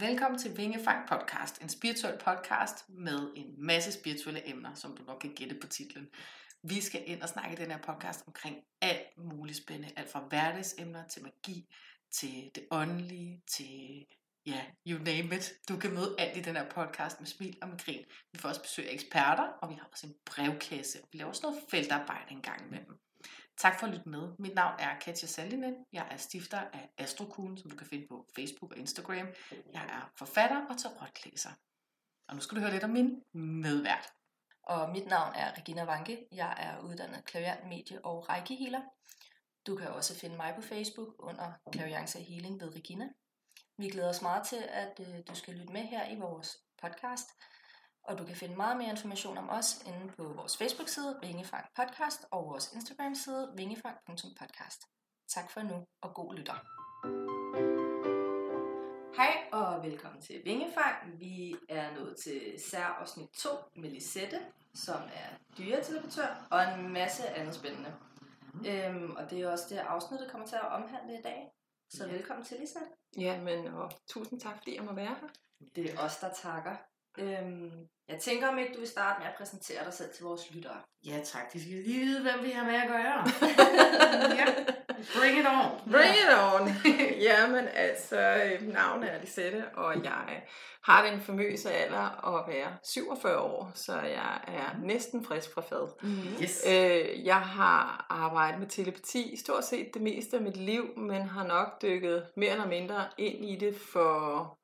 Velkommen til Vingefang Podcast, en spirituel podcast med en masse spirituelle emner, som du nok kan gætte på titlen. Vi skal ind og snakke i den her podcast omkring alt muligt spændende, alt fra hverdagsemner til magi, til det åndelige, til ja, you name it. Du kan møde alt i den her podcast med smil og med grin. Vi får også besøg af eksperter, og vi har også en brevkasse. Vi laver også noget feltarbejde en gang imellem. Tak for at lytte med. Mit navn er Katja Sandinen. Jeg er stifter af Astrokuglen, som du kan finde på Facebook og Instagram. Jeg er forfatter og tarotlæser. Og nu skal du høre lidt om min medvært. Og mit navn er Regina Vanke. Jeg er uddannet klaviant, medie og rækkehealer. Du kan også finde mig på Facebook under Klaviance Healing ved Regina. Vi glæder os meget til, at øh, du skal lytte med her i vores podcast. Og du kan finde meget mere information om os inde på vores Facebook-side, Vingefang Podcast, og vores Instagram-side, vingefang.podcast. Tak for nu, og god lytter. Hej og velkommen til Vingefang. Vi er nået til særafsnit 2 med Lisette, som er dyreteleportør, og en masse andet spændende. Mm. Øhm, og det er også det afsnit, der kommer til at omhandle i dag. Så velkommen til, Lisette. Ja, men og tusind tak, fordi jeg må være her. Det er os, der takker. Øhm, jeg tænker om ikke, du vil starte med at præsentere dig selv til vores lyttere. Ja tak, de skal lige vide, hvem vi har med at gøre. ja. Bring it on. Bring it on. Jamen altså, navnet er Lisette, og jeg har den famøse alder at være 47 år, så jeg er næsten frisk fra fad. Mm. Yes. Øh, jeg har arbejdet med telepati stort set det meste af mit liv, men har nok dykket mere eller mindre ind i det for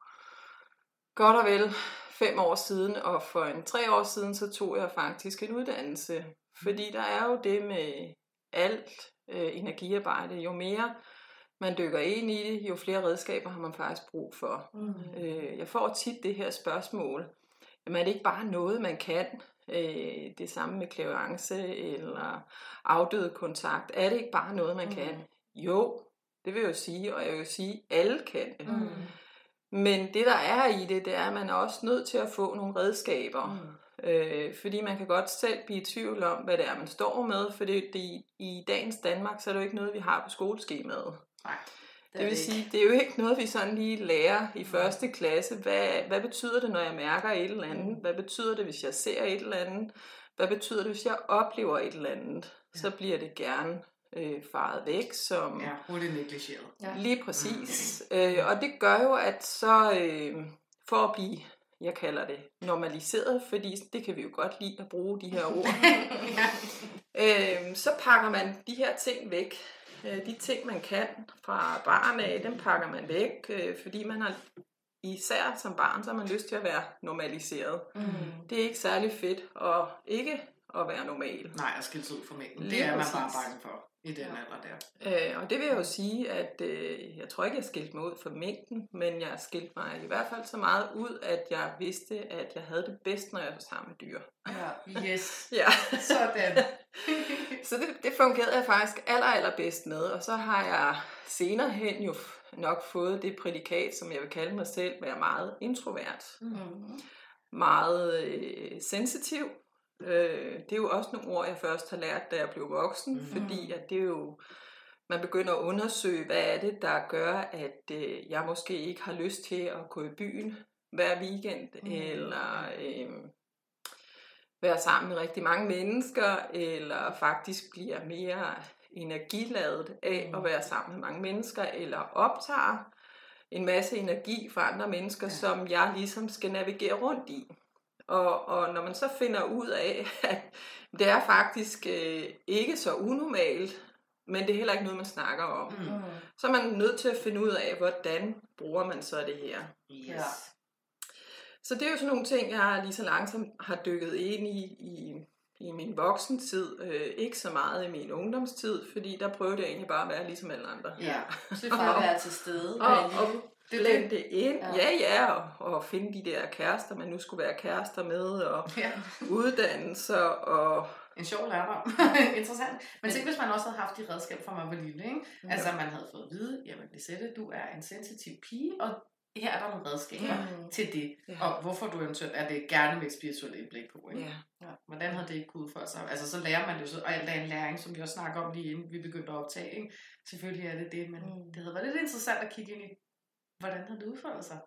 godt og vel fem år siden, og for en tre år siden, så tog jeg faktisk en uddannelse. Fordi der er jo det med alt øh, energiarbejde. Jo mere man dykker ind i det, jo flere redskaber har man faktisk brug for. Mm. Øh, jeg får tit det her spørgsmål. Jamen er det ikke bare noget, man kan? Øh, det samme med klavance eller afdøde kontakt. Er det ikke bare noget, man mm. kan? Jo, det vil jeg jo sige, og jeg vil sige, at alle kan det. Mm. Men det, der er i det, det er, at man er også nødt til at få nogle redskaber. Mm. Øh, fordi man kan godt selv blive i tvivl om, hvad det er, man står med. For det, det, i dagens Danmark, så er det jo ikke noget, vi har på skoleskemaet. Nej. Det, det vil det sige, det er jo ikke noget, vi sådan lige lærer i første klasse. Hvad, hvad betyder det, når jeg mærker et eller andet? Mm. Hvad betyder det, hvis jeg ser et eller andet? Hvad betyder det, hvis jeg oplever et eller andet? Ja. Så bliver det gerne øh, faret væk. Som, ja, hurtigt negligeret. Ja. Lige præcis. Mm. Øh, og det gør jo, at så øh, for at blive, jeg kalder det normaliseret, fordi det kan vi jo godt lide at bruge de her ord, ja. øh, så pakker man de her ting væk. Øh, de ting, man kan fra barn af, dem pakker man væk, øh, fordi man har især som barn, så har man lyst til at være normaliseret. Mm. Det er ikke særlig fedt, og ikke at være normal. Nej, at skille ud for mængden. Det er man bare bange for i den alder der. Øh, og det vil jeg jo sige, at øh, jeg tror ikke, jeg skilte mig ud for mængden, men jeg skilte mig i hvert fald så meget ud, at jeg vidste, at jeg havde det bedst, når jeg var sammen med dyr. Ja, yes. ja. Sådan. så det, det fungerede jeg faktisk aller, aller bedst med, og så har jeg senere hen jo nok fået det prædikat, som jeg vil kalde mig selv, være meget introvert. Mm-hmm. Meget øh, sensitiv, Øh, det er jo også nogle ord, jeg først har lært, da jeg blev voksen, mm. fordi at det er jo, man begynder at undersøge, hvad er det, der gør, at øh, jeg måske ikke har lyst til at gå i byen hver weekend, mm. eller øh, være sammen med rigtig mange mennesker, eller faktisk bliver mere energiladet af mm. at være sammen med mange mennesker, eller optager en masse energi fra andre mennesker, ja. som jeg ligesom skal navigere rundt i. Og, og når man så finder ud af, at det er faktisk øh, ikke så unormalt, men det er heller ikke noget, man snakker om, mm. så er man nødt til at finde ud af, hvordan bruger man så det her. Yes. Ja. Så det er jo sådan nogle ting, jeg lige så langsomt har dykket ind i, i, i min voksentid. Øh, ikke så meget i min ungdomstid, fordi der prøvede jeg egentlig bare at være ligesom alle andre. Ja, så at være til stede. Og, og, blende det ind. Ja, ja, ja og, og finde de der kærester, man nu skulle være kærester med, og ja. uddannelser, og... En sjov lærdom. Interessant. Men tænk, hvis man også havde haft de redskaber, fra man var lille, ikke? Ja. Altså, man havde fået at vide, jamen Lisette, du er en sensitiv pige, og her er der nogle redskaber ja. til det. Ja. Og hvorfor du eventuelt er det gerne med et spirituelt indblik på. Ikke? Ja. Ja. Hvordan havde det ikke kunnet for sig? Altså så lærer man jo så, og alt er en læring, som vi også snakker om lige inden vi begyndte at optage. Ikke? Selvfølgelig er det det, men mm. det havde været lidt interessant at kigge ind i, Hvordan har det udfoldet sig?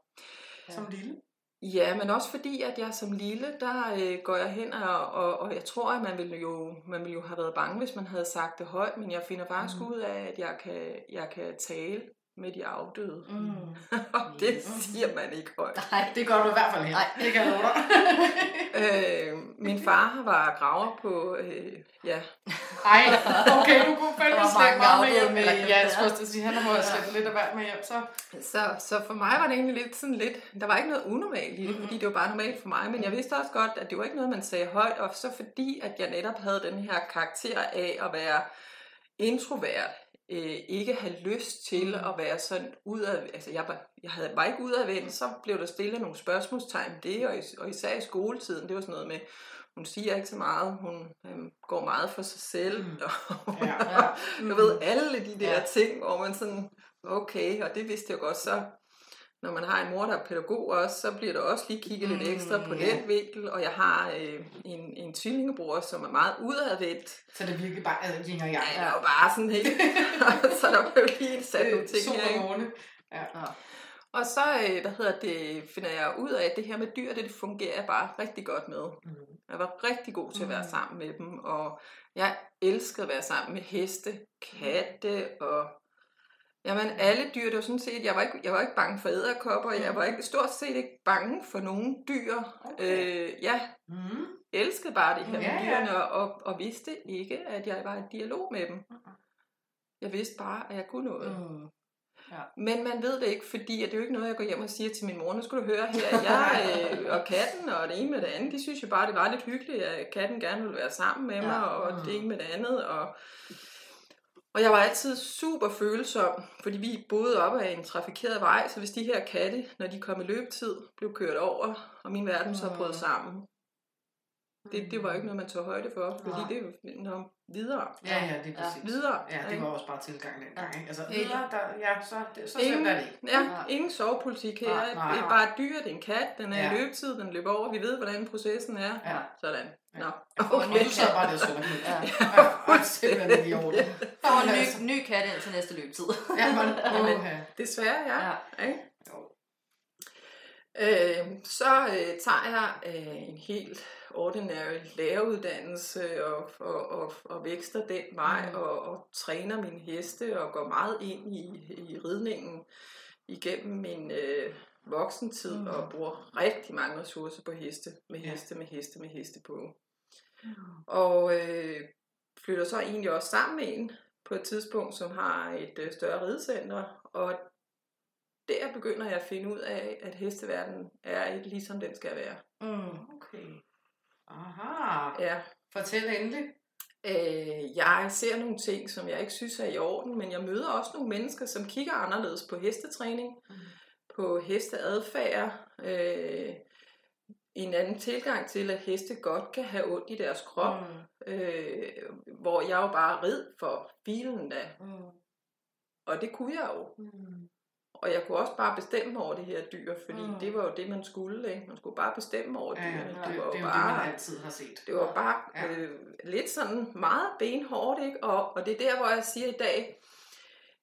ja. som lille? Ja, men også fordi, at jeg som lille, der øh, går jeg hen, og, og, og jeg tror, at man ville, jo, man ville jo have været bange, hvis man havde sagt det højt, men jeg finder faktisk mm. ud af, at jeg kan, jeg kan tale med de afdøde. Mm. og det siger man ikke højt. Nej, det gør du i hvert fald her. Nej, det kan dig. øh, min far var graver på, øh, ja. Ej, okay, du kunne fandme slække meget med hjem. Med, ja, jeg skulle sige, han har slæbt lidt af hvert med hjem, så. så. Så for mig var det egentlig lidt sådan lidt, der var ikke noget unormalt i det, fordi det var bare normalt for mig, men jeg vidste også godt, at det var ikke noget, man sagde højt, og så fordi, at jeg netop havde den her karakter af at være introvert, øh, ikke have lyst til mm. at være sådan ud af, altså jeg var, jeg havde, var ikke ud af ven, så blev der stillet nogle spørgsmålstegn det, og, og især i skoletiden, det var sådan noget med, hun siger ikke så meget, hun øhm, går meget for sig selv, mm. og ja, ja. Mm. ved, alle de der ja. ting, hvor man sådan, okay, og det vidste jeg godt, så når man har en mor, der er pædagog også, så bliver der også lige kigget mm, lidt ekstra på ja. den vinkel, og jeg har øh, en, en tvillingebror, som er meget udadvendt. Så det virkelig bare øh, yin og yang. Ja, det var bare sådan helt, så der blev lige sat nogle ting her. Ja. ja. Og så, øh, hvad hedder det, finder jeg ud af, at det her med dyr, det, det fungerer jeg bare rigtig godt med. Mm. Jeg var rigtig god til at være mm. sammen med dem, og jeg elskede at være sammen med heste, katte og Jamen alle dyr, det var sådan set, jeg var ikke, jeg var ikke bange for æderkopper, jeg var ikke, stort set ikke bange for nogen dyr. Okay. Øh, ja, mm. elskede bare det her ja, med dyrene, ja. og, og vidste ikke, at jeg var i dialog med dem. Jeg vidste bare, at jeg kunne noget. Mm. Ja. Men man ved det ikke, fordi at det er jo ikke noget, jeg går hjem og siger til min mor, nu skal du høre her, jeg øh, og katten og det ene med det andet, de synes jo bare, det var lidt hyggeligt, at katten gerne ville være sammen med mig, ja. og mm. det ene med det andet, og og jeg var altid super følsom, fordi vi boede op ad en trafikeret vej, så hvis de her katte, når de kom i løbetid, blev kørt over, og min verden så brød sammen, det, det var ikke noget, man tog højde for, fordi Nej. det var videre. Ja, ja, det er præcis. Videre. Ja, det var også bare tilgang dengang. Ikke? Altså videre, der, ja, så, det, så ingen, er det ikke. Ja, ingen sovepolitik her. Nej, nej, det er bare et dyr, det er en kat, den er ja. i løbetid, den løber over, vi ved, hvordan processen er. Ja. Sådan. Nå. Okay. Nu så bare det sådan ud. Ja. ja. Simpelthen idiot. Der var en ny, ny kat ind til næste løbetid. ja, men, ja. Desværre, ja. ja. Okay. Øh, så øh, tager jeg øh, en helt ordinary læreruddannelse og, og, og, og vækster den vej mm. og, og træner min heste og går meget ind i, i ridningen igennem min øh, voksentid mm. og bruger rigtig mange ressourcer på heste, med heste, ja. med heste, med heste på. Mm. Og øh, flytter så egentlig også sammen med en på et tidspunkt, som har et øh, større ridecenter, og der begynder jeg at finde ud af, at hesteverdenen er ikke ligesom den skal være. Mm. Okay. Aha. Ja. Fortæl endelig. Øh, jeg ser nogle ting, som jeg ikke synes er i orden, men jeg møder også nogle mennesker, som kigger anderledes på hestetræning, mm. på hesteadfærd, øh, en anden tilgang til, at heste godt kan have ondt i deres krop, mm. øh, hvor jeg jo bare rid for bilen da. Mm. Og det kunne jeg jo. Mm. Og jeg kunne også bare bestemme over det her dyr, fordi mm. det var jo det, man skulle. Ikke? Man skulle bare bestemme over ja, dyrene. Ja, det var jo det bare, det, man altid har set. Det var bare ja. øh, lidt sådan meget benhårdt. Ikke? Og, og det er der, hvor jeg siger i dag,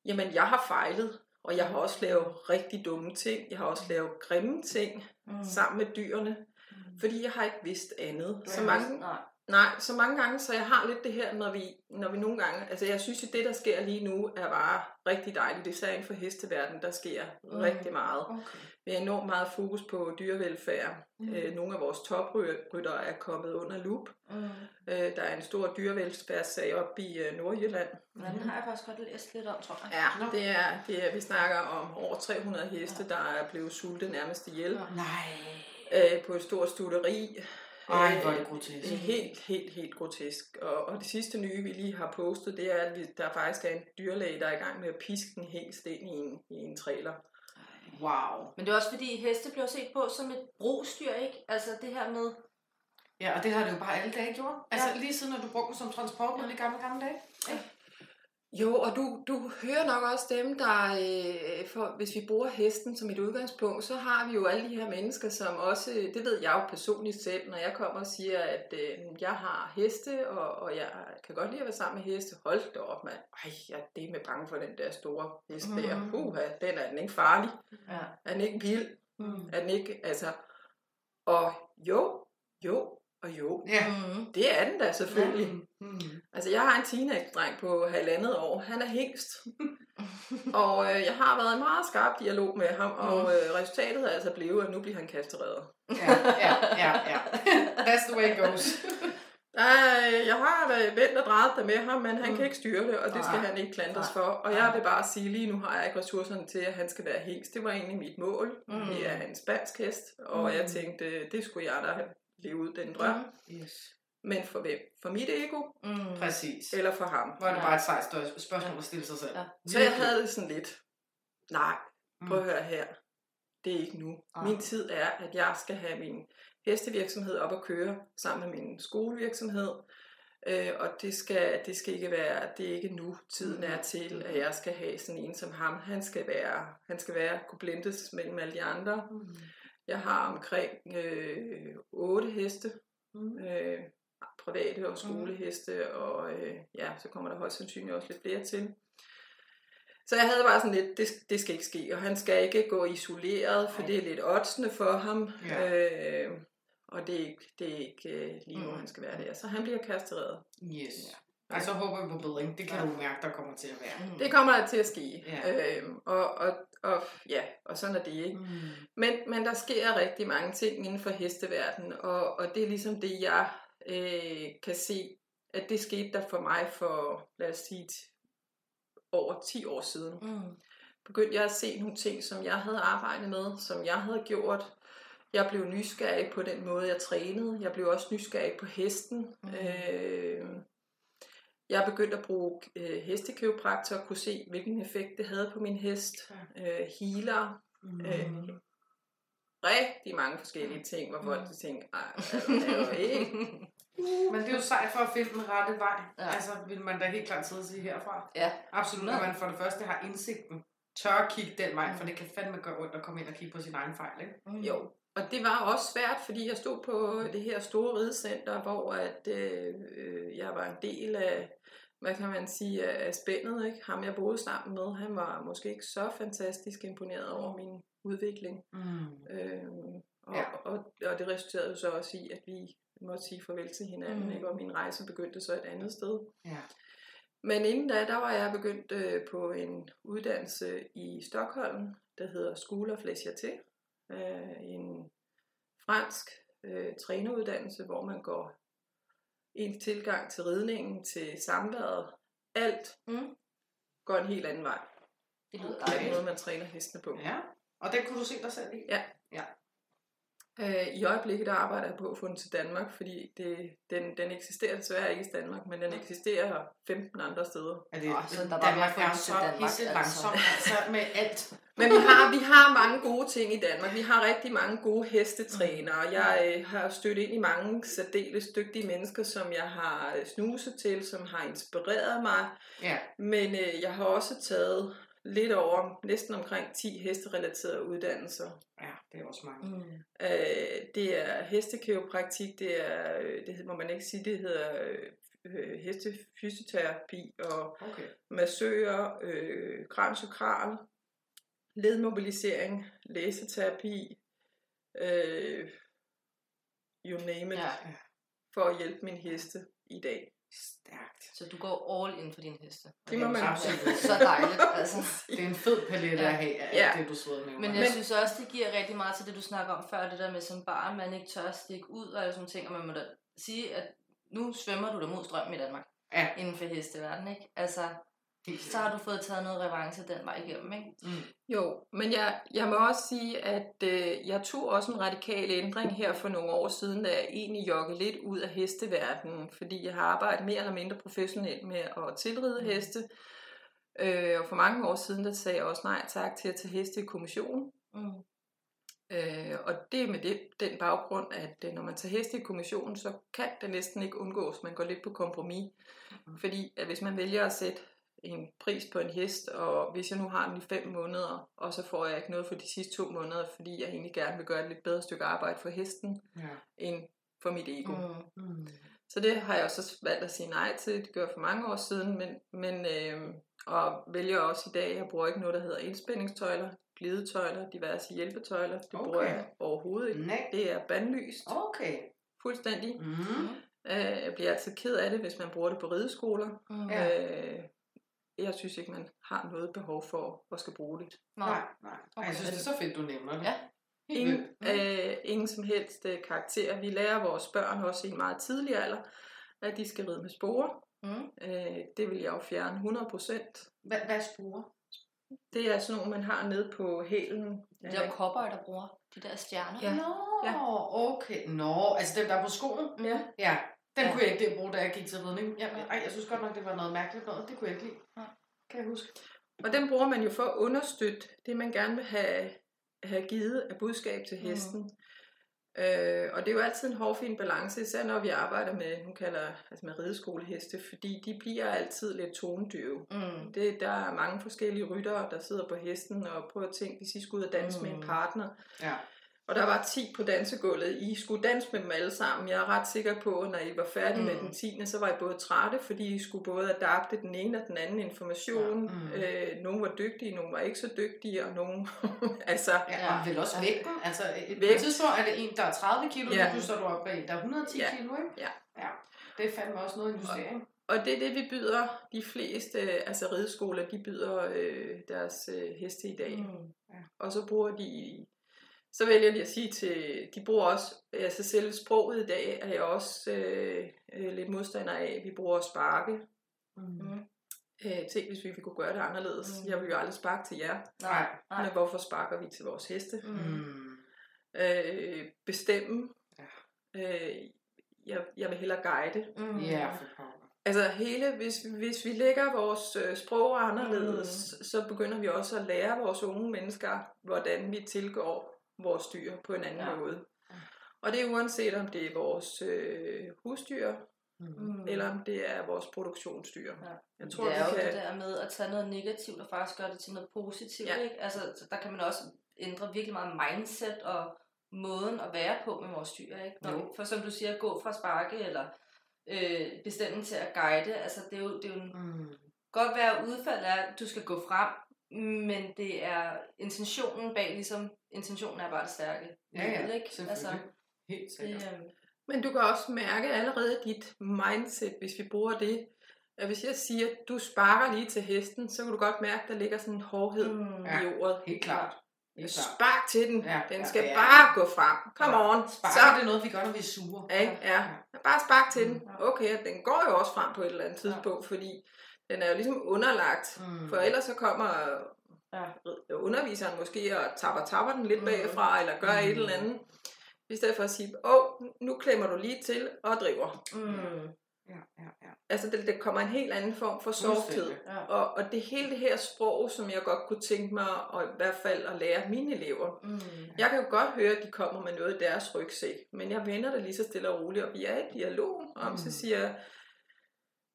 jamen jeg har fejlet, og jeg har også lavet rigtig dumme ting. Jeg har også lavet grimme ting mm. sammen med dyrene, mm. fordi jeg har ikke vidst andet. Så mange, nej. Nej, så mange gange, så jeg har lidt det her, når vi, når vi nogle gange, altså jeg synes, at det, der sker lige nu, er bare rigtig dejligt. Det er for hesteverdenen, der sker mm. rigtig meget. Okay. Vi har enormt meget fokus på dyrevelfærd. Mm. Øh, nogle af vores toprytter er kommet under lup. Mm. Øh, der er en stor dyrevelfærdssag op i øh, Nordjylland. Ja, den har jeg faktisk godt læst lidt om, tror jeg. Ja, det er, det er, vi snakker om over 300 heste, ja. der er blevet sultet nærmest ihjel. Nej. Øh, på et stort studeri. Ej, hvor er det grotesk. Det er helt, helt, helt grotesk. Og, og det sidste nye, vi lige har postet, det er, at vi, der faktisk er en dyrlæge, der er i gang med at piske en hest ind i en, i en trailer. Wow. Men det er også fordi, heste bliver set på som et brugsdyr, ikke? Altså det her med... Ja, og det har det jo bare alle dage gjort. Altså ja. lige siden, når du brugte dem som transportmiddel i gamle, gamle dage. Ja. Jo, og du, du hører nok også dem, der, øh, for, hvis vi bruger hesten som et udgangspunkt, så har vi jo alle de her mennesker, som også, det ved jeg jo personligt selv, når jeg kommer og siger, at øh, jeg har heste, og, og jeg kan godt lide at være sammen med heste. Hold da op, mand. Ej, jeg er det med bange for den der store hest der. Mm. Uha, den er den ikke farlig. Ja. Er den ikke vild? Mm. At den ikke, altså, og jo, jo, og jo, Ja. Mm. det er den da selvfølgelig. Mm. Altså, jeg har en teenage-dreng på halvandet år. Han er hængst. og øh, jeg har været i meget skarp dialog med ham, og øh, resultatet er altså blevet, at nu bliver han kastreret. Ja, ja, ja, ja. That's the way it goes. Nej, jeg har vendt og drejet det med ham, men han Mm. kan ikke styre det, og det skal Nej. han ikke klandres Nej. for. Og jeg vil bare sige, lige nu har jeg ikke ressourcerne til, at han skal være hængst. Det var egentlig mit mål. Mm. Det er en spansk hest, og Mm. jeg tænkte, det skulle jeg da levet ud den drøm. Yes. Men for hvem? For mit ego, Mm. Præcis. eller for ham? Hvor er det Ja. bare et sejt spørgsmål at stille sig selv. Ja. Så jeg havde det sådan lidt, nej, prøv Mm. at høre her. Det er ikke nu. Nej. Min tid er, at jeg skal have min hestevirksomhed op at køre sammen med min skolevirksomhed. Øh, og det skal, det skal ikke være, det er ikke nu tiden er til, at jeg skal have sådan en som ham. Han skal være, han skal være, kunne blindes mellem alle de andre. Mm. Jeg har omkring øh, otte heste, Mm. øh, private og skoleheste, og øh, ja, så kommer der højst sandsynligt også lidt flere til. Så jeg havde bare sådan lidt, det, det skal ikke ske, og han skal ikke gå isoleret, for det er lidt oddsende for ham. Ja. Øh, og det er ikke, det er ikke øh, lige nu, Mm. han skal være der. Så han bliver kastreret. Yes. Ej, så håber vi på bedring. Det kan du mærke, der kommer til at være. Mm. Det kommer der til at ske. Ja. Øh, og, og, og, ja, og sådan er det ikke. Mm. Men, men der sker rigtig mange ting inden for hesteverdenen, og, og det er ligesom det, jeg øh, kan se, at det skete der for mig for, lad os sige, over 10 år siden. Mm. Begyndte jeg at se nogle ting, som jeg havde arbejdet med, som jeg havde gjort. Jeg blev nysgerrig på den måde, jeg trænede. Jeg blev også nysgerrig på hesten. Mhm. Øh, jeg begyndte at bruge øh, hestekiropraktor og kunne se, hvilken effekt det havde på min hest. Øh, healer, Mm. Øh, rigtig mange forskellige ting, hvor folk de tænker, ej, hvad er det ikke? Men det er jo sejt for at finde den rette vej. Ja. Altså, vil man da helt klart sidde og sige herfra. Ja. Absolut, at man for det første har indsigten. Tør at kigge den vej, for det kan fandme gøre ondt at komme ind og kigge på sin egen fejl, ikke? Mm. Jo, og det var også svært, fordi jeg stod på det her store ridecenter, hvor at, øh, øh, jeg var en del af, hvad kan man sige, af spændet. Ikke? Ham jeg boede sammen med, han var måske ikke så fantastisk imponeret over min udvikling. Mm. Øh, og, Ja. og, og det resulterede så også i, at vi måtte sige farvel til hinanden, Mm. mm. ikke? og min rejse begyndte så et andet sted. Ja. Men inden da, der var jeg begyndt øh, på en uddannelse i Stockholm, der hedder School of Légèreté. Øh, en fransk øh, træneruddannelse, hvor man går en tilgang til ridningen, til samværet. Alt Mm. går en helt anden vej. Det lyder dejligt. måde, man træner hestene på. ja. Og den kunne du se dig selv i? Ja. Øh, I øjeblikket der arbejder jeg på at få den til Danmark, fordi det, den, den eksisterer desværre ikke i Danmark, men den eksisterer 15 andre steder. Er det, Åh, så der var Danmark er så pisse altså. langsom, altså med alt. Men vi har, vi har mange gode ting i Danmark. Vi har rigtig mange gode hestetrænere. Jeg øh, har stødt ind i mange særdeles dygtige mennesker, som jeg har øh, snuset til, som har inspireret mig. Ja. Men øh, jeg har også taget lidt over, næsten omkring 10 hesterelaterede uddannelser. Ja, det er også mange. Mm. Øh, det er hestekiropraktik, det er, øh, det må man ikke sige, det hedder øh, hestefysioterapi og Okay. massører, øh, kransokral, ledmobilisering, læseterapi, øh, you name it, ja. for at hjælpe min heste i dag. Stærkt. Så du går all in for din heste. Det må man Absolut. Så dejligt, altså. Det er en fed palette at have af Ja. det, du sidder med. Men jeg synes også, det giver rigtig meget til det, du snakker om før, det der med som barn, man ikke tør at stikke ud og alle sådan ting, og man må da sige, at nu svømmer du der mod strømmen i Danmark. Ja. Inden for hesteverden, ikke? Altså, så har du fået taget noget revanche den vej igennem, ikke? Mm. Jo, men jeg, jeg må også sige, at øh, jeg tog også en radikal ændring her for nogle år siden, da jeg egentlig joggede lidt ud af hesteverdenen, fordi jeg har arbejdet mere eller mindre professionelt med at tilride heste. Øh, og for mange år siden, der sagde jeg også nej tak til at tage heste i kommission. Mm. Øh, og det er med det, den baggrund, at øh, når man tager heste i kommissionen, så kan det næsten ikke undgås. Man går lidt på kompromis. Mhm. Fordi at hvis man vælger at sætte en pris på en hest, og hvis jeg nu har den i fem måneder, og så får jeg ikke noget for de sidste to måneder, fordi jeg egentlig gerne vil gøre et lidt bedre stykke arbejde for hesten, Ja. end for mit ego. Mm. Mm. Så det har jeg også valgt at sige nej til. Det gør jeg for mange år siden, men, men øh, og vælger også i dag, jeg bruger ikke noget, der hedder indspændingstøjler. glidetøjler, diverse hjælpetøjler. Det Okay. bruger jeg overhovedet ikke. Nej. Det er bandlyst, Okay. fuldstændig. Mm. Øh, jeg bliver altid ked af det, hvis man bruger det på rideskoler. Mm. Øh, jeg synes ikke, man har noget behov for at skal bruge det. Nej, nej. Ej, Okay. Jeg synes, det er så fedt, du nævner det. Ja. Ingen, vildt. øh, ingen som helst øh, karakter. Vi lærer vores børn også i en meget tidlig alder, at de skal ride med sporer. Mm. Øh, det vil jeg jo fjerne 100%. Hvad, hvad er spore? Det er sådan nogle, man har nede på hælen. De der kopper, der bruger de der stjerner. Ja. Nå, Ja. okay. Nå, altså dem, der er på skoen? Ja. Ja, den Ja. kunne jeg ikke bruge, da jeg gik til ridning. Ja, ej, jeg synes godt nok, det var noget mærkeligt noget. Det kunne jeg ikke lide. Ja. Kan jeg huske. Og den bruger man jo for at understøtte det, man gerne vil have, have givet af budskab til hesten. Mm. Øh, og det er jo altid en hårfin balance, især når vi arbejder med, hun kalder altså med rideskoleheste, fordi de bliver altid lidt tonedøve. Mm. Det, der er mange forskellige ryttere, der sidder på hesten og prøver at tænke, hvis I skulle ud og danse mm. med en Mm. partner. Ja. Og der var 10 på dansegulvet. I skulle danse med dem alle sammen. Jeg er ret sikker på, at når I var færdige mm. med den 10. så var I både trætte, fordi I skulle både adapte den ene og den anden information. Ja. Mm. Øh, nogle var dygtige, nogle var ikke så dygtige, og nogle... altså, Ja, Ja. og vel også vægten. Altså, et, på Vægt. et tidspunkt er det en, der er 30 kilo, Ja. ja. du står du op bag en, der er 110 Ja. kilo, ikke? Ja. ja. Det er fandme også noget investering. og det er det, vi byder de fleste, altså rideskoler, de byder øh, deres øh, heste i dag. Mm. Og så bruger de, så vælger de at sige til, de bruger også, altså selve sproget i dag er jeg også øh, øh, lidt modstander af. Vi bruger sparke. Mm. Øh, tænk, hvis vi kunne gøre det anderledes. Mm. Mm. Jeg vil jo aldrig sparke til jer. Nej, Men nej. hvorfor sparker vi til vores heste? Mm. Mm. Øh, bestemme. Ja. Øh, jeg, jeg vil hellere guide. Mm. Ja, for. Altså hele, hvis, hvis vi lægger vores øh, sprog anderledes, mm. så begynder vi også at lære vores unge mennesker, hvordan vi tilgår vores dyr på en anden Ja. måde. Og det er uanset om det er vores øh, husdyr, Mm. Eller om det er vores produktionsdyr. Ja. Jeg tror, det er jo kan... det der med at tage noget negativt og faktisk gøre det til noget positivt. Ja. Ikke? Altså, så der kan man også ændre virkelig meget mindset og måden at være på med vores dyr. Ikke? Når, Jo. for som du siger, gå fra sparke eller øh, bestemme til at guide. Altså, det er jo, det er jo en, Mm. godt være, at udfaldet er, at du skal gå frem, men det er intentionen bag, ligesom intentionen er bare det stærke. Ja, ja, ikke? selvfølgelig. Altså, Helt det, sikkert. øh, Men du kan også mærke allerede dit mindset, hvis vi bruger det. At hvis jeg siger, at du sparker lige til hesten, så kan du godt mærke, at der ligger sådan en hårdhed Mm. mm. Ja. i ordet. Helt klart. Helt klart. Spark til den. Ja, Den ja, skal ja. bare gå frem. Come on. Spark, Så. det er noget, vi gør, når vi er sure. Ja, ikke? ja. Bare spark til den. Ja. Okay, den går jo også frem på et eller andet tidspunkt, fordi den er jo ligesom underlagt. Mm. For ellers så kommer Ja. underviseren måske og tapper, tapper den lidt Mm. bagfra, eller gør Mm. et eller andet. I stedet for at sige, åh, nu klemmer du lige til og driver. Mm. Ja, ja, ja. Altså, det, det kommer en helt anden form for. Fuldstændig. Ja. Og, og det hele det her sprog, som jeg godt kunne tænke mig, og i hvert fald at lære mine elever. Mm. Jeg kan jo godt høre, at de kommer med noget i deres rygsæk, men jeg vender det lige så stille og roligt, og vi er i dialog om, Mm. så siger jeg,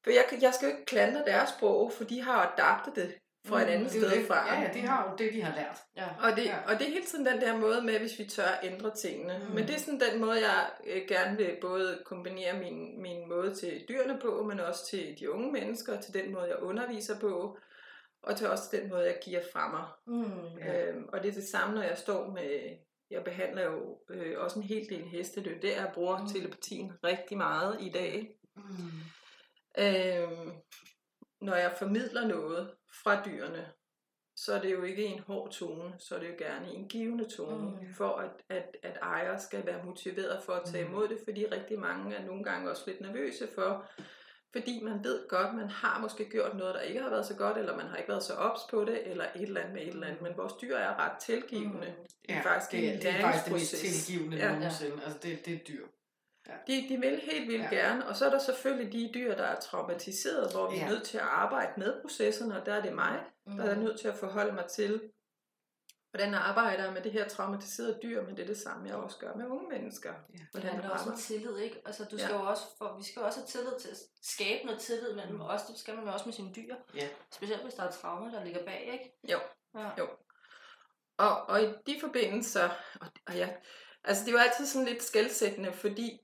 for jeg, jeg skal jo ikke klandre deres sprog, for de har adaptet det fra et Mm, andet Det sted det. fra. Ja, ja, de har jo det, de har lært. Ja. Og det, Ja. og det er hele tiden den der måde med, hvis vi tør ændre tingene. Mm. Men det er sådan den måde, jeg øh, gerne vil både kombinere min, min måde til dyrene på, men også til de unge mennesker, til den måde, jeg underviser på, og til også den måde, jeg giver fra mig. Mm. Ja. Øhm, og det er det samme, når jeg står med, jeg behandler jo øh, også en hel del heste, det er der, jeg bruger mm. telepatien rigtig meget i dag. Mm. Øhm, når jeg formidler noget fra dyrene, så er det jo ikke en hård tone, så er det jo gerne en givende tone, Mm. mm. for at, at, at ejere skal være motiveret for at tage Mm. imod det, fordi rigtig mange er nogle gange også lidt nervøse for, fordi man ved godt, man har måske gjort noget, der ikke har været så godt, eller man har ikke været så ops på det, eller et eller andet med et eller andet, men vores dyr er ret tilgivende. Mm. Det er Ja, faktisk det, en det er faktisk det mest tilgivende Ja. nogensinde. Altså, det, det er dyr. De, de vil helt vildt Ja. ja. gerne, og så er der selvfølgelig de dyr, der er traumatiseret, hvor vi Ja. er nødt til at arbejde med processerne, og der er det mig, Mm. der er nødt til at forholde mig til, hvordan jeg arbejder med det her traumatiserede dyr, men det er det samme, jeg også gør med unge mennesker. Ja. Det Hvordan handler jeg også om arbejder. tillid, ikke? Altså, du skal Ja. jo også, for, vi skal jo også have tillid til at skabe noget tillid mellem os. Det skal man jo også med sine dyr. Ja. Specielt hvis der er traumer, der ligger bag, ikke? Jo. Ja. Jo. Og, og i de forbindelser, og, og ja, altså det er jo altid sådan lidt skældsættende, fordi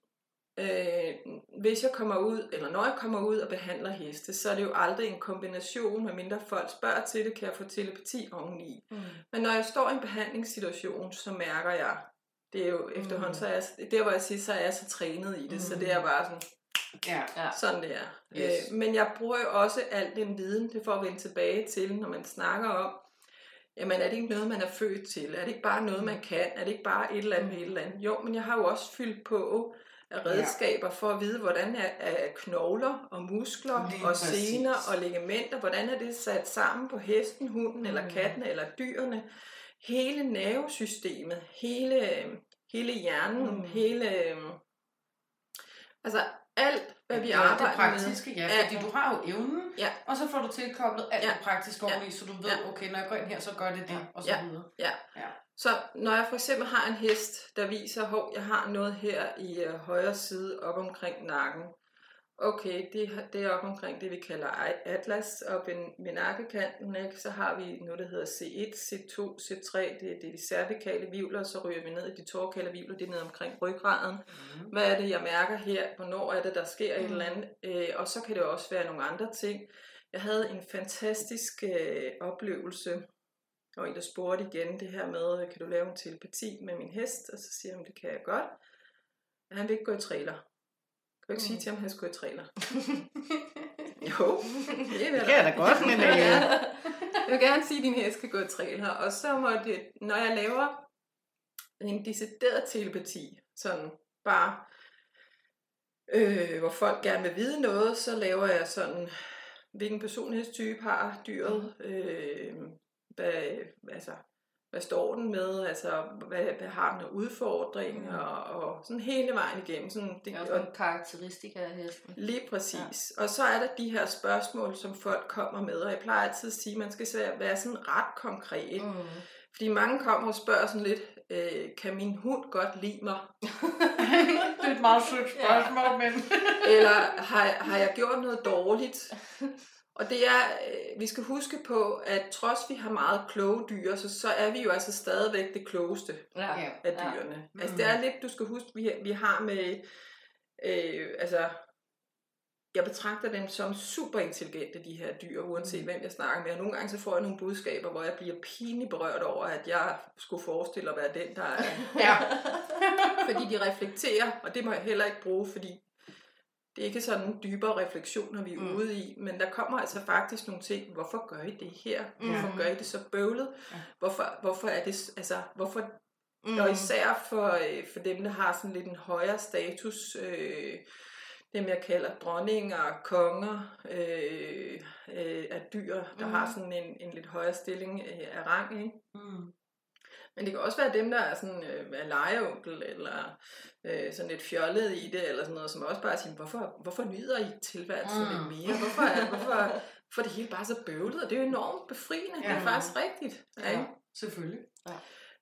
øh, hvis jeg kommer ud, eller når jeg kommer ud og behandler heste, så er det jo aldrig en kombination, medmindre folk spørger til det, kan jeg få telepati oveni. Mm. Men når jeg står i en behandlingssituation, så mærker jeg, det er jo efterhånden, så er jeg, der hvor jeg siger, så er jeg så trænet i det, mm. så det er bare sådan, Ja. Ja. sådan det er. Yes. Øh, men jeg bruger jo også al den viden, det får at vende tilbage til, når man snakker om, jamen er det ikke noget, man er født til? Er det ikke bare noget, man kan? Er det ikke bare et eller andet med et eller andet? Jo, men jeg har jo også fyldt på af redskaber for at vide, hvordan er, er knogler og muskler Lige og præcis. sener og ligamenter, hvordan er det sat sammen på hesten, hunden eller katten eller dyrene. Hele nervesystemet, hele, hele hjernen, Mm. hele... øh, Altså alt, hvad vi ja, arbejder det praktiske, ja, Ja. fordi du har jo evnen, Ja. og så får du tilkoblet alt Ja. det praktiske Ja. oveni, så du ved, Ja. okay, når jeg går ind her, så gør det det, og så Ja. videre. Ja. Ja. Så når jeg for eksempel har en hest, der viser, at jeg har noget her i uh, højre side op omkring nakken. Okay, det, det er op omkring det, vi kalder atlas, ved, ved nakkekanten. Ikke? Så har vi noget, der hedder C1, C2, C3, det, det er de cervikale vivler, og så ryger vi ned i de torkale vivler, det er nede omkring ryggraden. Mm. Hvad er det, jeg mærker her? Hvornår er det, der sker et eller andet? Øh, og så kan det også være nogle andre ting. Jeg havde en fantastisk øh, oplevelse, og en, der spurgte igen det her med, kan du lave en telepati med min hest? Og så siger han, det kan jeg godt. Han vil ikke gå i trailer. Kan ikke sige Mm. til ham, at han skal gå i trailer? jo, det Det kan jeg da godt, men øh, jeg vil gerne sige, at din hest skal gå i trailer. Og så må det, når jeg laver en decideret telepati, sådan bare, øh, hvor folk gerne vil vide noget, så laver jeg sådan, hvilken personlighedstype har dyret, øh, hvad, altså, hvad står den med, altså, hvad, hvad har den af udfordringer, og, og sådan hele vejen igennem. Sådan, Det er også og, nogle karakteristika af hesten. Lige præcis. Ja. Og så er der de her spørgsmål, som folk kommer med, og jeg plejer altid at sige, at man skal være- sådan ret konkret. Mm. Mm. Fordi mange kommer og spørger sådan lidt, øh, kan min hund godt lide mig? det er et meget sødt spørgsmål, men... Eller har, har jeg gjort noget dårligt? Og det er, øh, vi skal huske på, at trods vi har meget kloge dyr, så, så er vi jo altså stadigvæk det klogeste Ja. Af Ja. dyrene. Mm. Altså det er lidt, du skal huske, vi, vi har med, øh, altså, jeg betragter dem som super intelligente, de her dyr, uanset Mm. hvem jeg snakker med. Og nogle gange så får jeg nogle budskaber, hvor jeg bliver pinligt berørt over, at jeg skulle forestille at være den, der er Ja. fordi de reflekterer, og det må jeg heller ikke bruge, fordi det er ikke sådan dybere refleksioner, vi er Mm. ude i, men der kommer altså faktisk nogle ting, hvorfor gør I det her? Hvorfor Mm. gør I det så bøvlet? Ja. Hvorfor, hvorfor er det, altså, hvorfor, Mm. og især for, øh, for dem, der har sådan lidt en højere status, øh, dem jeg kalder dronninger, konger øh, øh, af dyr, der Mm. har sådan en, en lidt højere stilling øh, af rang, ikke? Mm. Men det kan også være dem, der er sådan øh, er legeonkel, eller øh, sådan lidt fjollet i det, eller sådan noget, som også bare siger, hvorfor, hvorfor nyder I tilværelsen Mm. lidt mere? Hvorfor er, hvorfor, er det hele bare så bøvlet? Og det er jo enormt befriende. Ja. Det er Ja. faktisk rigtigt. Ja. Ja, selvfølgelig.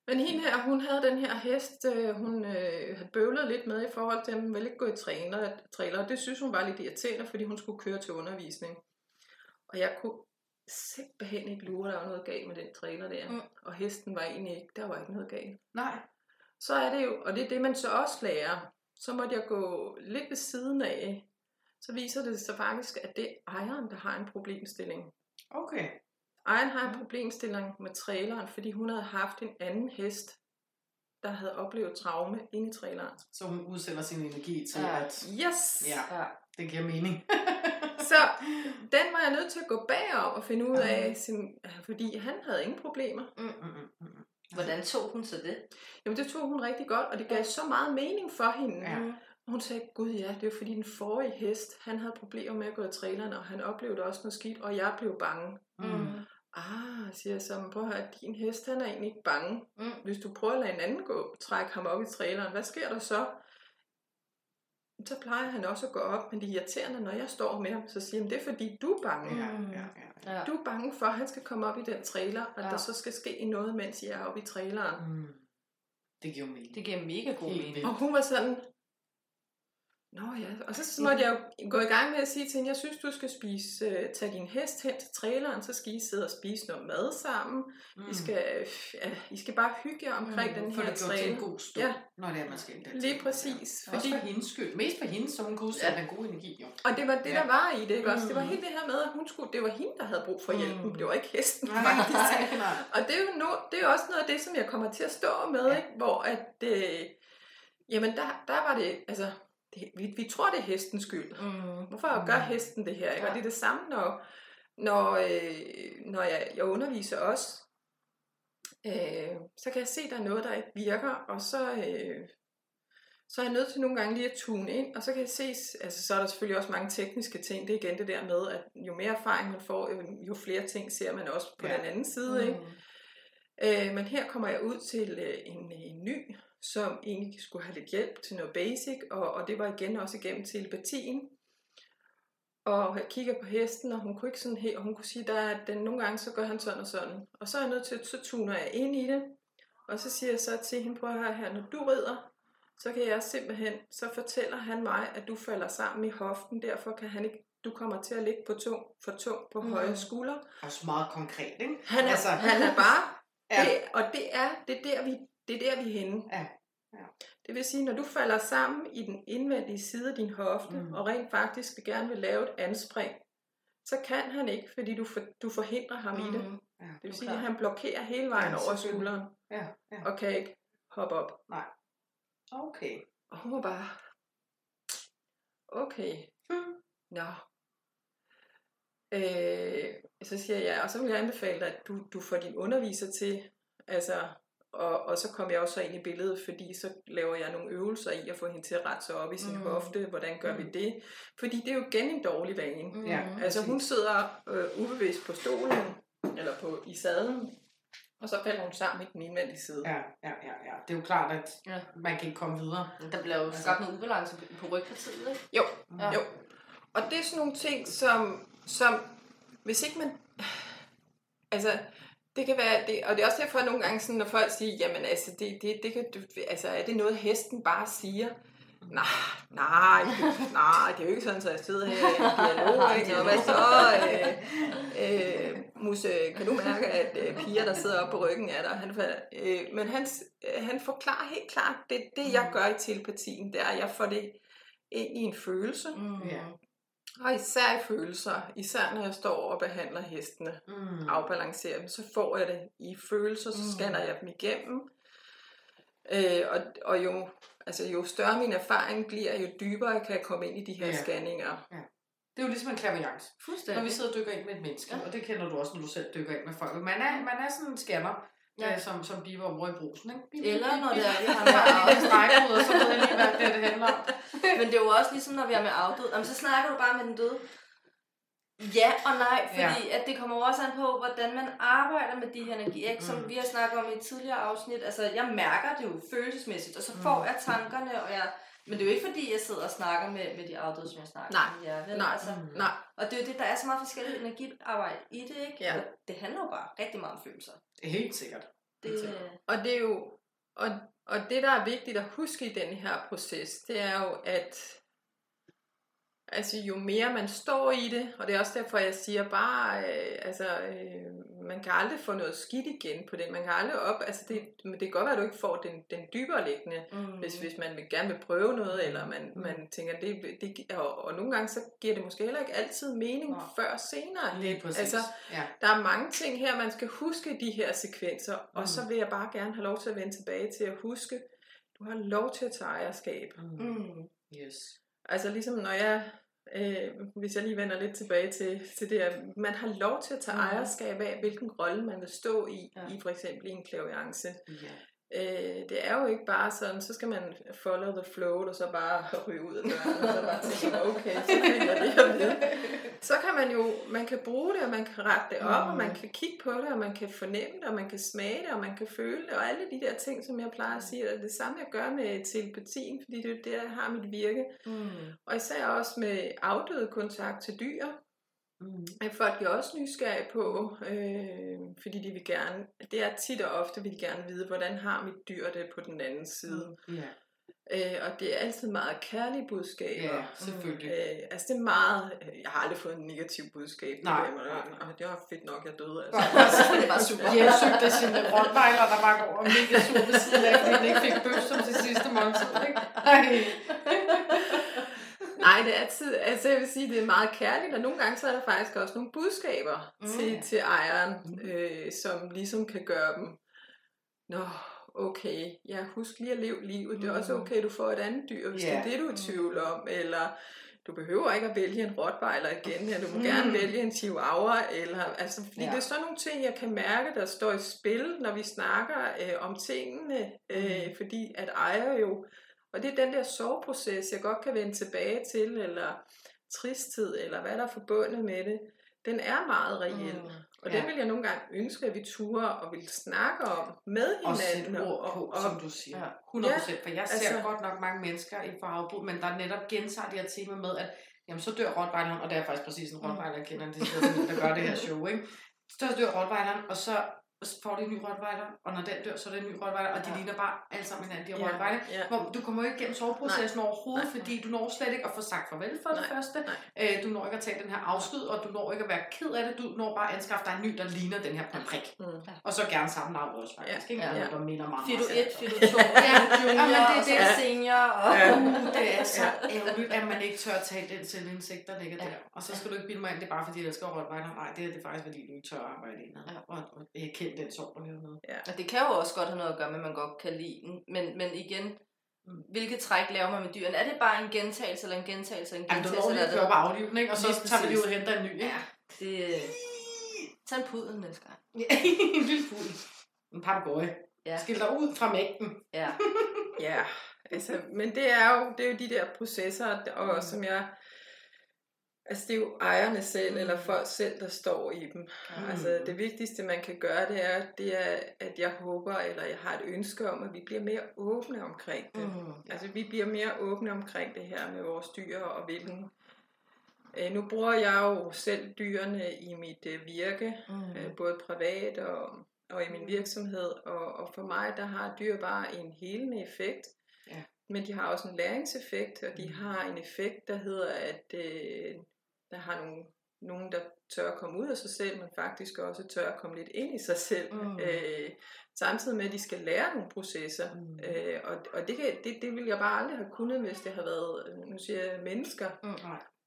Men hende her, hun havde den her hest, øh, hun øh, havde bøvlet lidt med i forhold til, at hun ville ikke gå i træner, trailer. Og det synes hun var lidt irriterende, fordi hun skulle køre til undervisning. Og jeg kunne simpelthen ikke lure, at der var noget galt med den trailer der. Mm. Mm. Og hesten var egentlig ikke, der var ikke noget galt Nej. så er det jo, og det er det, man så også lærer, så måtte jeg gå lidt ved siden af, så viser det sig faktisk, at det er ejeren, der har en problemstilling. Okay. Ejeren har en problemstilling med traileren, fordi hun havde haft en anden hest, der havde oplevet traume inde i traileren. Så hun udsender sin energi til, Ja. at Yes! Ja. Ja. det giver mening. Så den var jeg nødt til at gå bagom og finde ud af, sin, fordi han havde ingen problemer. Mm, mm, mm. Hvordan tog hun så det? Jamen det tog hun rigtig godt, og det gav så meget mening for hende. Ja. Og hun sagde, gud ja, det er fordi den forrige hest, han havde problemer med at gå i traileren, og han oplevede også noget skidt, og jeg blev bange. Mm. Ah, siger jeg så, men prøv at høre, din hest, han er egentlig ikke bange. Mm. Hvis du prøver at lade en anden gå, trække ham op i traileren, hvad sker der så? Så plejer han også at gå op, men det er irriterende, når jeg står med ham, så siger han, det er fordi du er bange. Ja, Mm. ja, ja. Ja. Du er bange for, at han skal komme op i den trailer, og Ja. der så skal ske noget, mens jeg er oppe i traileren. Mm. Det giver mening. Det giver mega god mening. Og hun var sådan, Nå ja, og så, så måtte jeg jo gå i gang med at sige til hende, jeg synes, du skal spise, uh, tage din hest hen til traileren, så skal I sidde og spise noget mad sammen. Mm. I, skal, ja, I skal bare hygge jer omkring mm, den For her det gjort til trailer. en god stund, Ja. når det er, man skal der. Lige præcis. Fordi... Også for hendes skyld. Mest for hende, så hun huske, Ja. at der er god energi. Jo. og det var det, der Ja. var i det, ikke også? Det var Mm. helt det her med, at hun skulle, det var hende, der havde brug for hjælpen. Mm. Det var ikke hesten, Nej, faktisk. nej, nej. Og det er jo no, det er også noget af det, som jeg kommer til at stå med, Ja. ja. ikke? hvor at, øh, jamen der, der var det, altså, det, vi, vi tror, det er hestens skyld. Mm. Hvorfor Mm. gør hesten det her? Ikke? Og Ja. det er det samme, når, når, øh, når jeg, jeg underviser også. Øh, så kan jeg se, der er noget, der ikke virker, og så, øh, så er jeg nødt til nogle gange lige at tune ind, og så kan jeg se, altså så er der selvfølgelig også mange tekniske ting, det er igen det der med, at jo mere erfaring man får, jo, jo flere ting ser man også på Ja. den anden side. Ikke? Øh, men her kommer jeg ud til øh, en, en ny, som egentlig skulle have lidt hjælp til noget basic, og, og det var igen også igennem telepatien. Og jeg kigger på hesten, og hun kunne ikke sådan helt, og hun kunne sige, der er, at den, nogle gange så gør han sådan og sådan. Og så er jeg nødt til, så tuner jeg ind i det, og så siger jeg så til hende, prøv at her, når du rider, så kan jeg simpelthen, så fortæller han mig, at du falder sammen i hoften, derfor kan han ikke, du kommer til at ligge på tung, for tung på Mm. højre skulder. Også meget konkret, ikke? Han er, Altså- han er bare, Ja. det, og det er, det er der, vi, det er der, vi er henne. Ja. Ja. Det vil sige, når du falder sammen i den indvendige side af din hofte, Mm. og rent faktisk vil gerne vil lave et anspring, så kan han ikke, fordi du, for, du forhindrer ham mm. i det. Mm. Ja, Det vil sige, at han blokerer hele vejen Ja, over skulderen, ja, ja. og kan ikke hoppe op. Okay. Og hun var bare, okay, Hmm. nå. Øh, så siger jeg, og så vil jeg anbefale dig, at du, du får din underviser til, altså, og, og så kommer jeg også ind i billedet, fordi så laver jeg nogle øvelser i at få hende til at rette sig op i sin Mm. mm. hofte. Hvordan gør Mm. vi det? Fordi det er jo igen en dårlig vane. Mm. Ja. Altså hun sidder øh, ubevidst på stolen, eller på i sadlen, og så falder hun sammen i den indvendige side. Ja, ja, ja, ja. Det er jo klart, at Ja. man kan ikke komme videre. Der bliver jo Altså- skabt noget ubalance på rygpartiet, ikke? Jo, Ja. jo. Og det er sådan nogle ting, som, som hvis ikke man... Altså, det kan være, det, og det er også derfor nogle gange, sådan, når folk siger, jamen altså, det, det, det kan, du, altså, er det noget, hesten bare siger? Nej, nej, nej, det er jo ikke sådan, at jeg sidder her i dialog, ikke? Og hvad så, øh, øh, Musse, kan du mærke, at øh, piger, der sidder oppe på ryggen af dig, han, øh, men han, øh, han forklarer helt klart, det, det jeg gør i telepatien, det er, at jeg får det ind i en følelse, Mm. Ja. og især i følelser, især når jeg står og behandler hestene, Mm. afbalancerer dem, så får jeg det i følelser, så Mm. scanner jeg dem igennem. Øh, og, og jo, altså, jo større min erfaring bliver, jo dybere kan jeg komme ind i de her Ja. ja. scanninger. Det er jo ligesom en. Når Fuldstændig. vi sidder og dykker ind med et menneske, Ja. og det kender du også, når du selv dykker ind med folk. Man er, man er sådan en scanner, Ja. ja. som, som biver over i brusen. Ikke? Bip, Eller når det er, vi har har med og så ved jeg lige, hvad det, det handler om. Men det er jo også ligesom, når vi er med afdød. Jamen, så snakker du bare med den døde. Ja og nej, fordi ja. at det kommer også an på, hvordan man arbejder med de her energier, ikke? som Mm. vi har snakket om i et tidligere afsnit. Altså, jeg mærker det jo følelsesmæssigt, og så får Mm. jeg tankerne, og jeg... Men det er jo ikke fordi, jeg sidder og snakker med, med de afdøde, som jeg snakker Nej. med jer. Vel? Nej. Altså, Mm. Nej, og det er jo det, der er så meget forskelligt energiarbejde i det, ikke? Ja. Og det handler jo bare rigtig meget om følelser. Helt sikkert. Det, Helt sikkert. og det er jo, og, og det der er vigtigt at huske i den her proces, det er jo, at Altså jo mere man står i det, og det er også derfor, jeg siger bare, øh, altså øh, man kan aldrig få noget skidt igen på det. Man kan aldrig op, altså det, men det kan godt være, at du ikke får den, den dybere liggende, mm. hvis, hvis man vil, gerne vil prøve noget, eller man, Mm. man tænker, det, det og, og nogle gange så giver det måske heller ikke altid mening Nej. før senere. Lige præcis. Altså, ja. der er mange ting her, man skal huske i de her sekvenser, og Mm. så vil jeg bare gerne have lov til at vende tilbage til at huske, du har lov til at tage ejerskab. Mm. Mm. Yes. Altså ligesom når jeg, øh, hvis jeg lige vender lidt tilbage til, til det, at man har lov til at tage Mhm. mm. ejerskab af, hvilken rolle man vil stå i, ja. i for eksempel i en klaviance. Ja. Øh, det er jo ikke bare sådan, så skal man follow the flow, og så bare ryge ud af døren, og så bare tænke, okay, så fik jeg det at vide. Så kan man jo, man kan bruge det, og man kan rette det op, Mhm. og man kan kigge på det, og man kan fornemme det, og man kan smage det, og man kan føle det, og alle de der ting, som jeg plejer at sige, er det samme, jeg gør med telepatien, fordi det er jo der, jeg har mit virke. Mm. Og især også med afdøde kontakt til dyr, Mm. at folk er også nysgerrige på, øh, fordi de vil gerne, det er tit og ofte, vil de gerne vide, hvordan har mit dyr det på den anden side. Ja. Øh, og det er altid meget kærlige budskaber. Ja, selvfølgelig. Øh, altså det er meget, øh, jeg har aldrig fået en negativ budskab. Nej, det, nej, nej. det var fedt nok, jeg døde. Altså, det var super. Hjemsøgt af sine rottweiler, der bare går og mega sur ved siden af, fordi ikke fik bøf som til sidste måltid. Ikke? Ej. Nej, det er altid, altså jeg vil sige, det er meget kærligt, og nogle gange så er der faktisk også nogle budskaber mm. til, til ejeren, øh, som ligesom kan gøre dem, nå, okay, ja, husk lige at leve livet, det er også okay, du får et andet dyr, hvis Ja. det er det, du er i tvivl om, eller du behøver ikke at vælge en rottweiler igen, eller du må gerne vælge en chihuahua, eller, altså, fordi Ja. det er sådan nogle ting, jeg kan mærke, der står i spil, når vi snakker øh, om tingene, øh, fordi at ejer jo, og det er den der soveproces, jeg godt kan vende tilbage til, eller tristhed, eller hvad der er forbundet med det, den er meget reel. Mm. Og Ja. det vil jeg nogle gange ønske, at vi turer og vil snakke om med Og hinanden. ord på, og, som du siger. Ja. 100 procent. For jeg ser altså- godt nok mange mennesker i farvebrug, men der netop gentager det her tema med, at jamen, så dør rottweileren, og det er faktisk præcis en rottweiler, jeg kender, det er sådan, der gør det her show, ikke? Så dør rottweileren, og så får de en ny rottweiler, og når den dør, så er det en ny rottweiler, og de Ja. ligner bare alle sammen hinanden, de her Ja, rottweiler. ja. Hvor du kommer jo ikke igennem soveprocessen overhovedet, Nej. fordi du når slet ikke at få sagt farvel for det Nej. første. Nej. Øh, du når ikke at tage den her afsked, og du når ikke at være ked af det. Du når bare at anskaffe dig en ny, der ligner den her på prik. Mm. Og så gerne samme navn også, faktisk. Ja. Ikke? Ja. Noget, der minder meget Fido meget 1, om- Fido 2, Ja, Junior, men det er og så det. senior. Og... Ja. Uh, det er så ærgerligt, at man ikke tør at tage den selvindsigt, der ligger Ja. der. Og så skal du ikke bilde mig ind, det er bare fordi, jeg elsker Rottweiler. Nej, det er det faktisk, fordi du ikke tør at arbejde i Ja. ja. og, og kender den sorg, der hører med. Og det kan jo også godt have noget at gøre med, at man godt kan lide den. Men, men igen, hvilket træk laver man med dyrene? Er det bare en gentagelse, eller en gentagelse, eller en Jamen, du gentagelse? når lige eller at køre det... på afliven, ikke? Og så Lige tager vi lige ud og henter en ny, ikke? Ja, det... Tag en pudel næste gang. en lille fugl. En papegøje. Ja. Skil dig ud fra mængden. Ja. Ja, altså, men det er jo, det er jo de der processer, og mm. som jeg, altså det er jo ejerne selv, eller folk selv, der står i dem. Mm. Altså det vigtigste, man kan gøre, det er, det er, at jeg håber, eller jeg har et ønske om, at vi bliver mere åbne omkring det. Mm. Altså vi bliver mere åbne omkring det her med vores dyr, og hvilken Øh, nu bruger jeg jo selv dyrene i mit øh, virke, Mm. øh, både privat og, og i min virksomhed, og, og for mig der har dyr bare en helende effekt, Ja. men de har også en læringseffekt, og de har en effekt, der hedder, at øh, der har nogle, nogen, der tør at komme ud af sig selv, men faktisk også tør at komme lidt ind i sig selv, Mm. øh, samtidig med, at de skal lære nogle processer. Mm. Øh, og og det, kan, det, det ville jeg bare aldrig have kunnet, hvis det havde været, nu siger jeg, mennesker. Mm.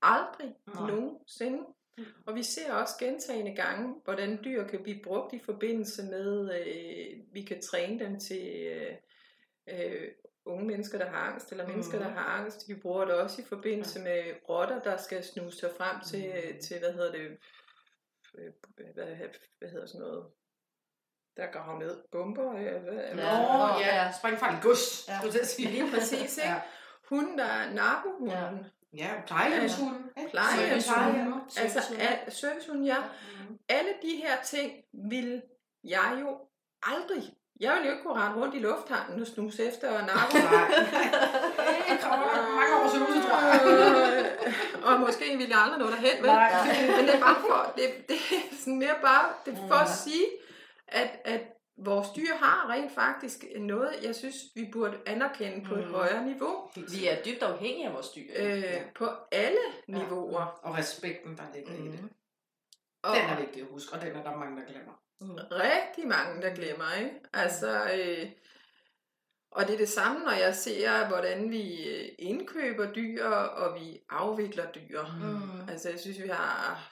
Aldrig Nej. nogensinde. Mm. Og vi ser også gentagende gange, hvordan dyr kan blive brugt i forbindelse med, øh, vi kan træne dem til øh, øh, unge mennesker, der har angst, eller mennesker, Mhm. der har angst. Vi bruger det også i forbindelse med rotter, der skal snuse sig frem til, Mhm. til hvad hedder det, øh, hvad, hvad hedder sådan noget, der graver ned, bomber, øh, hvad, Ja. Nå, ja. ja. Springfarlig gods, Ja. ja. skulle jeg til at sige. Lige præcis, ikke? Ja. Hunden, der er narkohunden, Ja, plejehjemshunden. ikke? Plejehjemshunden. Altså Servicehunden. ja. Mhm. alle de her ting vil jeg jo aldrig. Jeg vil jo ikke kunne rende rundt i lufthavnen og snuse efter narko. Nej. Det kommer nok mange års øvelse, tror jeg. og måske vil jeg aldrig nå derhen, vel? Nej. Men det er bare for, det, det er sådan mere bare, det er for at sige, at, at vores dyr har rent faktisk noget, jeg synes, vi burde anerkende på et Mm. højere niveau. Vi er dybt afhængige af vores dyr. Øh, på alle niveauer. Og respekten, der ligger i det. Mm. Og Den er vigtig at huske, og den er der mange, der glemmer. Mm. rigtig mange, der glemmer, ikke? Altså, øh, og det er det samme, når jeg ser, hvordan vi øh, indkøber dyr, og vi afvikler dyr. Mm. Altså, jeg synes, vi har...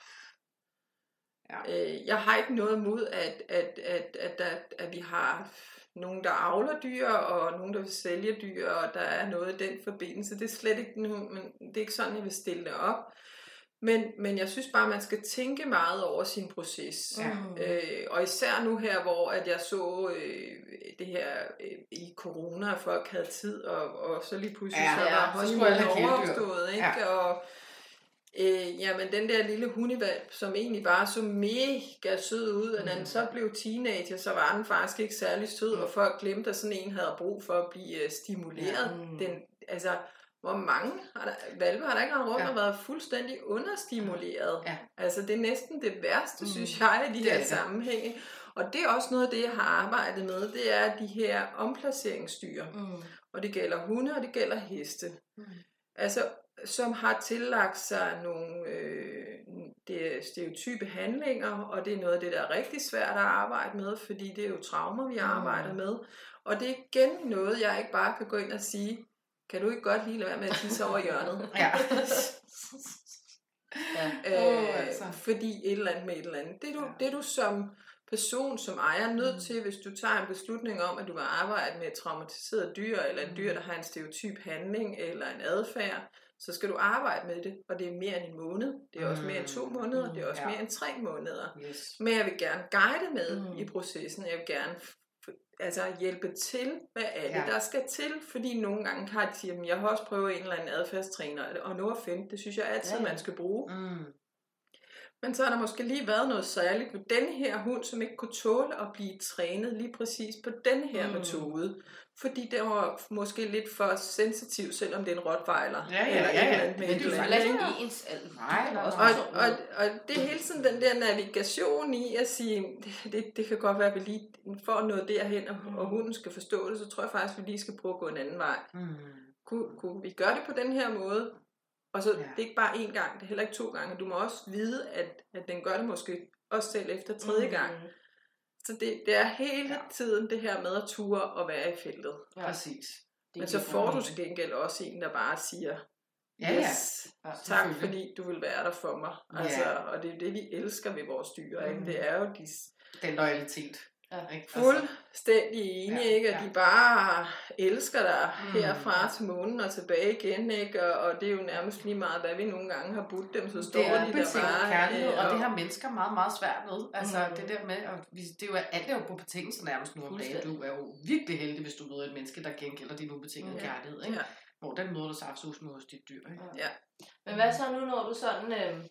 Ja. Øh, jeg har ikke noget imod, at, at, at, at, der, at vi har nogen, der avler dyr, og nogen, der vil sælge dyr, og der er noget i den forbindelse. Det er slet ikke, nu, men det er ikke sådan, jeg vil stille det op. Men, men jeg synes bare, man skal tænke meget over sin proces. Ja. Mm. Øh, og især nu her, hvor at jeg så øh, det her øh, i corona, at folk havde tid, og, og så lige pludselig Ja, så ja, var honeymoon kæledyr. overstået, ikke? Ja. Og øh, jamen, den der lille hundevalp, som egentlig bare så mega sød ud, og når den så blev teenager, så var den faktisk ikke særlig sød, og folk glemte, at sådan en havde brug for at blive øh, stimuleret. Ja. Mm. Den, altså, hvor mange har der, valpe har der ikke rundt Ja. og været fuldstændig understimuleret. Ja. Altså det er næsten det værste, Mm. mm. synes jeg, i de Det her er sammenhænge. Og det er også noget af det, jeg har arbejdet med, det er de her omplaceringsdyr. Mm. og det gælder hunde, og det gælder heste. Mm. Altså, som har tillagt sig nogle øh, det er stereotype handlinger, og det er noget af det, der er rigtig svært at arbejde med, fordi det er jo traumer, vi arbejder med. Og det er igen noget, jeg ikke bare kan gå ind og sige, kan du ikke godt lige lade være med at tisse over hjørnet? Ja. Ja. Øh, altså. Fordi et eller andet med et eller andet. Det er du, Ja. det er du som person, som ejer, nødt Mm. til, hvis du tager en beslutning om, at du vil arbejde med et traumatiseret dyr, eller en dyr, Mm. der har en stereotyp handling, eller en adfærd, så skal du arbejde med det, og det er mere end en måned, det er også mere end to Mm. måneder, det er også Ja. mere end tre måneder. Yes. Men jeg vil gerne guide med Mm. i processen. Jeg vil gerne altså hjælpe til, hvad er det, Ja. der skal til. Fordi nogle gange kan de sige, at jeg har også prøvet en eller anden adfærdstræner, og no offense, det synes jeg altid, Ja, ja. man skal bruge. Mm. Men så har der måske lige været noget særligt med denne her hund, som ikke kunne tåle at blive trænet lige præcis på denne her mm. metode. Fordi den var måske lidt for sensitiv, selvom det er en rottweiler. Ja, ja, eller ja, ja. eller andet med Men et det er jo Heller ikke ens alder. Nej, Det nej. Og, og, og det er hele tiden den der navigation i at sige, det, det, det kan godt være, at vi lige får noget derhen, og, og hunden skal forstå det, så tror jeg faktisk, at vi lige skal prøve at gå en anden vej. Mm. Kunne, kunne vi gøre det på den her måde? Og så ja. det er ikke bare én gang, det er heller ikke to gange. Du må også vide, at, at den gør det måske også selv efter tredje Mm. gang. Så det, det er hele Ja. ja. tiden det her med at ture og være i feltet. Ja. Præcis. Men så får du til gengæld også en, der bare siger, Ja, ja. yes, Ja, tak selvfølgelig. fordi du vil være der for mig. Ja. Altså, og det er det, vi elsker ved vores dyr. Ikke? Mm. Det er jo de Den loyalitet. Ja. Ikke? Altså, fuldstændig enige, Ja, ja, ikke? At ja. de bare elsker dig Mm. herfra til månen og tilbage igen, ikke? Og, og det er jo nærmest lige meget, hvad vi nogle gange har budt dem, så står det er de der bare. kærlighed, øh, og det har mennesker meget, meget svært med. Altså Mm. det der med, at vi, det er jo alt er jo på betingelser nærmest nu om dagen. Du er jo virkelig heldig, hvis du møder et menneske, der gengælder din ubetingede Ja. kærlighed. Ikke? Ja. Hvor den møder du saftsus med hos dit dyr. Ikke? Ja. Men hvad så nu, når du sådan øh,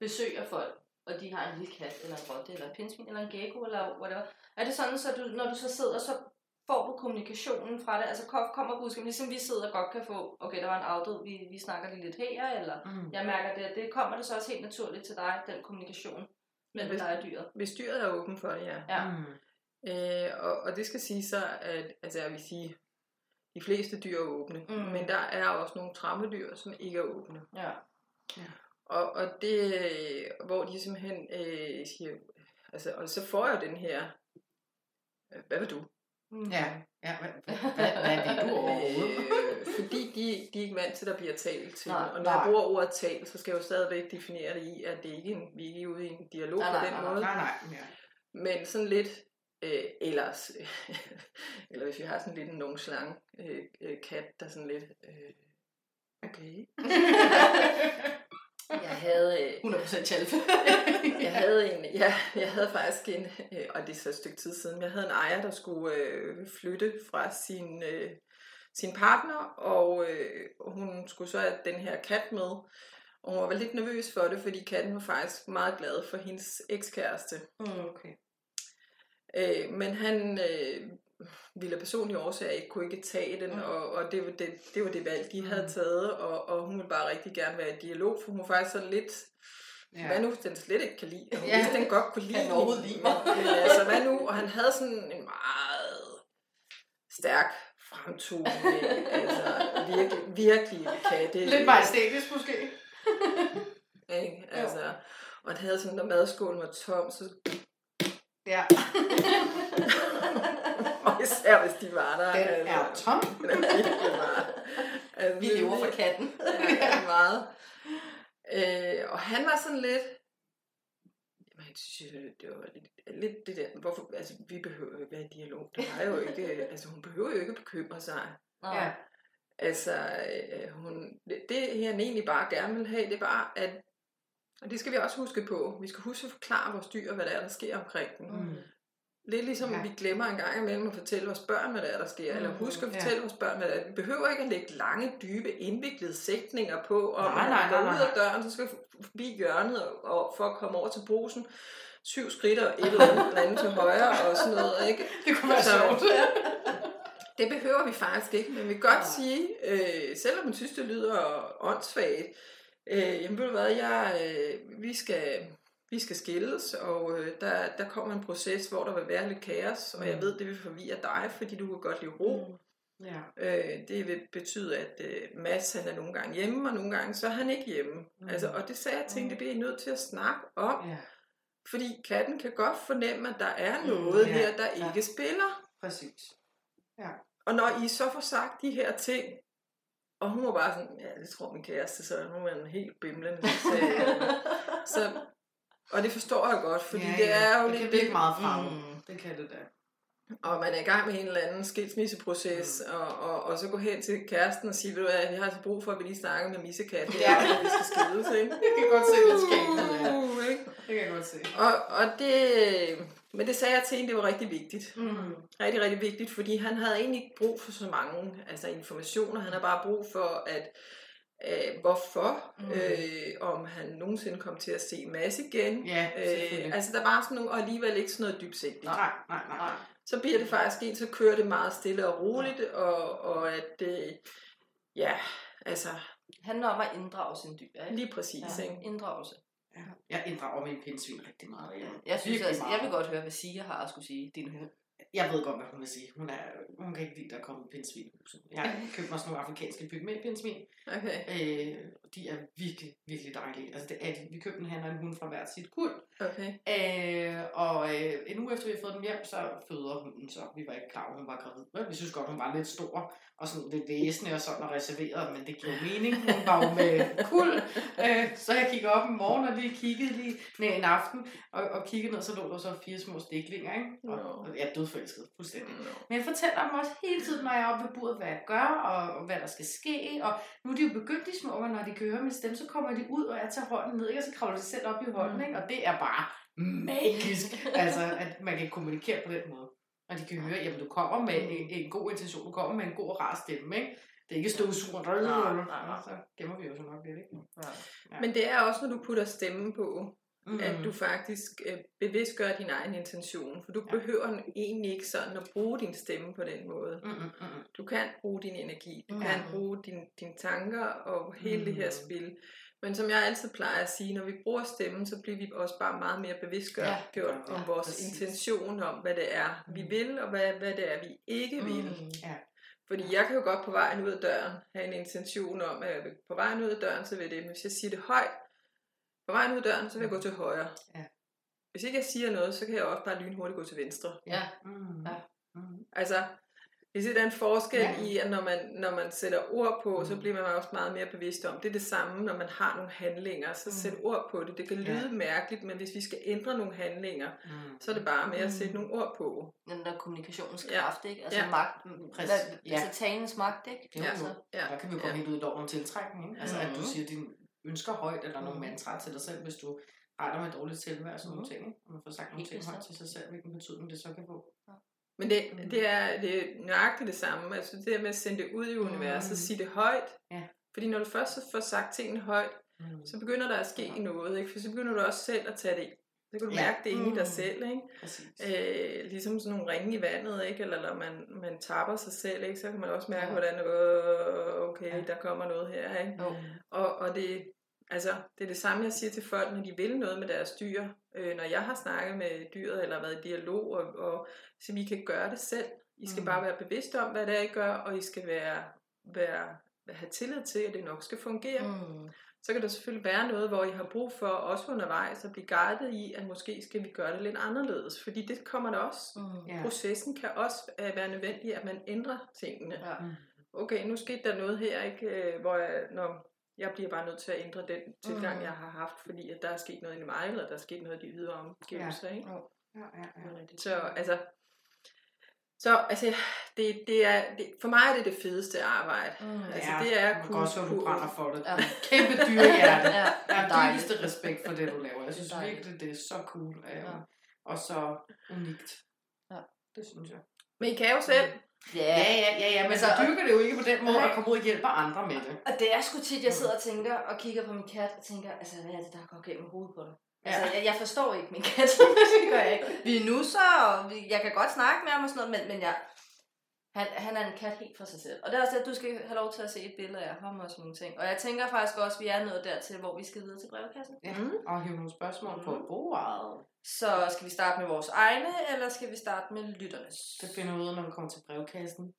besøger folk, og de har en lille kat, eller en rotte, eller en pindsvin, eller en gecko, eller whatever. Er det sådan, så du, når du så sidder, så får du kommunikationen fra det? Altså kom- kommer budskabet, ligesom vi sidder og godt kan få, okay, der var en afdød, vi, vi snakker lige lidt her, eller Mm. jeg mærker det, det kommer det så også helt naturligt til dig, den kommunikation mellem Hvis- dig og dyret. Hvis dyret er åben for det, ja. Ja. Mm. Øh, og, og det skal sige så, at altså, jeg vil sige, de fleste dyr er åbne, Mm. men der er også nogle trammedyr, som ikke er åbne. Ja. Og, og det, øh, hvor de simpelthen øh, siger, altså, og så får jeg jo den her, øh, hvad vil du? Mm. Ja, ja. Hvad, hvad, hvad, vil du overhovedet? Øh, fordi de, de er ikke vant til, at der bliver talt til. Nej, Nej, og når nej. jeg bruger ordet talt, så skal jeg jo stadigvæk definere det i, at det ikke er en, vi er ikke ude i en dialog Nej, på nej, den nej, måde. Nej, nej. Ja. Men sådan lidt, øh, ellers, eller hvis vi har sådan lidt en nonchalant øh, øh, kat, der sådan lidt, øh, okay. Jeg havde, øh, 100% chalfe. jeg havde en, ja, jeg havde faktisk en, øh, og det er så et stykke tid siden, jeg havde en ejer, der skulle øh, flytte fra sin, øh, sin partner, og øh, hun skulle så have den her kat med, og hun var lidt nervøs for det, fordi katten var faktisk meget glad for hendes ekskæreste. Mm. Okay. Øh, men han øh, ville personlige årsager ikke kunne ikke tage den, Mm. og, og det, var det, det var det valg, de havde Mm. taget, og, og hun ville bare rigtig gerne være i dialog, for hun var faktisk sådan lidt, Ja. hvad nu, den slet ikke kan lide, og Ja. hvis den godt kunne lide Kan overhovedet hende, lide mig? men, altså, hvad nu, og han havde sådan en meget stærk fremtoning, altså virkelig, virkelig katte. Lidt majestætisk måske. Ikke? Altså, og han havde sådan, når madskålen var tom, så Ja, og især hvis de var der. den altså. er tom. Den er virkelig meget. Altså, Vi lever for katten. Ja, meget. Øh, og han var sådan lidt, jamen, han synes, jo, det var lidt, lidt det der, hvorfor, altså vi behøver jo ikke være i dialog, det var jo ikke, altså hun behøver jo ikke bekymre sig. Ja. Altså, øh, hun, det, det han egentlig bare gerne vil have, det var, at, og det skal vi også huske på, vi skal huske at forklare vores dyr, hvad der er, der sker omkring dem. Mm. Lidt ligesom Ja. ja. vi glemmer en gang imellem at fortælle vores børn, hvad der er, der sker. Eller Mhm, husk at ja. fortælle vores børn, hvad der er. Vi behøver ikke at lægge lange, dybe, indviklede sætninger på, og Nej, nej, går nej, ud nej. af døren, så skal vi forbi hjørnet, og, for at komme over til brusen, syv skridt og et eller andet, til højre og sådan noget. Ikke? Det kunne være Så- sjovt. Det behøver vi faktisk ikke, men vi kan godt sige, øh, selvom man synes, det lyder åndssvagt, øh, jamen ved du hvad, jeg, øh, vi, skal, vi skal skilles, og øh, der, der kommer en proces, hvor der vil være lidt kaos, og jeg Mm. ved, det vil forvirre dig, fordi du kan godt lide ro. Ja. Øh, det vil betyde, at øh, Mads han er nogle gange hjemme, og nogle gange så er han ikke hjemme. Mm. Mm. Altså, og det sagde jeg tænkte, det bliver I nødt til at snakke om. ja. Fordi katten kan godt fornemme, at der er Mm, noget ja, her, der ja. ikke spiller. Præcis. Og når I så får sagt de her ting, og hun var bare sådan, ja, det tror min kæreste, så nu er han helt bimlende. Så, jeg, så, og det forstår jeg godt, fordi ja, det er jo det lidt kan virke meget frem. Mm. Det kan det da. og man er i gang med en eller anden skilsmisseproces, mm. og, og, og så gå hen til kæresten og sige, ved du hvad, jeg har altså brug for, at vi lige snakker med Missekat, her, Ja. ja. vi skal skilles, ikke? Jeg kan godt se lidt skægt, ja. Uh, ikke? Det kan jeg godt se. Og, og det, men det sagde jeg til hende, det var rigtig vigtigt. Mm. Rigtig, rigtig vigtigt, fordi han havde egentlig ikke brug for så mange altså informationer. Han har bare brug for, at øh, hvorfor, Mm. øh, om han nogensinde kom til at se Mads igen. Ja. Øh, altså der var sådan nogle, og alligevel ikke sådan noget dybsigtigt. Nej, nej, nej. nej. Så bliver det faktisk en, så kører det meget stille og roligt, og, og at det, ja, altså handler om at inddrage sin dyr, ikke? lige præcis, Ja, ikke? inddragelse. Ja. Jeg inddrager min pindsvin rigtig meget. Ja. Jeg synes altså, jeg vil godt høre, hvad Sia har at skulle sige. Din hund. Jeg ved godt, hvad hun vil sige. Hun, er, hun kan ikke lide, at der er kommet pindsvin i huset. Jeg har købt mig sådan nogle afrikanske pygmæ-pindsvin. Okay. Øh, de er virkelig, virkelig dejlige. Altså, det er de. Vi købte en han og en hund fra hvert sit kuld. Okay. Øh, og øh, en uge efter vi har fået dem hjem, så føder hunden så. Vi var ikke klar hun var gravid. Men vi synes godt, hun var lidt stor og sådan lidt væsende og sådan og reserveret, men det giver mening. Hun var jo med kul. Øh, så jeg kiggede op en morgen og lige kiggede lige nej, en aften og, og kiggede ned, så lå der så fire små stiklinger, ikke? Og, Nå. og jeg dødforelsket fuldstændig. Nå. Men jeg fortæller dem også hele tiden, når jeg er oppe ved bordet, hvad jeg gør, og, og hvad der skal ske. Og nu er de jo begyndt, de små, og når de høre min stemme, så kommer de ud, og jeg tager hånden ned, og så kravler de selv op i hånden. Mm. Ikke? Og det er bare magisk, altså, at man kan kommunikere på den måde. Og de kan høre, jamen du kommer med en, en god intention, du kommer med en god og rar stemme, ikke? Det er ikke støvsuger, så gemmer vi jo så nok lidt, ikke? Ja. Men det er også, når du putter stemme på, Mm. mm. at du faktisk øh, bevidst gør din egen intention. For du Ja. behøver egentlig ikke sådan at bruge din stemme på den måde. Mm, mm, mm. Du kan bruge din energi, du Mm. mm. kan bruge din, dine tanker og hele mm. det her Mm. spil. Men som jeg altid plejer at sige, når vi bruger stemmen, så bliver vi også bare meget mere bevidstgjort Ja, gjort ja, om vores præcis. intention, om hvad det er, vi Mm. vil, og hvad, hvad det er, vi ikke vil. Mm. Ja. Fordi jeg kan jo godt på vejen ud af døren have en intention om, at jeg vil på vejen ud af døren, så vil det. Men hvis jeg siger det højt, på vejen ud af døren, så vil jeg gå til højre. Ja. Hvis ikke jeg siger noget, så kan jeg også bare lynhurtigt gå til venstre. Ja. Mm. Ja. Mm. Altså, der er en forskel Ja. ja. i, at når man, når man sætter ord på, mm. så Mm. bliver man også meget mere bevidst om. Det er det samme, når man har nogle handlinger, så Mm. sæt ord på det. Det kan Ja. lyde mærkeligt, men hvis vi skal ændre nogle handlinger, Mm. så er det bare med at Mm. sætte nogle ord på. Den der kommunikationens Ja. ikke? Altså Ja. magt. Præcis. Hvad, Ja. Altså talens magt, ikke? Jo, Ja. jo. Ja. Der kan vi jo komme Ja. helt ud i loven om tiltrækning. Ikke? Altså, at du Mhm. siger dine ønsker højt, eller nogle Mhm. mantraer til dig selv, hvis du retter med dårligt selvværd og sådan nogle Mhm. ting. Og man får sagt nogle ting højt til sig selv, hvilken betydning det så kan få. Men det, Mm. det, er, det er nøjagtigt det samme. Altså det der med at sende det ud i universet, Mm. sige det højt. Ja. Fordi når du først får sagt tingene højt, Mm. så begynder der at ske Ja. noget. Ikke? For så begynder du også selv at tage det. Så kan du Ja. mærke det inde i Mm. dig selv. Ikke? Præcis. Øh, ligesom sådan nogle ringe i vandet, ikke? eller når man, man tapper sig selv, ikke? så kan man også mærke, Ja. hvordan øh, okay, Ja. der kommer noget her. Ikke? Jo. Og, og det, altså, det er det samme, jeg siger til folk, når de vil noget med deres dyr. Øh, når jeg har snakket med dyret, eller været i dialog, og, og så vi kan gøre det selv. I skal Mm. mm. bare være bevidste om, hvad det er, I gør, og I skal være, være, have tillid til, at det nok skal fungere. Mm. Så kan der selvfølgelig være noget, hvor I har brug for, også undervejs, at blive guidet i, at måske skal vi gøre det lidt anderledes. Fordi det kommer der også. Mm. Ja. Processen kan også øh, være nødvendig, at man ændrer tingene. Ja. Mm. Okay, nu skete der noget her, ikke, øh, hvor jeg, når jeg bliver bare nødt til at ændre den tilgang, Mm. jeg har haft, fordi at der er sket noget i mig, eller der er sket noget i de ydre omgivelser. Ikke? Ja, ja, ja. Så altså, så altså, det, det er, det, for mig er det det fedeste arbejde. Mm. Altså, ja, det er man kunne- også høre, du brænder for det. Ja. Kæmpe dyrehjerte. Ja, Jeg har dybeste respekt for det, du laver. Jeg synes Det virkelig, det er så cool. Øh, Ja. Og så unikt. Ja. Det synes jeg. Men I kan jo selv. Ja. Ja, ja, ja, ja men Altså, så dyrker det jo ikke på den måde Nej. at komme ud og hjælpe andre med det. Og det er sgu tit, jeg sidder og tænker og kigger på min kat og tænker, altså hvad er det, der går gennem hovedet på dig? Altså, Ja. jeg, jeg forstår ikke min kat. det gør jeg ikke. Vi er nusser, og vi- jeg kan godt snakke med ham og sådan noget, men, men jeg, han, han er en kat helt for sig selv. Og det er også det, at du skal have lov til at se et billede af ham og sådan nogle ting. Og jeg tænker faktisk også, at vi er nået dertil, hvor vi skal videre til brevkassen. Ja. Mm. Og hive nogle spørgsmål på Mhm. bordet. Så skal vi starte med vores egne, eller skal vi starte med lytternes? Det finder vi ud af, når vi kommer til brevkassen.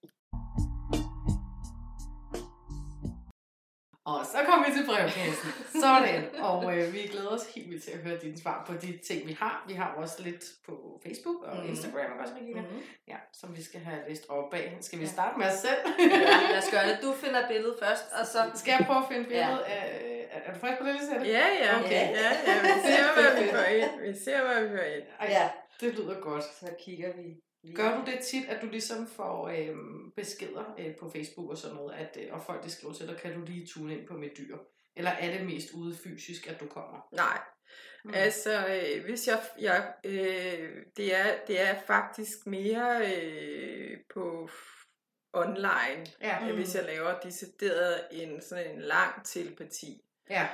Og så kommer vi til brevkassen. Sådan. Og øh, vi glæder os helt vildt til at høre dine svar på de ting, vi har. Vi har også lidt på Facebook og Mhm. Instagram også, Regina. Mhm. Ja, som vi skal have læst op bag. Skal vi starte med os selv? Ja, lad os gøre det. Du finder billedet først, og så... Skal jeg prøve at finde billedet af... Er, du frisk på det, Lisette? Ja, ja, Okay. ja, ja, vi ser, hvad vi får ind. Vi ser, hvad vi får ind. Ja. det lyder godt. Så kigger vi. Gør du det tit, at du ligesom får øhm, beskeder øh, på Facebook og sådan noget, at, øh, og folk de skriver til dig, kan du lige tune ind på mit dyr? Eller er det mest ude fysisk, at du kommer? Nej, Mm. Altså, øh, hvis jeg, jeg øh, det, er, det er faktisk mere øh, på online, Ja. mm. hvis jeg laver decideret en sådan en lang telepati. Ja.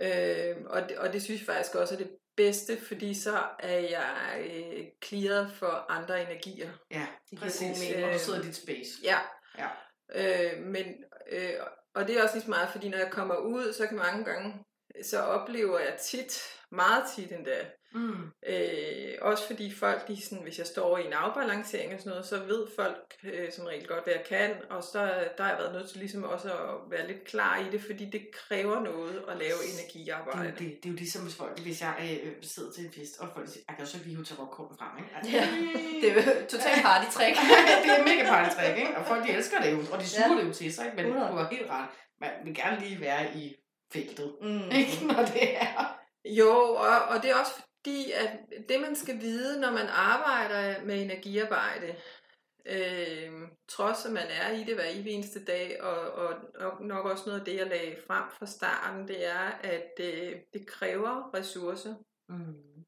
Øh, og, det, og det synes jeg faktisk også er det bedste, fordi så er jeg øh, clearet for andre energier. Ja, giver præcis. mening. Og du sidder i dit space. Ja. Ja. Øh, men, øh, og det er også lige så meget, fordi når jeg kommer ud, så kan mange gange, så oplever jeg tit, meget tit endda, Mm. Øh, også fordi folk, de sådan, hvis jeg står i en afbalancering og sådan noget, så ved folk øh, som regel godt, hvad jeg kan, og så der har jeg været nødt til ligesom også at være lidt klar i det, fordi det kræver noget at lave Det, er energiarbejde. jo, det, det er jo ligesom, hvis, folk, hvis jeg øh, sidder til en fest, og folk siger, jeg kan så lige hive tarotkorten frem, ikke? Altså, Ja, Det er jo totalt party-trick. det er mega partytrick, ikke? Og folk, de elsker det jo, og de suger Ja. det jo til sig, ikke? Men 100. du har helt ret. Man vil gerne lige være i feltet, Mm. ikke? Når det er... Jo, og, og det er også fordi, at det man skal vide, når man arbejder med energiarbejde, øh, trods at man er i det hver evig eneste dag, og, og nok, nok også noget af det, jeg lagde frem fra starten, det er, at øh, det kræver ressourcer. Mm.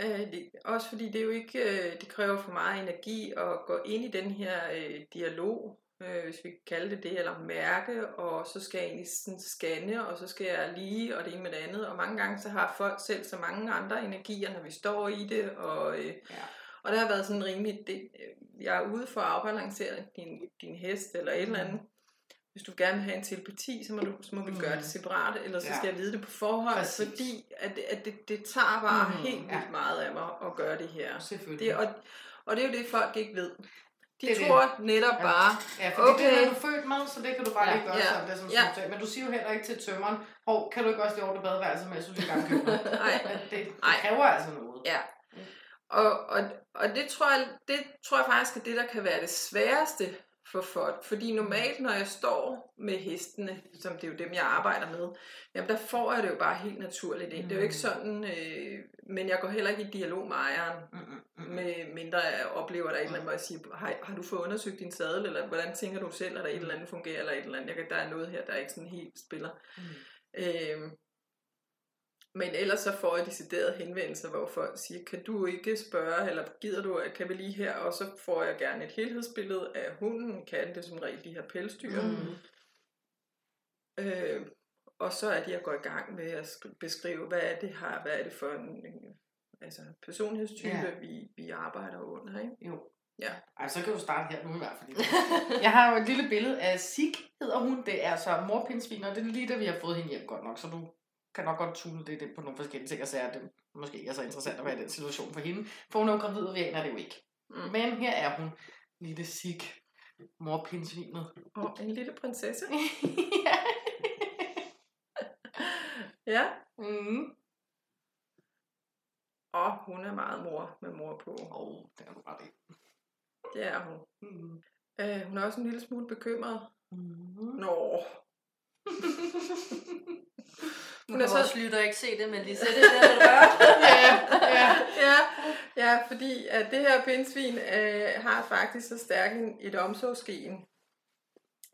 Øh, det, også fordi det jo ikke, øh, det kræver for meget energi at gå ind i den her øh, dialog, øh, hvis vi kan kalde det det, eller mærke, og så skal jeg egentlig sådan scanne, og så skal jeg lige, og det ene med det andet, og mange gange så har folk selv så mange andre energier, når vi står i det, og, øh, Ja. og der har været sådan rimelig, det, øh, jeg er ude for at afbalancere din, din hest, eller et eller andet, hvis du gerne vil have en telepati, så må, du, så må vi Mm. gøre det separat, eller så Ja. skal jeg vide det på forhånd, Præcis. fordi at, det- at det, det tager bare Mm, mm, helt vildt ja. meget af mig at gøre det her. Det, og, og det er jo det, folk ikke ved. De Det er det. tror netop Ja. bare, Ja, fordi okay. det er du født med, så det kan du bare Ja. lige gøre Ja. sådan, det som Ja. ja. Men du siger jo heller ikke til tømmeren, hov, kan du ikke også lige ordne badeværelset med, så vi gang? Nej. Det, det Nej. kræver altså noget. Ja. Og, og, og det, tror jeg, det tror jeg faktisk er det, der kan være det sværeste for folk. Fordi normalt, når jeg står med hestene, som det er jo dem, jeg arbejder med, jamen der får jeg det jo bare helt naturligt ind. Det er jo ikke Mm. sådan, øh, men jeg går heller ikke i dialog med ejeren, Mm, mm, mm. med mindre jeg oplever, der er et eller andet, hvor jeg siger, har, har du fået undersøgt din sadel, eller hvordan tænker du selv, at der er et eller andet fungerer, eller et eller andet. Jeg kan, der er noget her, der ikke sådan helt spiller. Mm. Øhm, men ellers så får jeg deciderede henvendelser, hvor folk siger, kan du ikke spørge, eller gider du, kan vi lige her, og så får jeg gerne et helhedsbillede af hunden, katten, det som regel de her pelsdyr. Mm. Øh, og så er det, jeg går i gang med at sk- beskrive, hvad er det har, hvad er det for en, en altså personlighedstype, Ja. vi, vi arbejder under. Ikke? Jo. Ja. Ej, så kan du starte her nu i hvert fald. Jeg har jo et lille billede af Sig, hedder hun. Det er så morpindsvin, og det er lige da vi har fået hende hjem godt nok, så du kan nok godt tune det, det på nogle forskellige ting, og så er det måske ikke er så interessant at være i den situation for hende. For hun er jo gravid, og vi aner det jo ikke. Mm. Men her er hun, lille Sig, morpindsvinet. Og en lille prinsesse. ja. Ja. Mm. Og hun er meget mor med mor på. Åh, oh, det er du ret i. Det er hun. Mm. Øh, hun er også en lille smule bekymret. Mm. Nå. Nu Hun kan så- vores lytter ikke se det, men lige sætte det der, ja, ja. ja, ja, fordi at det her pindsvin øh, har faktisk så stærk en, et omsorgsgen.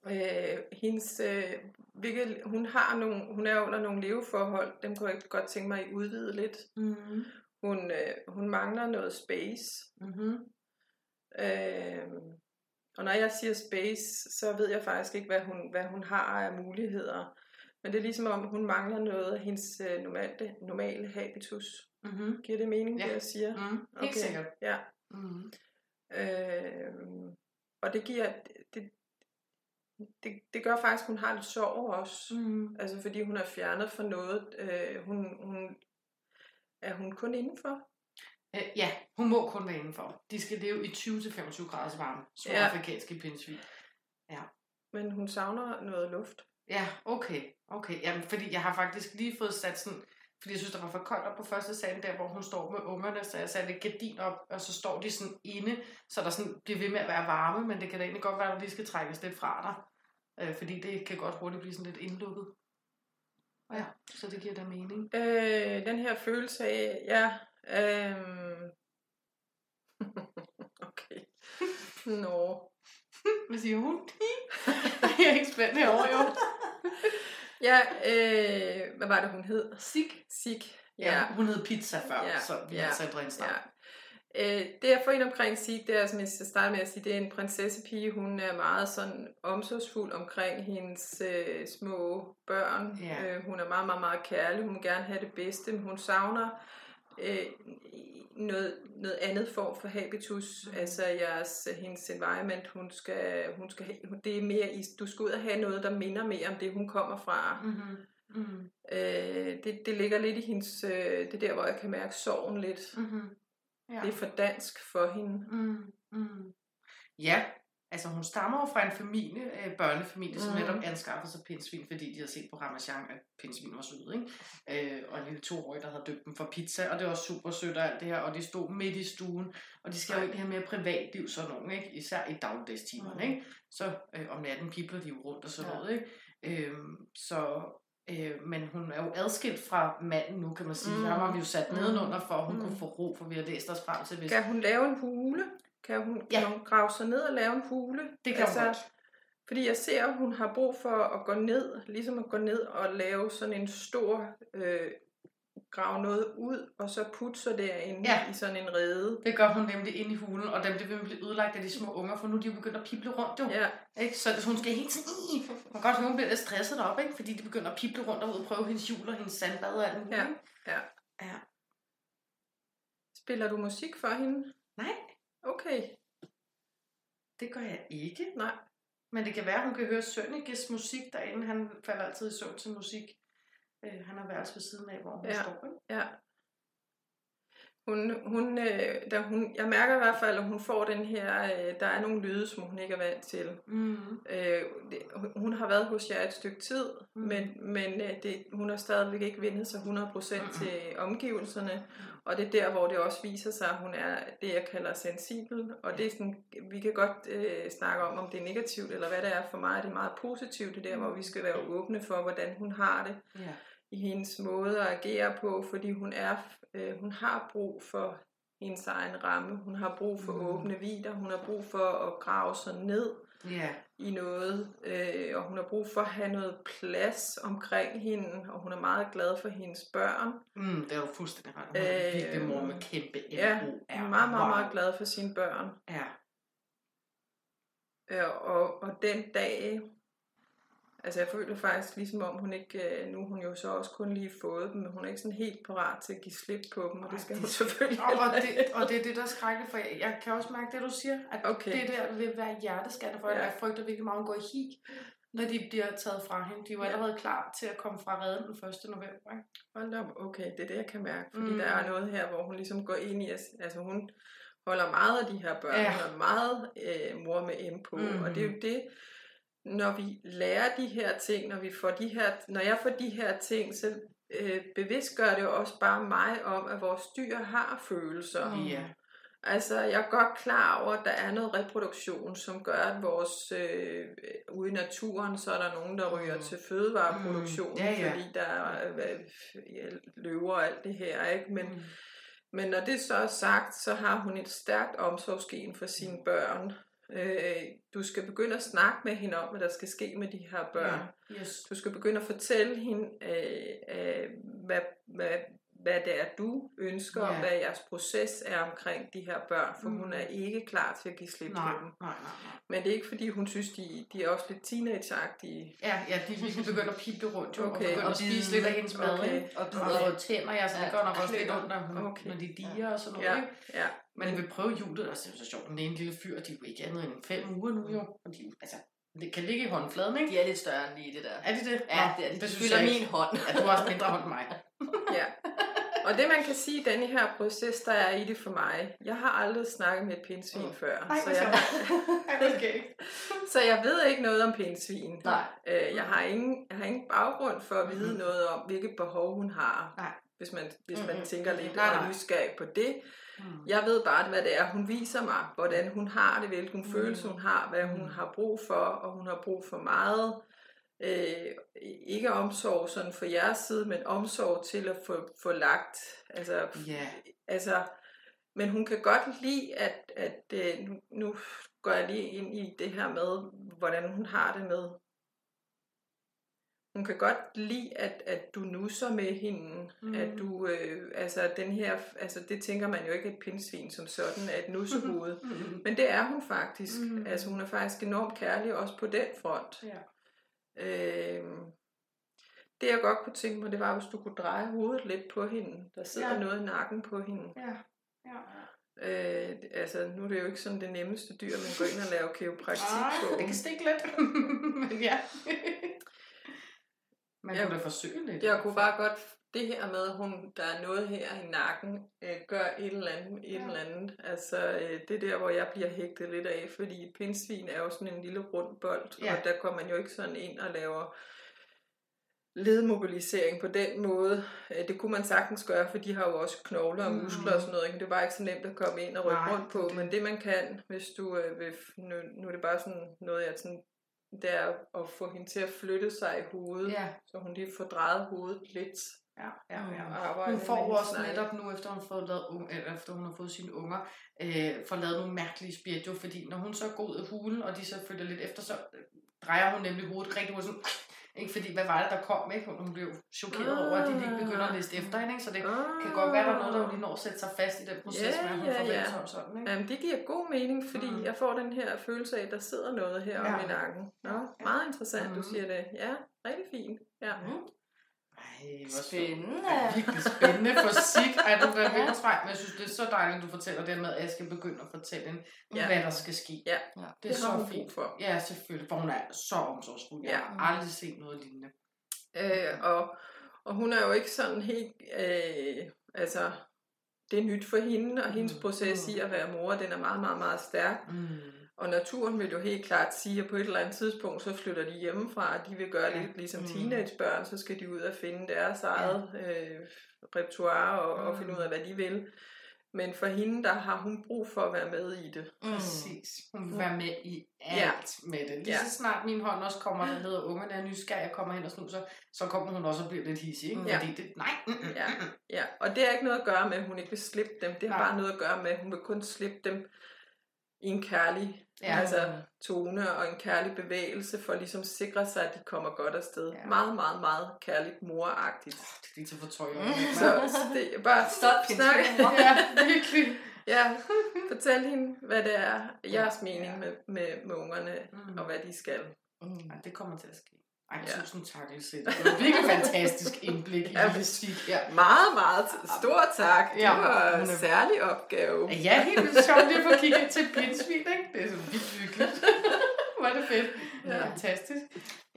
Øh, hendes, øh, hvilket, hun, har nogle, hun er under nogle leveforhold, dem kunne jeg godt tænke mig at udvide lidt. Mm. Hun, øh, hun mangler noget space. Mm-hmm. Øh, og når jeg siger space, så ved jeg faktisk ikke, hvad hun, hvad hun har af muligheder. Men det er ligesom om, hun mangler noget af hendes øh, normale, normale habitus. Mm-hmm. Giver det mening, Ja. det jeg siger? Mm. Helt okay. sikkert. Ja. Mm. Øh, og det giver... Det, det, det gør faktisk, at hun har lidt sorg også. Mm. Altså fordi hun er fjernet fra noget. Øh, hun, hun, er hun kun indenfor? Øh, ja, hun må kun være indenfor. De skal leve i 20-25 graders varme. Små Ja. ja. afrikanske pindsvin. Men hun savner noget luft. Ja, okay. okay. Jamen, fordi jeg har faktisk lige fået sat sådan... Fordi jeg synes, der var for koldt op på første salen, der hvor hun står med ungerne, så jeg satte et gardin op, og så står de sådan inde, så der sådan bliver ved med at være varme, men det kan da egentlig godt være, at de skal trækkes lidt fra dig. Øh, fordi det kan godt hurtigt blive sådan lidt indlukket. Ja, så det giver da mening. Øh, den her følelse af, ja, øh, okay, nå, Hvad siger hun? jeg er ikke spændt herovre, jo. ja, øh, hvad var det, hun hed? Sig. Sig. Ja, hun hed Pizza før, Ja, så vi ja, har sat brainstorm. Ja. Øh, det jeg får ind omkring Sig, det er, som jeg skal starte med at sige, det er en prinsessepige. Hun er meget sådan omsorgsfuld omkring hendes øh, små børn. Ja. Øh, hun er meget, meget, meget kærlig. Hun vil gerne have det bedste, men hun savner øh, noget, noget andet form for habitus. Mm. Altså jeres, hendes environment, hun skal, hun skal have, det er mere, du skal ud og have noget, der minder mere om det, hun kommer fra. Mm-hmm. Mm-hmm. Øh, det, det ligger lidt i hendes, øh, det er der, hvor jeg kan mærke sorgen lidt. Mm-hmm. Ja. Det er for dansk for hende. Mm, mm. Ja, altså hun stammer jo fra en familie, øh, børnefamilie, som Mm. netop anskaffede sig pindsvin, fordi de havde set på Ramachan, at pindsvin var søde, ikke? Øh, og en lille toårig, der havde døbt dem for pizza, og det var super sødt og alt det her, og de stod midt i stuen, og de skal jo egentlig have mere privatliv, sådan nogen, ikke? Især i dagligdagstimerne, Mm. ikke? Så øh, om natten pipler de jo rundt og sådan Ja. noget, ikke? Øh, så Øh, men hun er jo adskilt fra manden nu, kan man sige. Mm. Ham har vi jo sat Mm. nedenunder, for at hun Mm. kunne få ro, for vi har læst os frem til, hvis... Kan hun lave en hule? Kan hun, Ja. kan hun grave sig ned og lave en hule? Det kan hun godt. Fordi jeg ser, at hun har brug for at gå ned, ligesom at gå ned og lave sådan en stor, øh, grave noget ud, og så putte sig derinde Ja. i sådan en rede. Det gør hun nemlig ind i hulen, og dem det vil blive ødelagt af de små unger, for nu er de jo begyndt at pible rundt jo. Ja, Ikke? Så hun skal helt "Ih!" man kan godt høre, hun bliver lidt stresset op, ikke? fordi de begynder at pible rundt og ud og prøve hendes jul og hendes sandbad og alt muligt. Ja. ja. ja. Spiller du musik for hende? Nej, Okay, det gør jeg ikke. nej. Men det kan være, hun kan høre Sønnekes musik derinde. Han falder altid i søvn til musik. Øh, han har værelse ved siden af, hvor hun Ja. står. Ikke? Ja. Hun, hun, øh, da hun, jeg mærker i hvert fald, at hun får den her, øh, der er nogle lyde, som hun ikke er vant til. Mm. Øh, det, hun- har været hos jer et stykke tid, Mm. mm. men, men øh, det, hun har stadigvæk ikke vendt sig 100% Mm-mm. til omgivelserne. Og det er der, hvor det også viser sig, at hun er det, jeg kalder sensibel. Og det er sådan, vi kan godt øh, snakke om, om det er negativt eller hvad det er. For mig er det meget positivt. Det er der, hvor vi skal være åbne for, hvordan hun har det Ja. I hendes måde at agere på, fordi hun er, øh, hun har brug for hendes egen ramme. Hun har brug for Mm. åbne vider. Hun har brug for at grave sig ned ja. i noget, øh, og hun har brug for at have noget plads omkring hende, og hun er meget glad for hendes børn. Mm, det er jo fuldstændig ret. Hun er Øh, mor med kæmpe Ja, ego. hun er meget, meget, meget glad for sine børn. Ja. Øh, og, og den dag, altså jeg føler faktisk ligesom om hun ikke, øh, nu hun jo så også kun lige fået dem, men hun er ikke sådan helt parat til at give slip på dem, og Ej, det skal det- hun selvfølgelig Og, og, det, og det er det, der er skrækkeligt, for jeg, jeg kan også mærke det, du siger, at Okay. det der vil være hjerteskærende for, ja. Jeg frygter virkelig meget, hun går i hig, når de bliver taget fra hende. De jo Ja. allerede klar til at komme fra redden den 1. november. Ikke? Hold op, okay, det er det, jeg kan mærke. Fordi Mm. mm. der er noget her, hvor hun ligesom går ind i, altså hun holder meget af de her børn, Ja. hun er meget øh, mor med M på, mm. og det er jo det, når vi lærer de her ting, når vi får de her, når jeg får de her ting, så øh, bevidstgør det jo også bare mig om, at vores dyr har følelser. Mm. Ja. Altså, jeg er godt klar over, at der er noget reproduktion, som gør, at vores, øh, ude i naturen, så er der nogen, der ryger Mm. til fødevareproduktion, Mm. Ja, ja. fordi der er øh, løver og alt det her, ikke? Men, Mm. men når det så er sagt, så har hun et stærkt omsorgsgen for sine børn. Øh, du skal begynde at snakke med hende om, hvad der skal ske med de her børn. Ja. Yes. Du skal begynde at fortælle hende, øh, øh, hvad, hvad, hvad det er, du ønsker, Ja. og hvad jeres proces er omkring de her børn, for Mm. hun er ikke klar til at give slip Nej, på dem. nej, nej, nej. Men det er ikke, fordi hun synes, de, de er også lidt teenageagtige. Ja, ja, de virkelig begynder at pible rundt, okay. og begynder og at spise lidt af hendes mad, Okay. Og Og bider. få tænder, ja, så det Ja. gør nok også lidt ondt, når, hun, Okay. når de diger og sådan noget, Ja, ikke? ja. Men vi vil prøve julet, og det er så sjovt, den ene lille fyr, de er jo ikke andet end fem uger nu, jo. Og de, altså, det kan ligge i håndfladen, ikke? De er lidt større end lige det der. Er de det? Ja, Nå, det er de. De synes fylder jeg min hånd. Ja, du har også mindre hånd end mig. ja. Og det man kan sige i denne her proces, der er i det for mig, jeg har aldrig snakket med et pindsvin Mm. før. Ej, så, jeg, okay. så jeg ved ikke noget om pindsvin. Nej. Øh, jeg, har ingen, jeg har ingen baggrund for at vide Mhm. noget om, hvilket behov hun har. Nej. Hvis man, hvis Mhm. man tænker lidt Nej, og er nej. nysgerrig på det. Mm. Jeg ved bare, hvad det er, hun viser mig, hvordan hun har det, hvilken Mm. følelse hun har, hvad hun Mm. har brug for, og hun har brug for meget. Øh, ikke omsorg sådan for jeres side, men omsorg til at få, få lagt. Altså, Ja. altså, men hun kan godt lide, at, at øh, nu, nu går jeg lige ind i det her med, hvordan hun har det med. Hun kan godt lide, at, at du nusser med hende, Mm. at du, øh, altså den her, altså det tænker man jo ikke, at et pindsvin som sådan et nussehoved. Mm. Men det er hun faktisk. Mm. Altså hun er faktisk enormt kærlig også på den front. Ja. Øhm, det jeg godt kunne tænke mig, det var, hvis du kunne dreje hovedet lidt på hende. Der sidder Ja. noget i nakken på hende. Ja. Ja. Øh, altså, nu er det jo ikke sådan det nemmeste dyr, man går ind og laver kiropraktik Ej, på. det kan stikke lidt. Men ja. Man Jeg- kunne da forsøge lidt. Jeg kunne bare godt, det her med, hun, der er noget her i nakken, øh, gør et eller andet, et Ja. eller andet. Altså, øh, det er der, hvor jeg bliver hægtet lidt af, fordi pindsvin er jo sådan en lille rund bold, Ja. og der kommer man jo ikke sådan ind og laver ledmobilisering på den måde. Øh, Det kunne man sagtens gøre, for de har jo også knogler og muskler og sådan noget. ikke? Det var ikke så nemt at komme ind og rykke Nej, rundt på, det. men det man kan, hvis du øh, vil, nu, nu er det bare sådan noget, jeg sådan, det er at få hende til at flytte sig i hovedet, Ja, så hun lige får drejet hovedet lidt. ja, ja, ja. og arbejde Hun får også negle. netop nu, efter hun, har fået lavet, unge, eller efter hun har fået sine unger, øh, får lavet nogle mærkelige jo, fordi når hun så går ud af hulen, og de så følger lidt efter, så øh, drejer hun nemlig hovedet rigtig hurtigt sådan, ikke fordi, hvad var det, der kom, ikke? Hun blev chokeret over, at de ikke begynder at liste efter hende, ikke? Så det kan godt være, der er noget, der lige når at sætte sig fast i den proces, Ja, med at hun sig om sådan, ikke? Jamen, det giver god mening, fordi Mm. jeg får den her følelse af, at der sidder noget her ja. om i nakken. Nå, Ja. meget interessant, Mm. du siger det. Ja, rigtig fint. Ja. Mm. Ej, hvor Spændende. Ja, virkelig spændende fysik. Ej, du bliver virkelig træt, men jeg synes, det er så dejligt, at du fortæller det med, at jeg skal begynde at fortælle hende, Ja. hvad der skal ske. Ja, Det er det så hun fint. for. Ja, selvfølgelig, for hun er så omsorgsfuld. Jeg Ja. har aldrig set noget lignende. Øh, og, og hun er jo ikke sådan helt, øh, altså, det er nyt for hende, og hendes Mm. proces i at være mor, den er meget, meget, meget stærk. Mm. Og naturen vil jo helt klart sige, at på et eller andet tidspunkt, så flytter de hjemmefra, og de vil gøre Ja. lidt ligesom Mm. teenagebørn, så skal de ud og finde deres eget øh, repertoire og, og Mm. finde ud af, hvad de vil. Men for hende, der har hun brug for at være med i det. Mm. Præcis. Hun vil være med i alt Ja. med det. Lige Ja. så snart min hånd også kommer, der hedder ungerne er nysgerrige, kommer hen og snuser, så kommer hun også og bliver lidt hissig. Ikke? Ja. Fordi det, nej, mm, mm, Ja. mm, mm. Ja, og det har ikke noget at gøre med, at hun ikke vil slippe dem. Det har Nej. bare noget at gøre med, at hun vil kun slippe dem i en kærlig Ja. altså, tone og en kærlig bevægelse, for ligesom at sikre sig, at de kommer godt afsted. Ja. Meget, meget, meget kærligt moragtigt. Det er lige til få tøj. Mm. Så, det er bare Stop, snak. Ja, virkelig. Ja, fortæl hende, hvad det er, jeres mening Ja. med, med, med ungerne, Mm. og hvad de skal. Mm. Ja, det kommer til at ske. Ej, Ja. tusind tak, Lisette. Det var virkelig fantastisk indblik i Ja, fysik. Ja. Meget, meget stor tak. Det Ja, var en er- særlig opgave. Ja, helt vildt sjovt lige at få kigget til pindsvin, ikke? Det er så vildt hyggeligt. Hvor er det fedt. Ja. Fantastisk.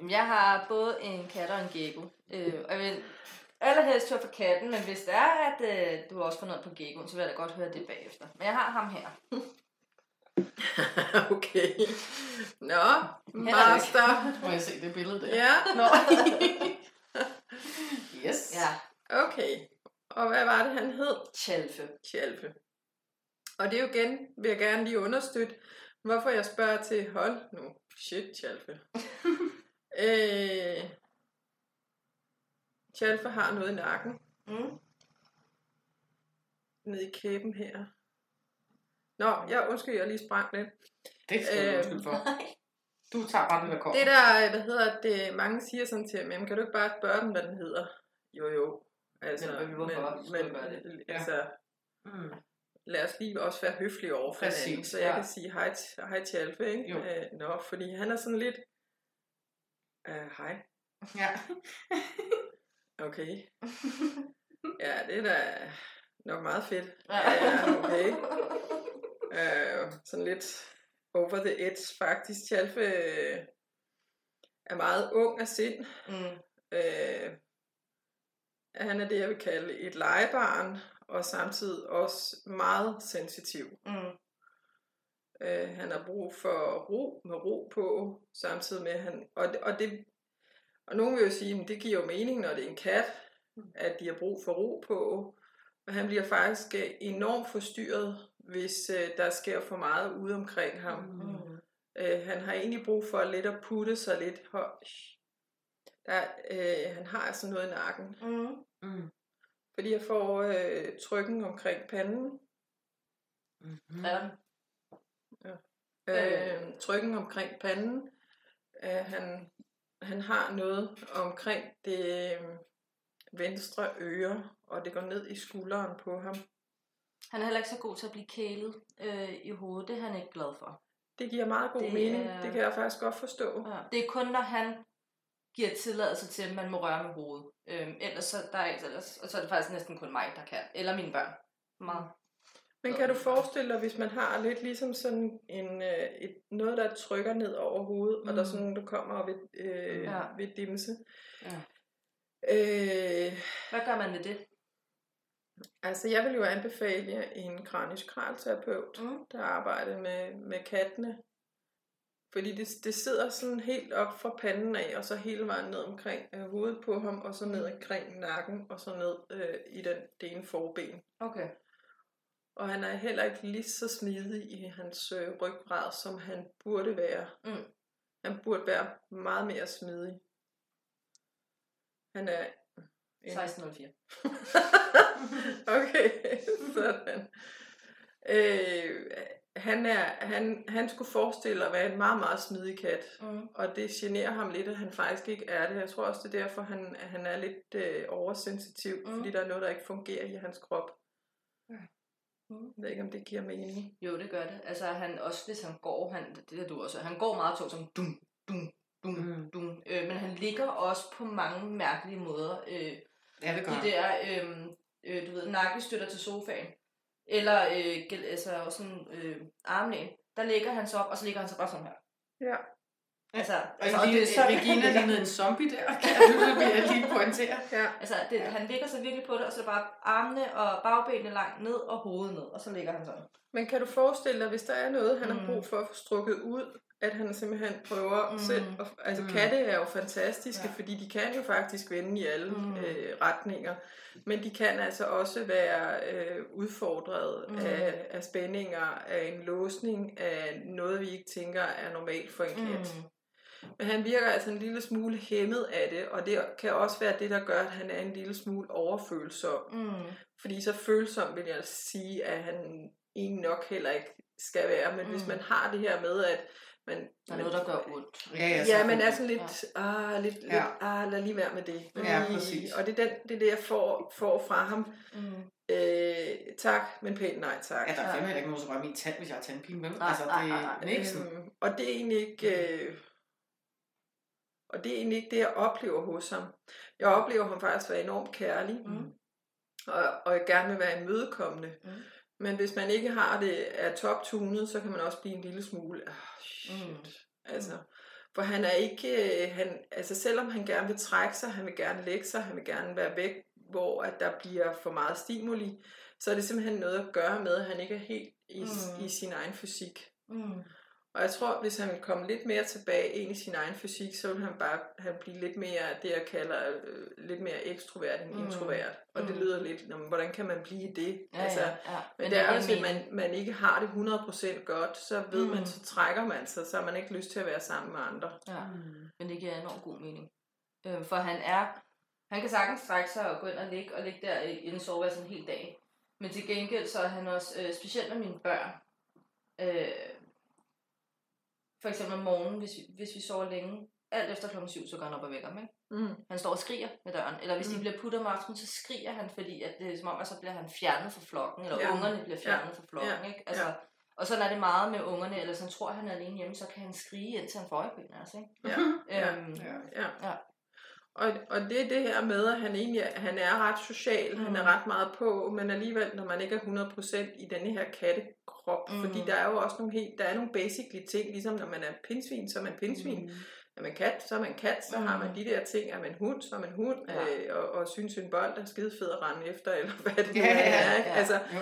Jeg har både en kat og en gecko. Øh, og jeg vil allerhelst høre fra katten, men hvis det er, at øh, du også får noget på geckoen, så vil jeg da godt høre det bagefter. Men jeg har ham her. okay. Nå, master. Må jeg se det billede der? Ja, Nå. yes. Ja, okay. Og hvad var det, han hed? Chalfe. Tjalfe. Og det er jo igen, vil jeg gerne lige understøtte, hvorfor jeg spørger til, hold nu, shit, Tjalfe. øh, Tjalfe har noget i nakken, Mm. nede i kæben her. Nå, jeg undskyld, jeg lige sprang lidt. Det skal du Øhm, undskylde for. Du tager bare det, der kommer. Det der, hvad hedder det, mange siger sådan til mig, kan du ikke bare spørge dem, hvad den hedder? Jo, jo. Altså, Men hvorfor du gøre det? altså, Mm. lad os lige også være høflige over for Præcis, hinanden, så jeg ja. kan sige hej, hej til Alfe, ikke? Jo. Øh, nå, fordi han er sådan lidt, uh, hej, Ja. okay. ja, det er da nok meget fedt. Ja, ja, okay. Uh, sådan lidt over the edge, faktisk. Tjalfe øh, er meget ung af sind. Mm. Øh, han er det, jeg vil kalde et legebarn, og samtidig også meget sensitiv. Mm. Øh, han har brug for ro med ro på, samtidig med, han, og, og, det, og nogen vil jo sige, at det giver jo mening, når det er en kat, at de har brug for ro på. Men han bliver faktisk øh, enormt forstyrret, hvis øh, der sker for meget ude omkring ham. Mm. Øh, han har egentlig brug for lidt at putte sig lidt højt. Der, øh, han har altså noget i nakken. Mm. Mm. Fordi jeg får øh, trykken omkring panden. Mm-hmm. Ja. Øh, trykken omkring panden. Øh, han, han har noget omkring det øh, venstre øre, og det går ned i skulderen på ham. Han er heller ikke så god til at blive kælet øh, i hovedet. Det er han ikke glad for. Det giver meget god Det mening. er- Det kan jeg faktisk godt forstå. Ja. Det er kun, når han giver tilladelse til, at man må røre med hovedet. Øhm, ellers, så, der er, ellers, og så er det faktisk næsten kun mig, der kan. Eller mine børn. Meget. Men kan du forestille dig, hvis man har lidt ligesom sådan en, øh, et, noget, der trykker ned over hovedet, mm. og der er Mm. sådan nogen, der kommer ved, øh, Ja. ja. ved dimse. Ja. Øh, Hvad gør man ved det? Altså, jeg vil jo anbefale en kranisk kralterapeut, Mm. der arbejder med, med kattene. Fordi det, det sidder sådan helt op fra panden af, og så hele vejen ned omkring øh, hovedet på ham, og så ned omkring nakken, og så ned øh, i den, det ene forben. Okay. Og han er heller ikke lige så smidig i hans øh, ryggrad, som han burde være. Mm. Han burde være meget mere smidig. Han er... en- 1604. okay, sådan. Øh, han, er, han, han skulle forestille at være en meget, meget smidig kat. Mm. Og det generer ham lidt, at han faktisk ikke er det. Jeg tror også, det er derfor, han, at han er lidt øh, oversensitiv, Mm. fordi der er noget, der ikke fungerer i hans krop. Mm. Jeg ved ikke, om det giver mening. Jo, det gør det. Altså, han, også hvis han går, han, det er du også, han går meget tungt som dum, dum, dum, mm. dum. Øh, men han ligger også på mange mærkelige måder. Øh, Ja, det gør de der, øh, øh, du ved, nakkestøtter til sofaen. Eller øh, altså også sådan øh, armlæn. Der ligger han så op, og så ligger han så bare sådan her. Ja. Altså, Og altså, altså, det er så- Regina lignede en zombie der, kan jeg lige pointere. Ja. Altså, det, han ligger så virkelig på det, og så bare armene og bagbenene langt ned, og hovedet ned, og så ligger han sådan. Men kan du forestille dig, hvis der er noget, han Mm. har brug for at få strukket ud, at han simpelthen prøver Mm. mm. selv. At, altså Mm. mm. katte er jo fantastiske, Ja. fordi de kan jo faktisk vende i alle Mm. mm. øh, retninger. Men de kan altså også være øh, udfordret Mm. mm. af, af spændinger, af en låsning, af noget, vi ikke tænker er normalt for en kat. Mm. Men han virker altså en lille smule hæmmet af det, og det kan også være det, der gør, at han er en lille smule overfølsom. Mm. Fordi så følsom vil jeg sige, at han egentlig nok heller ikke skal være. Men mm. hvis Mm. man har det her med, at man... Der er noget, der gør ondt. Ja, ja, Ja, men er sådan lidt, ja. ah, lidt, lidt Ja. ah, lad lige være med det. Ja, Lige- præcis. Og det er, den, det er det, jeg får, får fra ham. Mm. Øh, tak, men pænt nej tak. Ja, der er fandme ikke nogen, som rører min tand, hvis jeg har tandpine, vel? Nej, Altså, det nej, er nej. niksen. Øhm, og det er egentlig ikke... Øh, og det er egentlig ikke det, jeg oplever hos ham. Jeg oplever ham faktisk være enormt kærlig, Mm. og, og jeg gerne vil være imødekommende. Mm. Men hvis man ikke har det er toptunet, så kan man også blive en lille smule, ah, shit. Mm. Altså, for han er ikke, øh, han, altså selvom han gerne vil trække sig, han vil gerne lægge sig, han vil gerne være væk, hvor at der bliver for meget stimuli, så er det simpelthen noget at gøre med, at han ikke er helt i, Mm. mm. i sin egen fysik. Mm. Og jeg tror, hvis han komme lidt mere tilbage ind i sin egen fysik, så vil han bare han blive lidt mere det, jeg kalder øh, lidt mere ekstrovert end Mm. introvert. Og det Mm. lyder lidt, "Nå, men hvordan kan man blive det? Ja, altså, ja, ja. men det er også, at man, man ikke har det 100% godt, så ved Mm. man, så trækker man sig, så har man ikke lyst til at være sammen med andre. Ja. Mm. Men det giver enormt god mening. Øh, for han er, han kan sagtens strække sig og gå ind og ligge, og ligge der i, i en soveværelse en hel dag. Men til gengæld så er han også, øh, specielt med mine børn, øh, for eksempel om morgenen, hvis vi, hvis vi sover længe, alt efter klokken 7, så går han op og vækker dem, ikke? Mm. Han står og skriger med døren. Eller hvis mm. de bliver puttet om aftenen, så skriger han, fordi at det er som om, at så bliver han fjernet fra flokken, eller Ja. ungerne bliver fjernet Ja. fra flokken, Ja. ikke? Altså, Ja. Og sådan er det meget med ungerne, eller så han tror, han er alene hjemme, så kan han skrige, indtil han får øje på en af os, ikke? Ja. Øhm, Ja. Ja. Ja. Og, og det er det her med, at han egentlig er, han er ret social, mm. han er Mm. ret meget på, men alligevel, når man ikke er 100% i denne her kattekrop, Mm. mm. fordi der er jo også nogle helt, der er nogle basically ting, ligesom når man er pindsvin, så er man pindsvin. Mm. er man kat, så er man kat, så har man de der ting, er man hund, så er man hund, Ja. øh, og, og synes en bold er skide fed at rende efter, eller hvad det nu Ja, ja, er. Ikke? ja. Altså, Jo.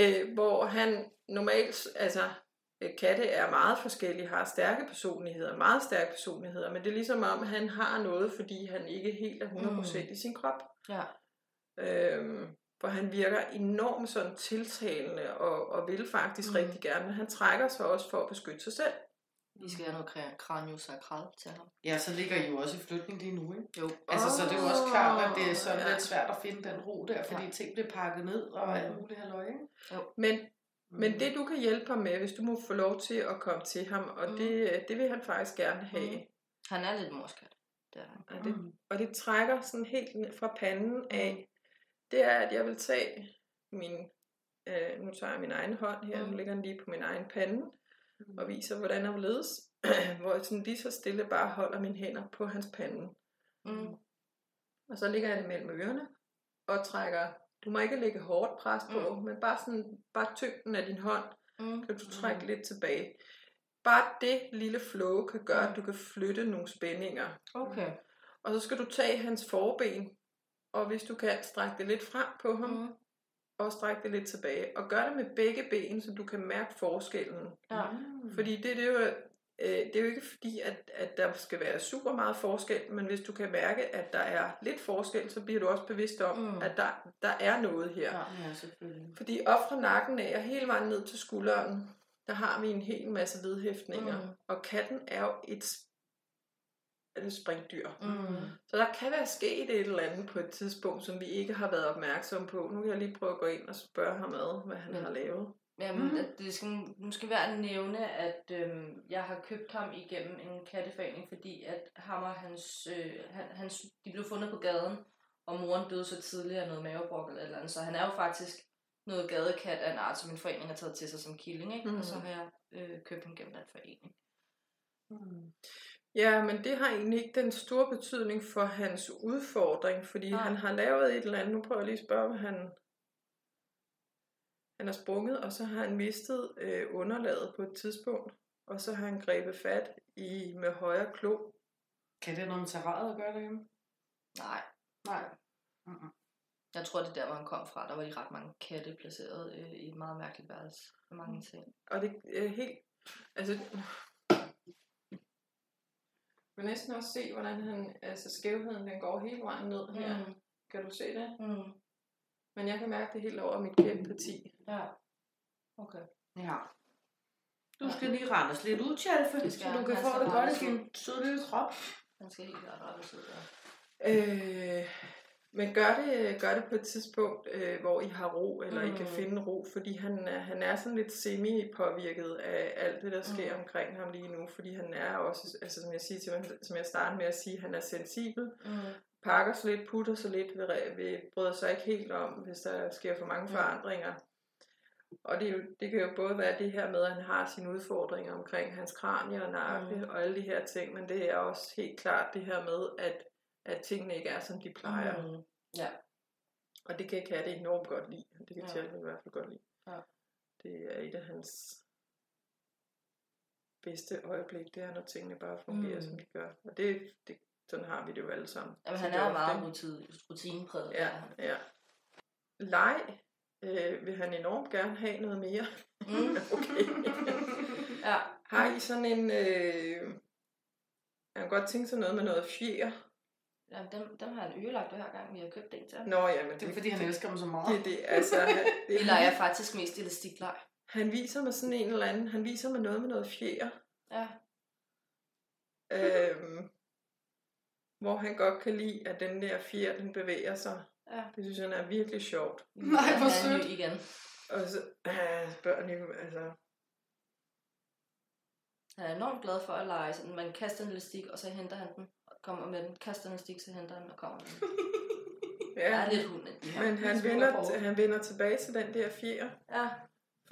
øh, hvor han normalt, altså katte er meget forskellige, har stærke personligheder, meget stærke personligheder, men det er ligesom om, han har noget, fordi han ikke helt er 100% mm. i sin krop. Ja. Øhm, for han virker enormt sådan tiltalende og, og vil faktisk Mm. mm. rigtig gerne, men han trækker sig også for at beskytte sig selv. Vi skal have noget kra- kraniosakral til ham. Ja, så ligger I jo også i flytning lige nu, ikke? Jo. Altså, så det er jo også klart, at det er sådan Ja. lidt svært at finde den ro der, fordi Ja. ting bliver pakket ned og alt muligt halløj, ikke? Men, Mm. Men det du kan hjælpe ham med, hvis du må få lov til at komme til ham, og Mm. det, det vil han faktisk gerne have. Mm. Han er lidt morskat. Det er han. Og, det, Mm. og det trækker sådan helt fra panden af, det er, at jeg vil tage min, øh, nu tager jeg min egen hånd her, Mm. nu ligger den lige på min egen pande, Mm. og viser, hvordan jeg ledes, hvor jeg sådan lige så stille bare holder mine hænder på hans pande. Mm. Og så ligger jeg det mellem ørerne og trækker, du må ikke lægge hårdt pres på, mm. men bare sådan, bare tyngden af din hånd, Mm. kan du trække mm. lidt tilbage. Bare det lille flow kan gøre, at du kan flytte nogle spændinger. Okay. Og så skal du tage hans forben, og hvis du kan, strække det lidt frem på ham, mm. Mm. og strække det lidt tilbage. Og gør det med begge ben, så du kan mærke forskellen. Ja. Mm. Fordi det, det, er jo, øh, det er jo ikke fordi, at, at der skal være super meget forskel, men hvis du kan mærke, at der er lidt forskel, så bliver du også bevidst om, Mm. mm. at der, der er noget her. Ja. Ja, selvfølgelig. Fordi op fra nakken af og hele vejen ned til skulderen, der har vi en hel masse vedhæftninger. Mm. Mm. Og katten er jo et, et springdyr. Mm. Så der kan være sket et eller andet på et tidspunkt, som vi ikke har været opmærksom på. Nu kan jeg lige prøve at gå ind og spørge ham ad, hvad han Men- har lavet. Jamen, Mhm. mm. det skal måske være at nævne, at øhm, jeg har købt ham igennem en katteforening, fordi at ham og hans, øh, han, hans, de blev fundet på gaden, og moren døde så tidligt af noget mavebrok eller eller andet, så han er jo faktisk noget gadekat af en art, som en forening har taget til sig som killing, ikke? Mm. Mhm. og så har jeg øh, købt ham gennem den forening. Mm. Ja, men det har egentlig ikke den store betydning for hans udfordring, fordi Nej. han har lavet et eller andet. Nu prøver jeg lige at spørge, hvad han... Han har sprunget, og så har han mistet øh, underlaget på et tidspunkt, og så har han grebet fat i med højre klo. Kan det have noget med terræet at gøre derhjemme? Nej, Nej. Mm-mm. jeg tror, det er der, hvor han kom fra. Der var de ret mange katte placeret øh, i et meget mærkeligt værelse med mange ting. Og det er helt... Altså... Du kan næsten også se, hvordan han, altså skævheden den går hele vejen ned her. Mm. Kan du se det? Mm. Men jeg kan mærke det helt over mit kæmparti. Ja. Okay. Ja. Du skal lige rendes lidt ud, Tjalfe, Det så skal du kan Han få det godt i din søde lille krop. Han skal helt klart rettes ud, ja. Øh, men gør det, gør det på et tidspunkt, øh, hvor I har ro, eller mm. I kan Mm. finde ro, fordi han, er- han er sådan lidt semi-påvirket af alt det, der sker mm. Mm. omkring ham lige nu, fordi han er også, altså som jeg, siger til, ham- som jeg startede med at sige, han er sensibel, Mm. pakker sig lidt, putter sig lidt, ved, ved, bryder sig ikke helt om, hvis der sker for mange Mm. forandringer. Og det, jo, det kan jo både være det her med, at han har sine udfordringer omkring hans kranie og nakke Mm. og alle de her ting, men det er også helt klart det her med, at, at tingene ikke er, som de plejer. Mm. Ja. Og det kan katte enormt godt lide. Det kan Ja. I hvert fald godt lide. Ja. Det er et af hans bedste øjeblik, det er, når tingene bare fungerer, Mm. som de gør. Og det, det, sådan har vi det jo alle sammen. Jamen, han er meget rutin, rutinepræget. Ja, ja. Leg øh, vil han enormt gerne have noget mere. Mm. okay. ja. Har I sådan en... Øh, jeg kan godt tænke sig noget med noget fjer. Jamen, dem, dem har han ødelagt hver gang, vi har købt en til ham. Nå ja, men Det er fordi, han elsker dem så meget. det, det, altså, han, det, Vi leger faktisk mest elastikleg. han viser mig sådan en eller anden, han viser mig noget med noget fjer. Ja. øhm, hvor han godt kan lide, at den der fjer, den bevæger sig. Ja. Det synes han er virkelig sjovt. Nej, hvor er sødt. ny igen. Og så, øh, børn, jo, altså, Han er enormt glad for at lege. Sådan, man kaster en elastik, og så henter han den. Og kommer med den. Kaster en elastik, så henter han den og kommer med den. Der ja. er lidt hund her. Men han vender, han vender tilbage til den der fjer. Ja.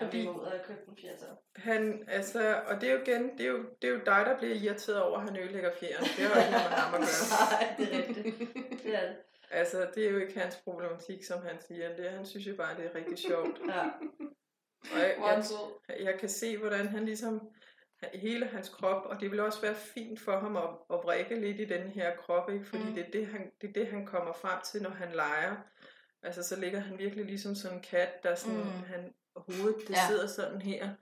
Fordi... Må ud og købe den fjerde til. Han, altså, og det er jo igen, det er jo, det er jo dig, der bliver irriteret over, at han ødelægger fjeren. Det har jo ikke noget med ham at gøre. Nej, det er rigtigt. Det er det. Altså, det er jo ikke hans problematik, som han siger. Det, han synes jo bare, det er rigtig sjovt. Ja. Og jeg, jeg, jeg kan se, hvordan han ligesom, hele hans krop, og det vil også være fint for ham at, at brække lidt i den her krop, ikke? fordi Mm. det, er det, han, det er det, han kommer frem til, når han leger. Altså, så ligger han virkelig ligesom sådan en kat, der sådan, Mm. han, hovedet, det ja. sidder sådan her.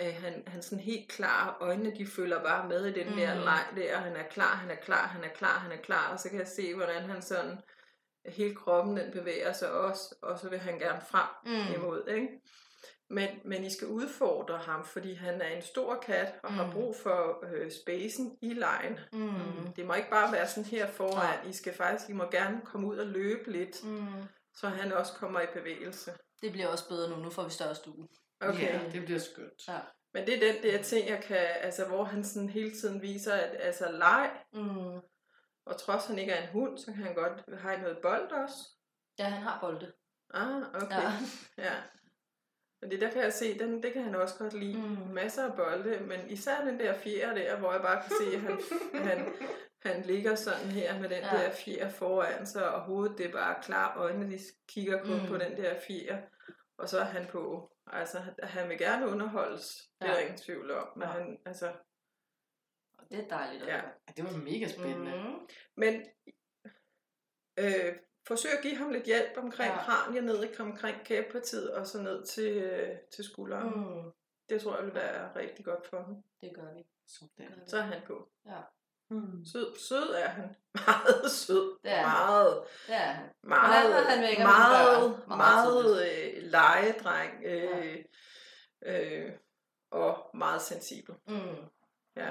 Øh, han, han sådan helt klar, øjnene de følger bare med i den mm. der Mm. leg der, han er klar, han er klar, han er klar, han er klar, og så kan jeg se, hvordan han sådan, hele kroppen den bevæger sig også, og så vil han gerne frem Mm. imod, ikke? Men, men I skal udfordre ham, fordi han er en stor kat og mm. har Mm. brug for øh, spacen i lejen. Mm. Det må ikke bare være sådan her foran. I skal faktisk, I må gerne komme ud og løbe lidt, Mm. så han også kommer i bevægelse. Det bliver også bedre nu. Nu får vi større stue. Okay. Ja, det bliver skønt. Ja. Men det er den der ting, jeg kan, altså, hvor han sådan hele tiden viser, at altså leg, Mm. og trods han ikke er en hund, så kan han godt have noget bold også. Ja, han har bolde. Ah, okay. Ja. Ja. Men det der kan jeg se, den, det kan han også godt lide. Mm. Masser af bolde, men især den der fjer der, hvor jeg bare kan se, at han, han, han ligger sådan her med den Ja. der fjer foran sig, og hovedet det er bare klar, øjnene de kigger kun mm. på den der fjer, og så er han på. Altså, han vil gerne underholdes, det er Ja. der ingen tvivl om, men Ja. han, altså, Og det er dejligt Ja. Ja, det var mega spændende. Mm. Men øh, forsøg at give ham lidt hjælp omkring Ja. ja. kraniet, ned i- omkring kæbepartiet, og så ned til, øh, til skulderen. Mm. Det tror jeg vil være rigtig godt for ham. Det gør vi. Sådan. Så er han på. Ja. Mm. Sød, sød er han. Meget sød. Det er meget, Det er han. meget, Hvordan han vækker meget, meget, Meget øh, legedreng. Øh, øh, og meget sensibel. Mm. Ja.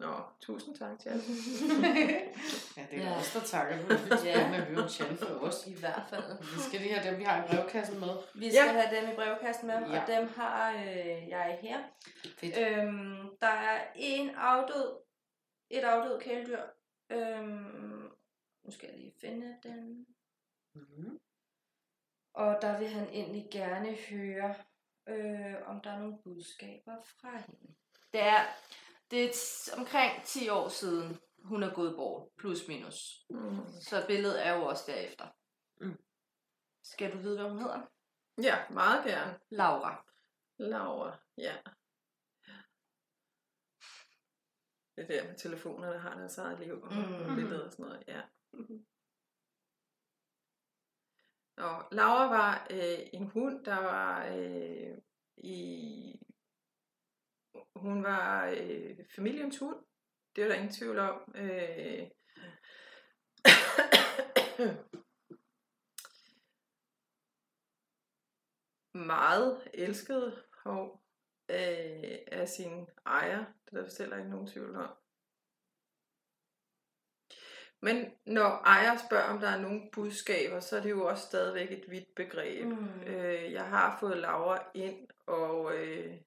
Nå, tusind tak til alle. Ja, det er Ja. ja. os, der takker. Det er spændende at høre om Chan for os. I hvert fald. Vi skal lige have dem, vi har i brevkassen med. Vi skal Ja. have dem i brevkassen med, Ja. og dem har øh, jeg her. Fedt. Øhm, der er en afdød, et afdød kæledyr. Øhm, nu skal jeg lige finde den. Mm-hmm. Og der vil han egentlig gerne høre, øh, om der er nogle budskaber fra hende. Det er, det er t- omkring 10 år siden, hun er gået bort, plus minus. Mm. Så billedet er jo også derefter. Mm. Skal du vide, hvad hun hedder? Ja, meget gerne. Laura. Laura, ja. Det der med telefonerne har deres eget liv og mm. billeder og sådan noget, ja. Og Laura var øh, en hund, der var øh, i... Hun var øh, familiens hund. Det er der ingen tvivl om. Øh, meget elsket hov, øh, af sin ejer. Det er der heller ikke nogen tvivl om. Men når ejer spørger, om der er nogle budskaber, så er det jo også stadigvæk et vidt begreb. Mm. Øh, jeg har fået Laura ind, og øh,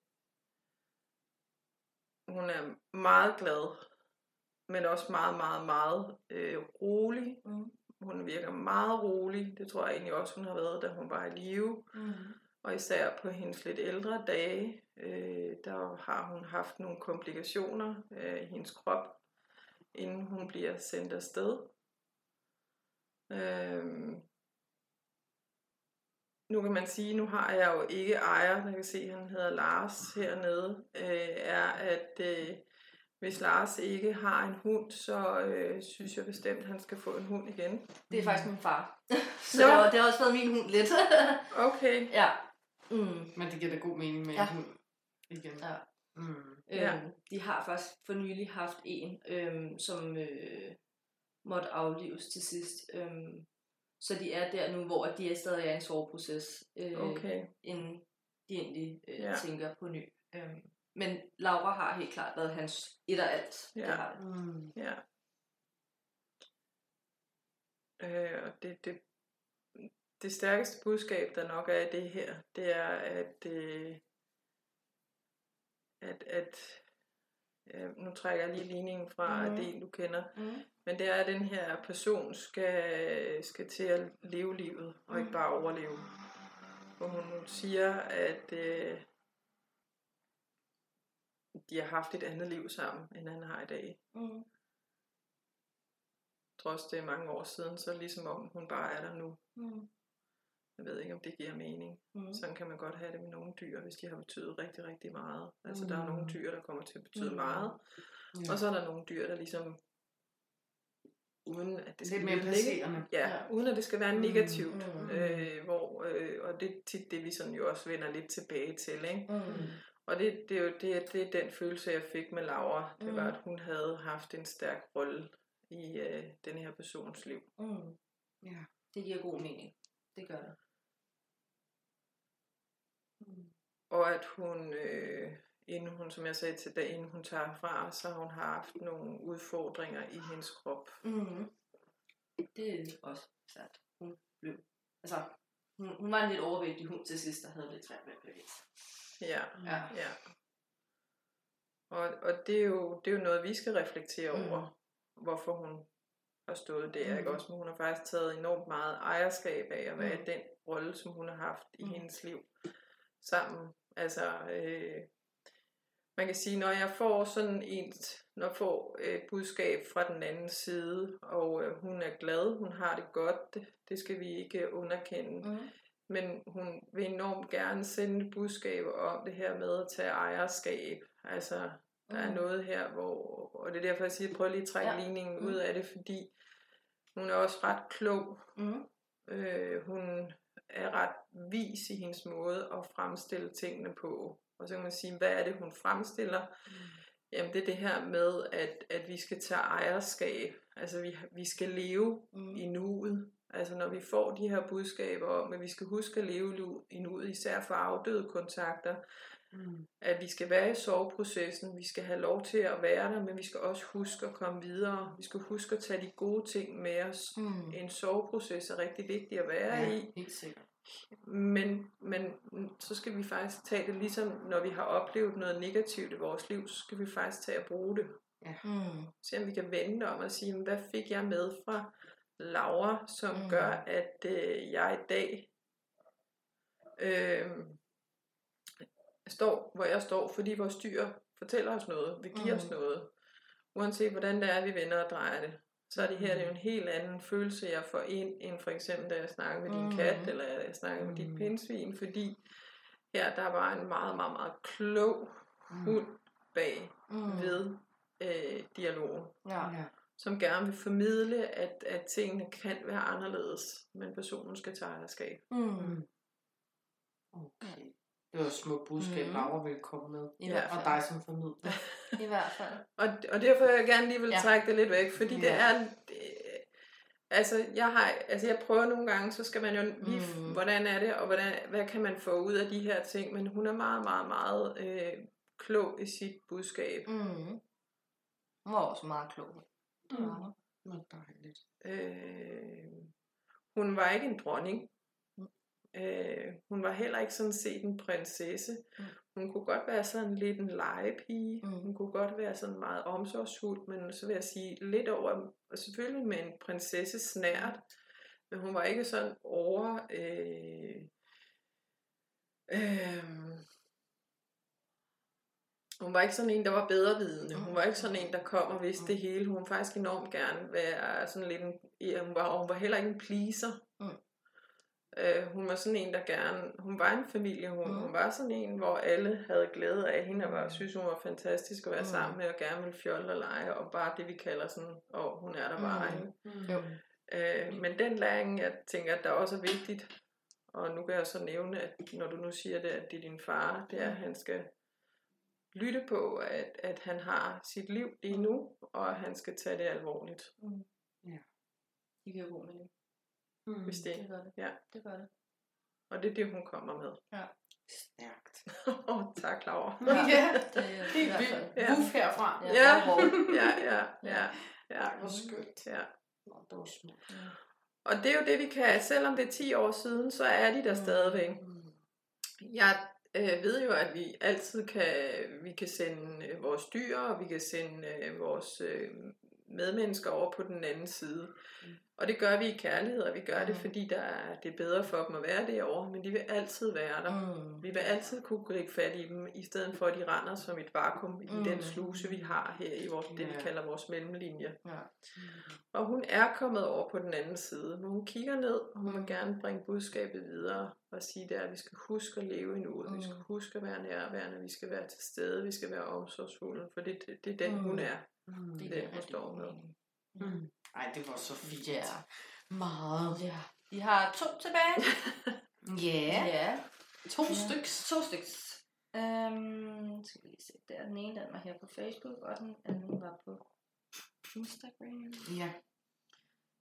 hun er meget glad, men også meget, meget, meget øh, rolig. Mm. Hun virker meget rolig. Det tror jeg egentlig også, hun har været, da hun var i live. Mm. Og især på hendes lidt ældre dage, øh, der har hun haft nogle komplikationer øh, i hendes krop, inden hun bliver sendt afsted. Øh, nu kan man sige, nu har jeg jo ikke ejer, der kan se, at han hedder Lars hernede, øh, er at øh, hvis Lars ikke har en hund, så øh, synes jeg bestemt, at han skal få en hund igen. Det er faktisk min far. Så har, det har også været min hund lidt. Okay. ja. Mm. Men det giver da god mening med Ja. ja. en hund igen. Ja. Mm. Ja. Øhm, de har faktisk for nylig haft en, øhm, som øh, måtte aflives til sidst. Øhm, så de er der nu, hvor de er stadig er i en soveproces, øh, Okay. inden de egentlig øh, Ja. ja. tænker på ny. Øhm, men Laura har helt klart været hans et og alt. Ja. Det har det. Mm. Ja. Øh, og det, det, det stærkeste budskab, der nok er i det her, det er, at, øh, at, at øh, nu trækker jeg lige ligningen fra mm. det, du kender, Mm. men det er, at den her person skal, skal til at leve livet, og ikke bare overleve. Hvor hun siger, at øh, de har haft et andet liv sammen, end han har i dag. Mm. trods det er mange år siden, så ligesom om hun bare er der nu. Mm. Jeg ved ikke, om det giver mening. Mm. Sådan kan man godt have det med nogle dyr, hvis de har betydet rigtig, rigtig meget. Altså, der er Mm. nogle dyr, der kommer til at betyde Mm. meget. Ja. Og så er der nogle dyr, der ligesom, uden at det skal mere placerende. Ja, Ja. uden at det skal være Mm. negativt. Mm. Øh, hvor, øh, og det er tit det, vi sådan jo også vender lidt tilbage til. Ikke? Mm. Og det, det, er jo det, det er den følelse, jeg fik med Laura. Det var, Mm. at hun havde haft en stærk rolle i øh, den her persons liv. Mm. Ja. Det giver god mening. Det gør det. Og at hun, øh, inden hun, som jeg sagde til dig, inden hun tager fra, så har hun haft nogle udfordringer i hendes krop. Mm. Det er også sandt. Hun blev, altså, hun, hun var en lidt overvægtig hund til sidst, der havde lidt svært med at bevæge sig. Ja, Ja. ja. Og, og det, er jo, det er jo noget, vi skal reflektere Mm. over, hvorfor hun har stået der, Mm. ikke også? Men hun har faktisk taget enormt meget ejerskab af at være Mm. den rolle, som hun har haft i Mm. hendes liv sammen. Altså, øh, man kan sige, når jeg får sådan et, når jeg får et budskab fra den anden side, og øh, hun er glad, hun har det godt, det, det skal vi ikke underkende. Mm. Men hun vil enormt gerne sende et budskab om det her med at tage ejerskab. Altså, der er Mm. noget her, hvor, og det er derfor, jeg siger, prøv lige at trække ja. ligningen Mm. ud af det, fordi hun er også ret klog. Mm. Øh, hun er ret vis i hendes måde at fremstille tingene på. Og så kan man sige, hvad er det, hun fremstiller? Jamen, det er det her med, at, at vi skal tage ejerskab. Altså, vi, vi skal leve Mm. i nuet. Altså når vi får de her budskaber om, at vi skal huske at leve i nuet, især for afdøde kontakter, Mm. at vi skal være i soveprocessen, vi skal have lov til at være der, men vi skal også huske at komme videre. Vi skal huske at tage de gode ting med os. Mm. En soveproces er rigtig vigtig at være Ja, i, helt sikkert. men, men så skal vi faktisk tage det ligesom, når vi har oplevet noget negativt i vores liv, så skal vi faktisk tage at bruge det. Mm. Se om vi kan vende om og sige, "Men hvad fik jeg med fra Laura, som mm. gør, at øh, jeg i dag øh, står, hvor jeg står, fordi vores dyr fortæller os noget, vil give mm. os Mm. noget. Uanset hvordan det er, vi vender og drejer det. Så er det her det er jo en helt anden følelse, jeg får ind, end for eksempel, da jeg snakker med din Mm. kat, eller jeg snakker med dit Mm. pindsvin, fordi her der var en meget, meget, meget klog hund bag Mm. ved øh, dialogen Ja. Ja. som gerne vil formidle, at, at tingene kan være anderledes, men personen skal tage ejerskab. Mm. Mm. Okay. Det var et smukt budskab, Mm. Laura ville komme med. I Ja. Og dig som formidler. I hvert fald. Og, og derfor vil jeg gerne lige vil Ja. trække det lidt væk, fordi det Ja. er... Det, altså, jeg har, altså, jeg prøver nogle gange, så skal man jo lige, Mm. mm. hvordan er det, og hvordan, hvad kan man få ud af de her ting, men hun er meget, meget, meget øh, klog i sit budskab. Mm. Hun var også meget klog. Det var hun. Hvor dejligt. Øh, hun var ikke en dronning. Mm. Øh, hun var heller ikke sådan set en prinsesse. Mm. Hun kunne godt være sådan lidt en legepige. Mm. Hun kunne godt være sådan meget omsorgsfuld, men så vil jeg sige lidt over, og selvfølgelig med en prinsesse snært, men hun var ikke sådan over... Øh, øh, hun var ikke sådan en, der var bedre vidende. Hun var ikke sådan en, der kom og vidste det hele. Hun ville faktisk enormt gerne være sådan lidt en... ja, Hun var, og hun var heller ikke en pleaser. Mm. Øh, hun var sådan en, der gerne... Hun var en familiehund. Mm. Mm. Hun var sådan en, hvor alle havde glæde af hende, og var, synes, hun var fantastisk at være Mm. mm. sammen med, og gerne ville fjolle og lege, og bare det, vi kalder sådan, og hun er der bare. Mm. Mm. Jo. Øh, men den læring, jeg tænker, at der også er vigtigt, og nu kan jeg så nævne, at når du nu siger det, at det er din far, det er, at han skal lytte på, at, at han har sit liv lige nu, og at han skal tage det alvorligt, Det giver god mening. Mm. hvis det Det gør det. Ja. Det gør det. Og det er det, hun kommer med. Stærkt. Åh, oh, tak, Laura. Ja. Det er i Helt hvert vildt. fald. Ja. Buff herfra. Ja, Ja. ja, ja, ja, ja. Hvor skønt. ja. Nå, det var smukt. Og det er jo det, vi kan. Selvom det er 10 år siden, så er de der Mm. stadigvæk. Mm. Jeg øh, ved jo, at vi altid kan, vi kan sende øh, vores dyr, og vi kan sende øh, vores øh, medmennesker over på den anden side. Og det gør vi i kærlighed, og vi gør det, Mm. fordi der er, det er bedre for dem at være derovre, men de vil altid være der. Mm. Vi vil altid kunne gribe fat i dem, i stedet for at de render som et vakuum i Mm. den sluse, vi har her i vores, det, vi kalder vores mellemlinje. Ja. Og hun er kommet over på den anden side, men hun kigger ned, og hun vil Mm. gerne bringe budskabet videre og sige det er, at vi skal huske at leve i nuet, vi skal Mm. huske at være nærværende, vi skal være til stede, vi skal være omsorgsfulde, for det, det, det er den, Mm. hun er. Mm. Det er den, hun står med. Mm. Ej, det var så fint. Ja. Meget. Ja. Vi har to tilbage. Ja. ja. To Ja. styks. To styks. Øhm, skal vi lige se. Der, den ene den var her på Facebook, og den anden var på Instagram. Ja.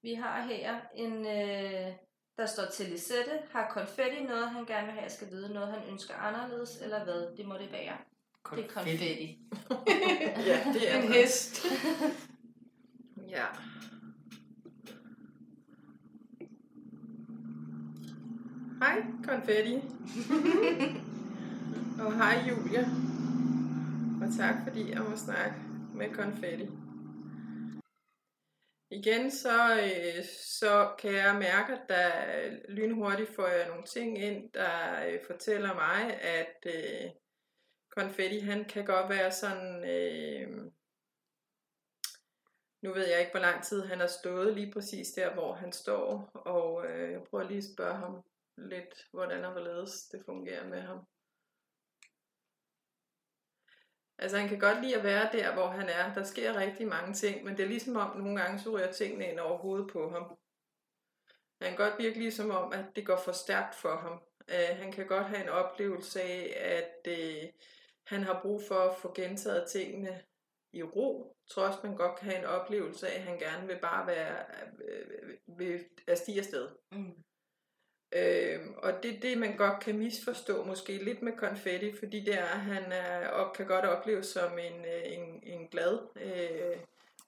Vi har her en, øh, der står til Lisette, har konfetti noget, han gerne vil have, jeg skal vide noget, han ønsker anderledes, eller hvad, det må det være. Det er konfetti. Ja, det er En hest. Ja. Hej, konfetti. og hej, Julia. Og tak, fordi jeg må snakke med konfetti. Igen så, øh, så kan jeg mærke, at der lynhurtigt får jeg nogle ting ind, der øh, fortæller mig, at øh, konfetti, han kan godt være sådan... Øh, nu ved jeg ikke, hvor lang tid han har stået lige præcis der, hvor han står, og øh, jeg prøver lige at spørge ham lidt, hvordan og hvorledes det fungerer med ham. Altså han kan godt lide at være der, hvor han er. Der sker rigtig mange ting, men det er ligesom om, nogle gange så ryger tingene ind over hovedet på ham. Han kan godt virke ligesom om, at det går for stærkt for ham. Uh, han kan godt have en oplevelse af, at uh, han har brug for at få gentaget tingene i ro, trods man godt kan have en oplevelse af, at han gerne vil bare være øh, øh ved at stige afsted. Mm. Øhm, og det er det, man godt kan misforstå måske lidt med konfetti, fordi det er, han er, op, kan godt opleves som en, øh, en, en glad øh,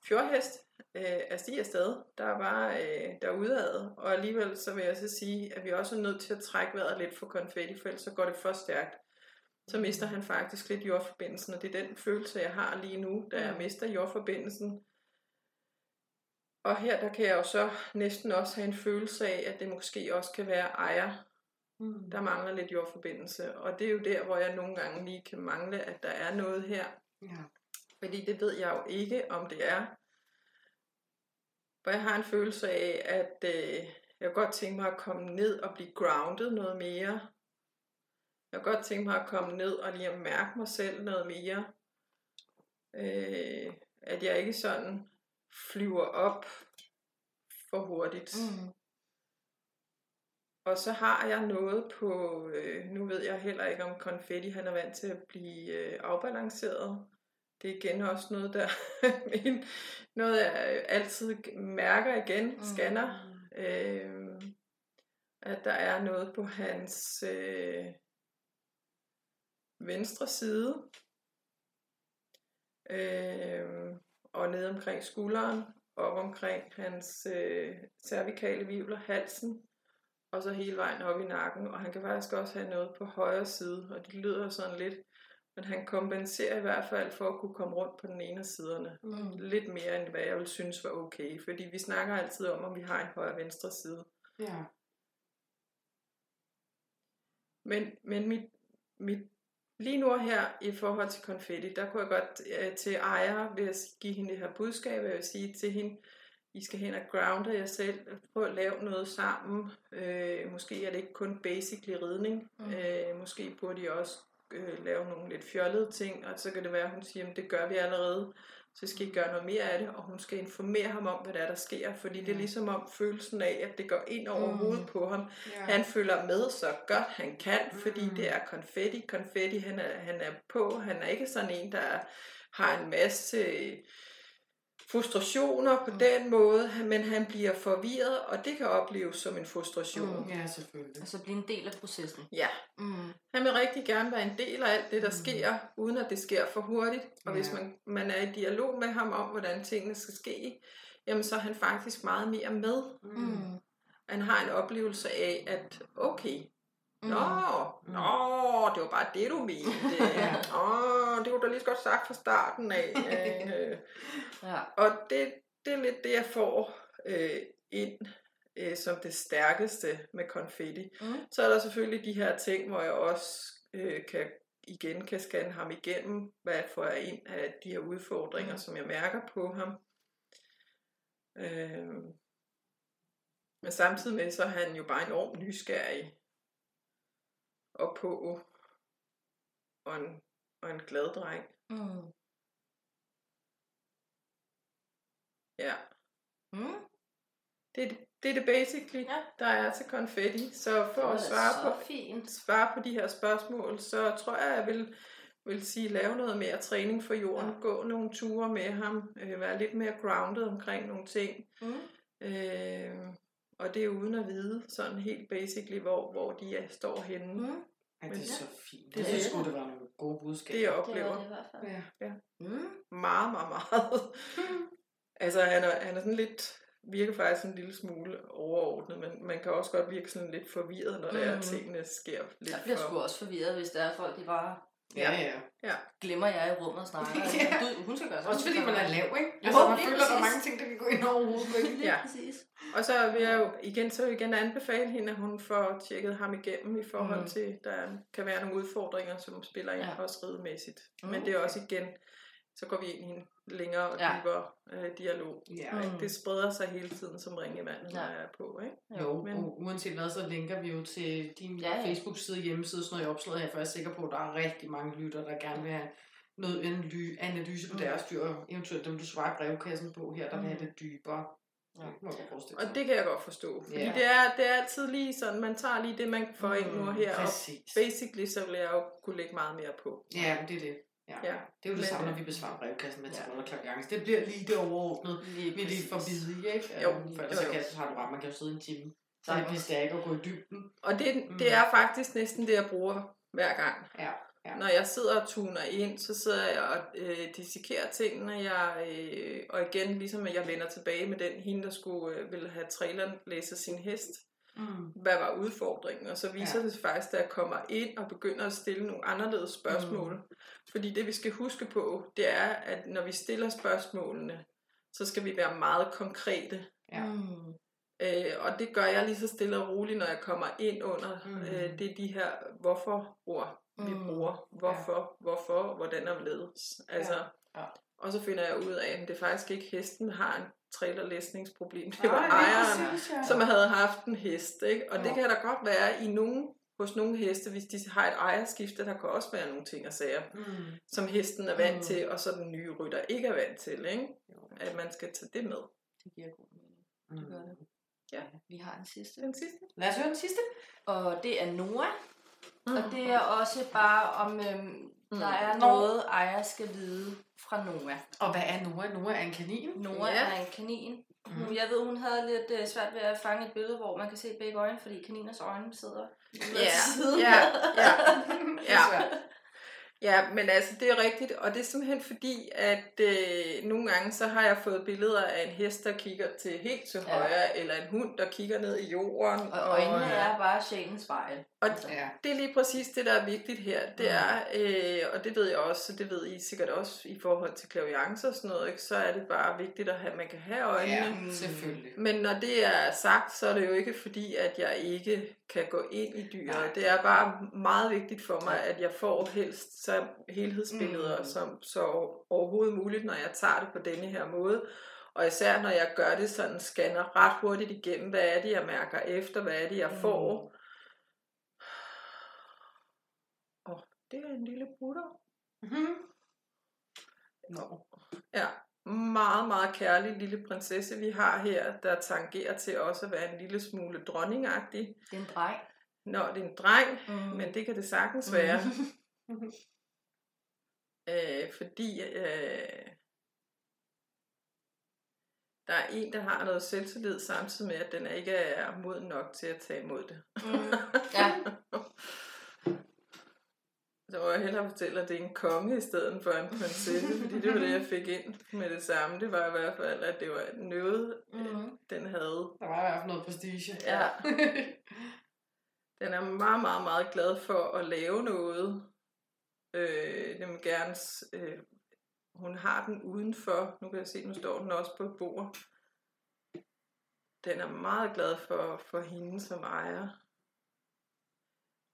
fjordhest øh, at stige afsted, der er bare øh, derudad. Og alligevel så vil jeg så sige, at vi også er nødt til at trække vejret lidt for konfetti, for ellers så går det for stærkt. Så mister han faktisk lidt jordforbindelsen, og det er den følelse, jeg har lige nu, da jeg Mm. mister jordforbindelsen. Og her der kan jeg jo så næsten også have en følelse af, at det måske også kan være ejer, Mm. der mangler lidt jordforbindelse. Og det er jo der, hvor jeg nogle gange lige kan mangle, at der er noget her. Ja. Fordi det ved jeg jo ikke, om det er. For jeg har en følelse af, at øh, jeg kunne godt tænke mig at komme ned og blive grounded noget mere. Jeg kunne godt tænke mig at komme ned og lige at mærke mig selv noget mere. Øh, at jeg ikke sådan flyver op for hurtigt. Mm. Og så har jeg noget på, øh, nu ved jeg heller ikke om konfetti, han er vant til at blive øh, afbalanceret. Det er igen også noget, der min- noget jeg altid mærker igen, Mm. scanner. Øh, at der er noget på hans øh, venstre side. Øh, og ned omkring skulderen, op omkring hans øh, cervikale vivler, halsen, og så hele vejen op i nakken. Og han kan faktisk også have noget på højre side, og det lyder sådan lidt, men han kompenserer i hvert fald for at kunne komme rundt på den ene af siderne. Mm. Lidt mere end hvad jeg ville synes var okay, fordi vi snakker altid om, om vi har en højre og venstre side. Ja. Men, men mit, mit, lige nu her i forhold til konfetti, der kunne jeg godt øh, til ejer ved at give hende det her budskab, jeg vil sige til hende, I skal hen og grounde jer selv, prøv at lave noget sammen. Øh, måske er det ikke kun basically ridning, mm. øh, måske burde I også øh, lave nogle lidt fjollede ting, og så kan det være, at hun siger, at det gør vi allerede, så skal I gøre noget mere af det, og hun skal informere ham om, hvad der er, der sker, fordi det er ligesom om følelsen af, at det går ind over Mm. mm. hovedet på ham, ja. han følger med så godt han kan, fordi Mm. det er konfetti. Konfetti, han er, han er på. Han er ikke sådan en, der har en masse frustrationer på Mm. den måde, men han bliver forvirret, og det kan opleves som en frustration. Mm. Ja, selvfølgelig. Altså blive en del af processen. Ja, Mm. han vil rigtig gerne være en del af alt det, der Mm. sker, uden at det sker for hurtigt. Og hvis Ja. man, man er i dialog med ham om, hvordan tingene skal ske, jamen så er han faktisk meget mere med. Mm. Han har en oplevelse af, at okay, Mm. Nå, Mm. nå, det var bare det, du mente. Åh, det var da lige så godt sagt fra starten af. Øh, Ja. og det, det er lidt det, jeg får øh, ind øh, som det stærkeste med konfetti. Mm. Så er der selvfølgelig de her ting, hvor jeg også øh, kan igen kan scanne ham igennem, hvad får jeg ind af de her udfordringer, Mm. som jeg mærker på ham. Øh, men samtidig med, så er han jo bare enormt nysgerrig og på og en, og en glad dreng. Mm. Ja, Mm. det, det- er det basically, Ja. der er til konfetti. Så for at svare på, fint. svare på de her spørgsmål, så tror jeg, jeg vil, vil sige, lave noget mere træning for jorden, ja. gå nogle ture med ham, øh, være lidt mere grounded omkring nogle ting. Mm. Øh, og det er uden at vide sådan helt basically, hvor, hvor de er, står henne. Mm. Mm. Ja, det er så fint. Det Det er synes det. sgu, det var nogle gode budskaber. Det jeg Det var oplever det i hvert fald. Ja. Mm. meget, meget, meget. altså han er, han er sådan lidt, virker faktisk en lille smule overordnet, men man kan også godt virke sådan lidt forvirret, når mm. det er, tingene sker lidt Jeg bliver for... sgu også forvirret, hvis der er folk, de bare Ja, ja. glemmer jeg i rummet og snakker. Ja. du, hun skal gøre sådan. Også fordi man er lav, ikke? Jo, Altså, man føler, der er præcis. mange ting, der kan gå ind over hovedet. Ja. Præcis. Og så vil jeg jo igen, så vil jeg igen anbefale hende, at hun får tjekket ham igennem i forhold Mhm. til, der kan være nogle udfordringer, som spiller ind Ja. ja. også ridemæssigt. Mhm. Men det er også igen, så går vi ind i en længere og Ja. dybere øh, dialog. Ja. Mm. Det spreder sig hele tiden som ringe i vandet, når Ja. jeg er på. Ikke? Jo, Men- uanset hvad, så linker vi jo til din Ja, ja. Facebook-side, hjemmeside, sådan noget i opslaget her, for jeg er sikker på, at der er rigtig mange lytter, der gerne vil have noget analy- analyse på Mm. deres dyr, og eventuelt dem, du svarer i brevkassen på her, der vil have Mm. det dybere. Ja. Det må jeg godt forestille Og det kan jeg godt forstå. Fordi Ja. det, er, det er altid lige sådan, man tager lige det, man får ind nu og her. Og basically, så vil jeg jo kunne lægge meget mere på. Ja, men det er det. Ja. Ja. Det er jo det Men, samme, når øh, vi besvarer brevkassen med ja. ja. klaviance. Det bliver lige det overordnede, Lige får præcis. bide i, ikke? Jo, Øhm, For ellers jo, så jo. kan, så har du ret, man kan jo sidde en time. Så det bliver stærkt at gå i dybden. Og det, Mm. det er faktisk næsten det, jeg bruger hver gang. Ja. Ja. Når jeg sidder og tuner ind, så sidder jeg og øh, dissekerer tingene. Jeg, øh, og igen, ligesom at jeg vender tilbage med den hende, der skulle øh, ville have traileren læse sin hest. Mm. Hvad var udfordringen? Og så viser Ja. ja. det sig faktisk, at jeg kommer ind og begynder at stille nogle anderledes spørgsmål. Mm. Fordi det, vi skal huske på, det er, at når vi stiller spørgsmålene, så skal vi være meget konkrete. Ja. Mm. Øh, og det gør jeg lige så stille og roligt, når jeg kommer ind under. Mm. Øh, det er de her hvorfor-ord, vi Mm. bruger. Hvorfor, ja. hvorfor, hvordan og hvorledes. Altså, Ja. Og så finder jeg ud af, at det faktisk ikke hesten har en trailerlæsningsproblem. Det var lige ejeren, ja. som havde haft en hest. Ikke? Og ja. det kan der godt være i nogen, hos nogle heste, hvis de har et ejerskifte. Der kan også være nogle ting og sager, Mm. som hesten er vant Mm. til, og så den nye rytter ikke er vant til. Ikke? Jo. At man skal tage det med. Det giver god mening. Mm. gør det. Ja. Vi har en sidste. Den sidste. Lad os høre den sidste. Og det er Noah. Mm. Og det er også bare om, øhm, der er noget, ejer skal vide fra Noah. Og hvad er Noah? Noah er en kanin. Noah Ja. er en kanin. Mm. Jeg ved, hun havde lidt øh, svært ved at fange et billede, hvor man kan se begge øjne, fordi kaniners øjne sidder ved Ja, siden. ja, ja. Ja. men altså, det er rigtigt, og det er simpelthen fordi, at øh, nogle gange så har jeg fået billeder af en hest, der kigger til helt til Ja. højre, eller en hund, der kigger ned i jorden. Og øjnene og, er bare sjælens spejl. Og Ja. det er lige præcis det, der er vigtigt her. Det Mm. er, øh, og det ved jeg også, det ved I sikkert også i forhold til klaviance og sådan noget, ikke? så er det bare vigtigt, at have, man kan have øjnene. ja, selvfølgelig. Men når det er sagt, så er det jo ikke fordi, at jeg ikke kan gå ind i dyret. Nej. Det er bare meget vigtigt for mig, at jeg får helst så helhedsbilleder Mm. som så overhovedet muligt, når jeg tager det på denne her måde. Og især når jeg gør det sådan, scanner ret hurtigt igennem, hvad er det, jeg mærker efter, hvad er det, jeg Mm. får. Og det er en lille brutter. Mm-hmm. Nå. Ja, meget, meget kærlig lille prinsesse, vi har her, der tangerer til også at være en lille smule dronningagtig. Det er en dreng. Nå, det er en dreng, Mm. men det kan det sagtens være. øh, fordi øh, der er en, der har noget selvtillid, samtidig med, at den ikke er moden nok til at tage imod det. Mm. Ja. Så må jeg hellere fortælle, at det er en konge i stedet for en prinsesse, fordi det var det, jeg fik ind med det samme. Det var i hvert fald, at det var noget, mm. Mm. den havde. Der var i hvert fald noget prestige. Ja. Den er meget, meget, meget glad for at lave noget. Øh, den vil gerne øh, hun har den udenfor. Nu kan jeg se, nu står den også på bord. Den er meget glad for, for hende som ejer.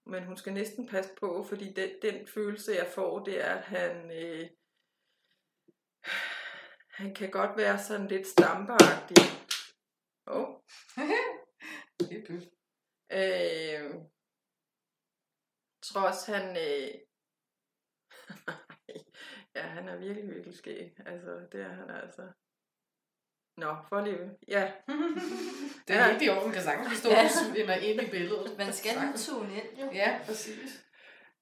Men hun skal næsten passe på, fordi den, den følelse, jeg får, det er, at han, øh, han kan godt være sådan lidt stampeagtig. Åh. Oh. Øh, trods han... Øh, ja, han er virkelig, virkelig skæg. Altså, det er han altså. Nå, for lige... Ja. Det er Ja. helt i orden, kan sagtens forstå, Ja. ja. eller ind i billedet. Man skal nu tune ind, jo. Ja, præcis.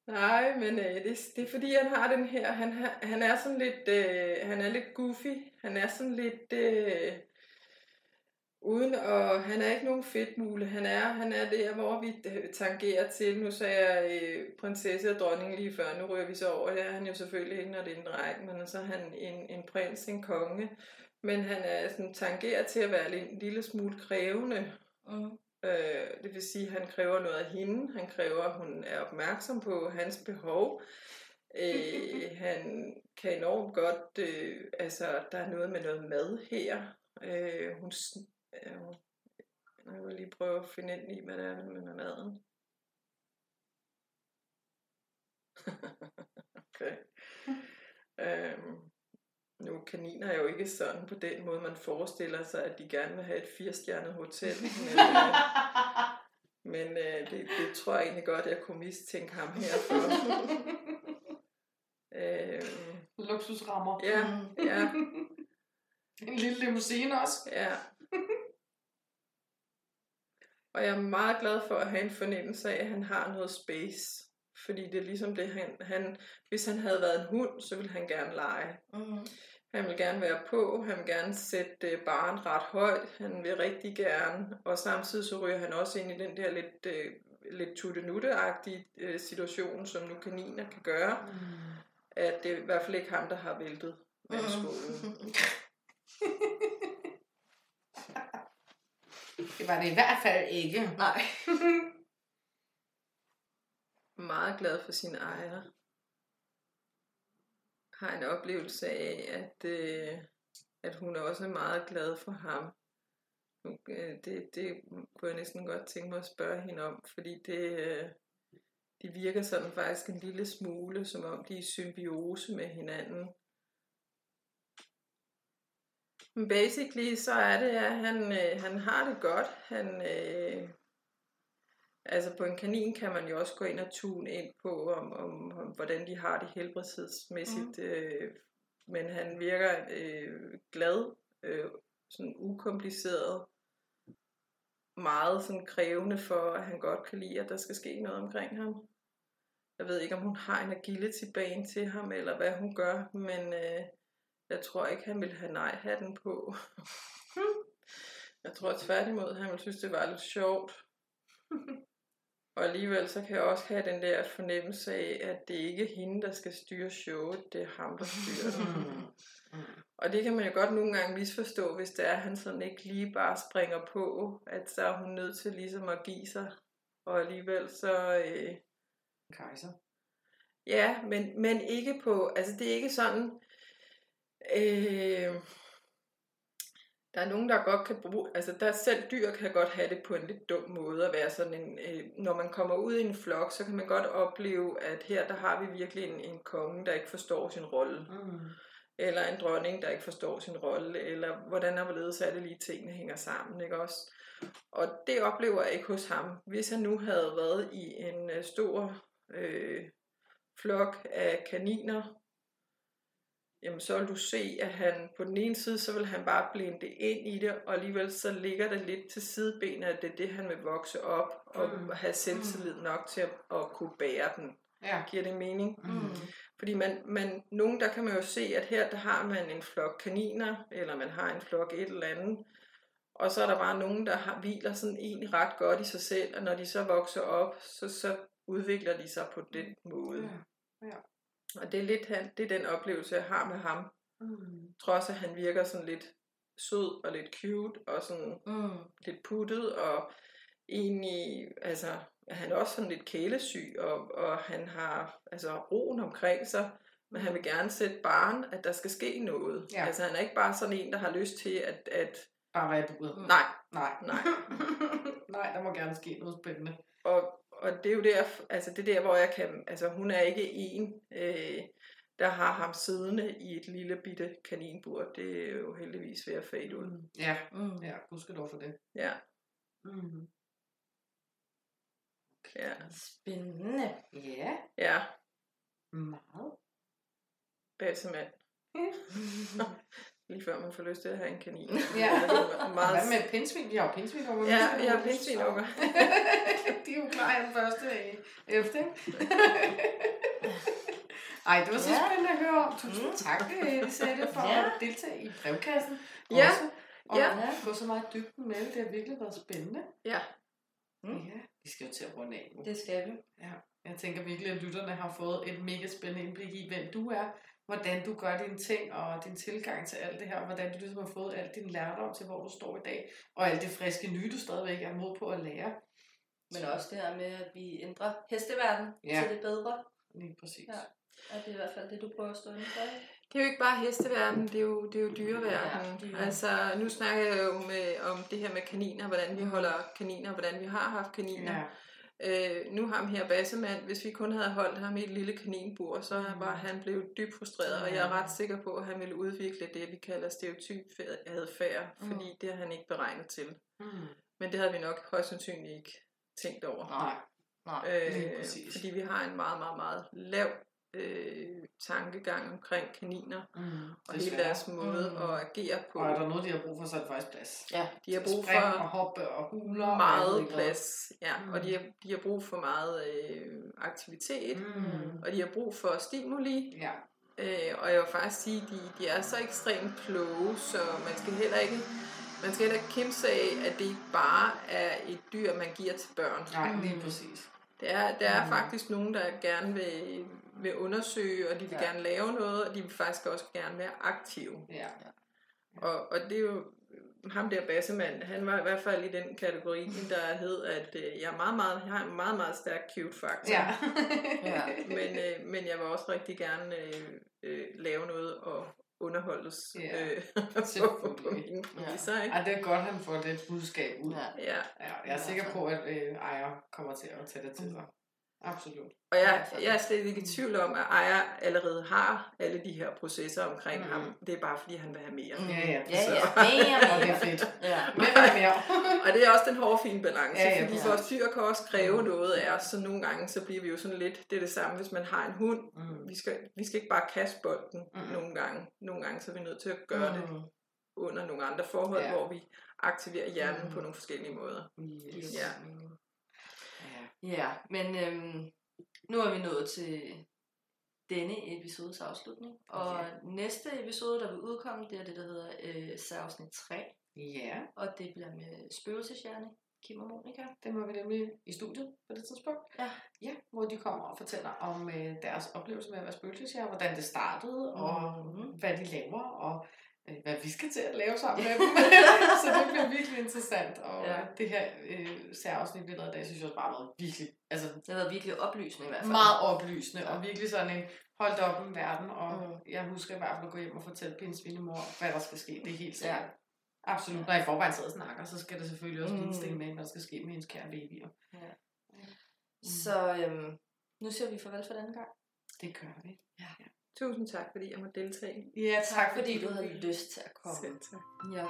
Nej, men øh, det, det er fordi, han har den her... Han, han er sådan lidt... Øh, han er lidt goofy. Han er sådan lidt... Øh, uden og han er ikke nogen fedtmule. Han er, han er der, hvor vi øh, tangerer til. Nu sagde jeg øh, prinsesse og dronning lige før. Nu rører vi så over. Det er han jo selvfølgelig ikke, når det er en dreng. Men så er han en, en prins, en konge. Men han er sådan, tangerer til at være en lille smule krævende. Mm. Øh, det vil sige, at han kræver noget af hende. Han kræver, at hun er opmærksom på hans behov. Øh, han kan enormt godt, øh, altså der er noget med noget mad her. Øh, hun, øh, jeg vil lige prøve at finde ind i, hvad det er med maden. okay. Øhm, nu er kaniner jo ikke sådan på den måde, man forestiller sig, at de gerne vil have et firestjernet hotel. Men, øh, men øh, det, det tror jeg egentlig godt, jeg kunne mistænke ham her for. øhm, Luksusrammer. ja, ja, En lille limousine også. ja. Og jeg er meget glad for at have en fornemmelse af, at han har noget space. Fordi det er ligesom det, han, han... Hvis han havde været en hund, så ville han gerne lege. Mm. Han vil gerne være på, han vil gerne sætte øh, barn ret højt, han vil rigtig gerne, og samtidig så ryger han også ind i den der lidt, øh, lidt tuttenutte-agtige øh, situation, som nu kaniner kan gøre, Mm. at det er i hvert fald ikke ham, der har væltet vandskålen. Det var det i hvert fald ikke. Nej. Meget glad for sin ejer. Har en oplevelse af, at, øh, at hun også er meget glad for ham. Øh, det, det kunne jeg næsten godt tænke mig at spørge hende om, fordi det, øh, de virker sådan faktisk en lille smule, som om de er i symbiose med hinanden. Men basically så er det, at han, øh, han har det godt. Han, øh, altså på en kanin kan man jo også gå ind og tune ind på, om, om, om hvordan de har det helbredsmæssigt. Mm. Øh, men han virker øh, glad, øh, sådan ukompliceret, meget sådan krævende for, at han godt kan lide, at der skal ske noget omkring ham. Jeg ved ikke, om hun har en agility-bane til ham, eller hvad hun gør, men øh, jeg tror ikke, han vil have nej-hatten på. jeg tror tværtimod, han vil synes, det var lidt sjovt. Og alligevel så kan jeg også have den der fornemmelse af, at det ikke er hende, der skal styre showet, det er ham, der styrer det. Mm. Og det kan man jo godt nogle gange misforstå, hvis det er, at han sådan ikke lige bare springer på, at så er hun nødt til ligesom at give sig. Og alligevel så, øh, Kejser. ja, men, men ikke på, altså det er ikke sådan, øh, der er nogen, der godt kan bruge, altså der selv dyr kan godt have det på en lidt dum måde at være sådan en, øh, når man kommer ud i en flok, så kan man godt opleve, at her der har vi virkelig en, en konge, der ikke forstår sin rolle. Mm. eller en dronning, der ikke forstår sin rolle, eller hvordan og hvorledes det lige tingene hænger sammen, ikke også? Og det oplever jeg ikke hos ham. Hvis han nu havde været i en øh, stor øh, flok af kaniner, jamen så vil du se, at han på den ene side, så vil han bare blinde ind i det, og alligevel så ligger det lidt til sidebenet, at det er det, han vil vokse op og Mm. have selvtillid nok til at, at kunne bære den. Ja. Giver det mening? Mm. Fordi man, man, nogen der kan man jo se, at her der har man en flok kaniner, eller man har en flok et eller andet, og så er der bare nogen, der har, hviler sådan egentlig ret godt i sig selv, og når de så vokser op, så, så udvikler de sig på den måde. Ja. Og det er lidt han, det er den oplevelse, jeg har med ham. Mm. Trods at han virker sådan lidt sød og lidt cute, og sådan Mm. lidt puttet, og egentlig, altså, han er også sådan lidt kælesyg, og, og han har altså roen omkring sig, Men han vil gerne sætte barn, at der skal ske noget. Ja. Altså han er ikke bare sådan en, der har lyst til at... at Bare være i buret. nej, Nej. nej. Nej, der må gerne ske noget spændende. Og, og det er jo der, altså det er der, hvor jeg kan... Altså hun er ikke en, øh, der har ham siddende i et lille bitte kaninbur. Det er jo heldigvis ved at fade ud. Ja, Mm. ja, gudskelov for det. Ja, Mm. ja, Spændende. Ja, ja. meget. Balsemand. Lige før man får lyst til at have en kanin. Ja. meget... Hvad med pindsvin? Vi har jo pindsvinunger. Ja, jeg har pindsvinunger. De er jo klar den første efter. Ej, det var så Ja. spændende at høre om. Tusind Mm. tak, øh, Lisette, for Ja. at deltage i brevkassen. Ja, Også. Og ja. gå så meget dybden med det. Det har virkelig været spændende. Ja. Mm. Ja, vi skal jo til at runde af nu. Det skal vi. Ja, jeg tænker virkelig, at lytterne har fået et mega spændende indblik i, hvem du er, hvordan du gør dine ting, og din tilgang til alt det her, hvordan du ligesom har fået al din lærdom til, hvor du står i dag, og alt det friske nye, du stadigvæk er mod på at lære. Men også det her med, at vi ændrer hesteverden Ja. til det bedre. Lige præcis. Ja. Og det er i hvert fald det, du prøver at stå inden for. ikke? Det er jo ikke bare hesteverden, det er jo, det er jo dyreverden. Ja, dyre. Altså, nu snakker jeg jo med, om det her med kaniner, hvordan vi holder kaniner, hvordan vi har haft kaniner. Ja. Øh, nu ham her Bassemand, hvis vi kun havde holdt ham i et lille kaninbur, så Mm. var han blevet dybt frustreret, og jeg er ret sikker på, at han ville udvikle det, vi kalder stereotyp adfærd, Mm. fordi det har han ikke beregnet til. Mm. Men det havde vi nok højst sandsynligt ikke tænkt over. Nej. Nej. Øh, præcis. fordi vi har en meget, meget, meget lav øh, tankegang omkring kaniner, Mm. og hele Desværre. deres måde Mm. at agere på. Og er der noget, de har brug for, så er det faktisk plads. Ja. De har brug Spring og for hoppe og huler. og meget hvad. plads, ja, Mm. og de har, de har brug for meget øh, aktivitet, Mm. og de har brug for stimuli, Ja. øh, og jeg vil faktisk sige, at de, de er så ekstremt kloge, så man skal heller ikke man skal heller ikke kimse af, at det ikke bare er et dyr, man giver til børn. Nej, lige Mm. præcis. Der er, der er Mm. faktisk nogen, der gerne vil, vil undersøge, og de vil Ja. ja. gerne lave noget, og de vil faktisk også gerne være aktive. Ja. Og, og det er jo ham der Bassemand, han var i hvert fald i den kategori, der hed, at øh, jeg, er meget, meget, jeg har en meget, meget stærk cute faktor. Ja. Ja. Men, øh, men jeg vil også rigtig gerne øh, øh, lave noget og underholdes Ja, øh, på, på mine præmisser. Ikke? Ej, det er godt, han får det budskab ud. Ja. Ja. Ja, jeg er sikker på, at øh, ejer kommer til at tage det til sig. Absolut. Og jeg, jeg er slet ikke i tvivl om, at ejer allerede har alle de her processer omkring Mm. mm. ham. Det er bare, fordi han vil have mere. Ja, ja. Ja, Så- ja. Mere, Og det mere. er fedt. Ja. Hvad mere? Og det er også den hårde fine balance, Ja, ja, fordi vores dyr kan også kræve noget af os, så nogle gange så bliver vi jo sådan lidt, det er det samme, hvis man har en hund. Mm. Vi skal, vi skal ikke bare kaste bolden Mm. nogle gange. Nogle gange så er vi nødt til at gøre det Mm. under nogle andre forhold, Ja. hvor vi aktiverer hjernen Mm. på nogle forskellige måder. Yes. Ja. Ja. Men øhm, nu er vi nået til denne episodes afslutning. Og Ja. næste episode, der vil udkomme, det er det, der hedder øh, særafsnit 3. Ja, Og det bliver med spøgelseshjerne, Kim og Monika. det må vi nemlig i studiet på det tidspunkt. Ja. Ja, hvor de kommer og fortæller om øh, deres oplevelse med at være spøgelsesjæger, hvordan det startede, og Mhm. hvad de laver, og hvad vi skal til at lave sammen med dem. så det bliver virkelig interessant. Og Ja. ja. det her øh, særafsnit, vi lavede i dag, synes jeg også bare har været virkelig, altså Det har været virkelig oplysende i hvert fald. meget oplysende, og virkelig sådan en holdt op en verden, og Mm. mm. jeg husker i hvert fald at gå hjem og fortælle pindsvinemor, hvad der skal ske. Det er helt Ja. sikkert. Absolut. Når jeg i forvejen sidder og snakker, så skal det selvfølgelig også blive Mm. en sten med, hvad der skal ske med hendes kære babyer. Så øhm, nu siger vi farvel for denne gang. Det gør vi. Tusind tak, fordi jeg må deltage. Ja, tak, tak fordi, fordi du havde lyst til at komme. Selv tak. Ja.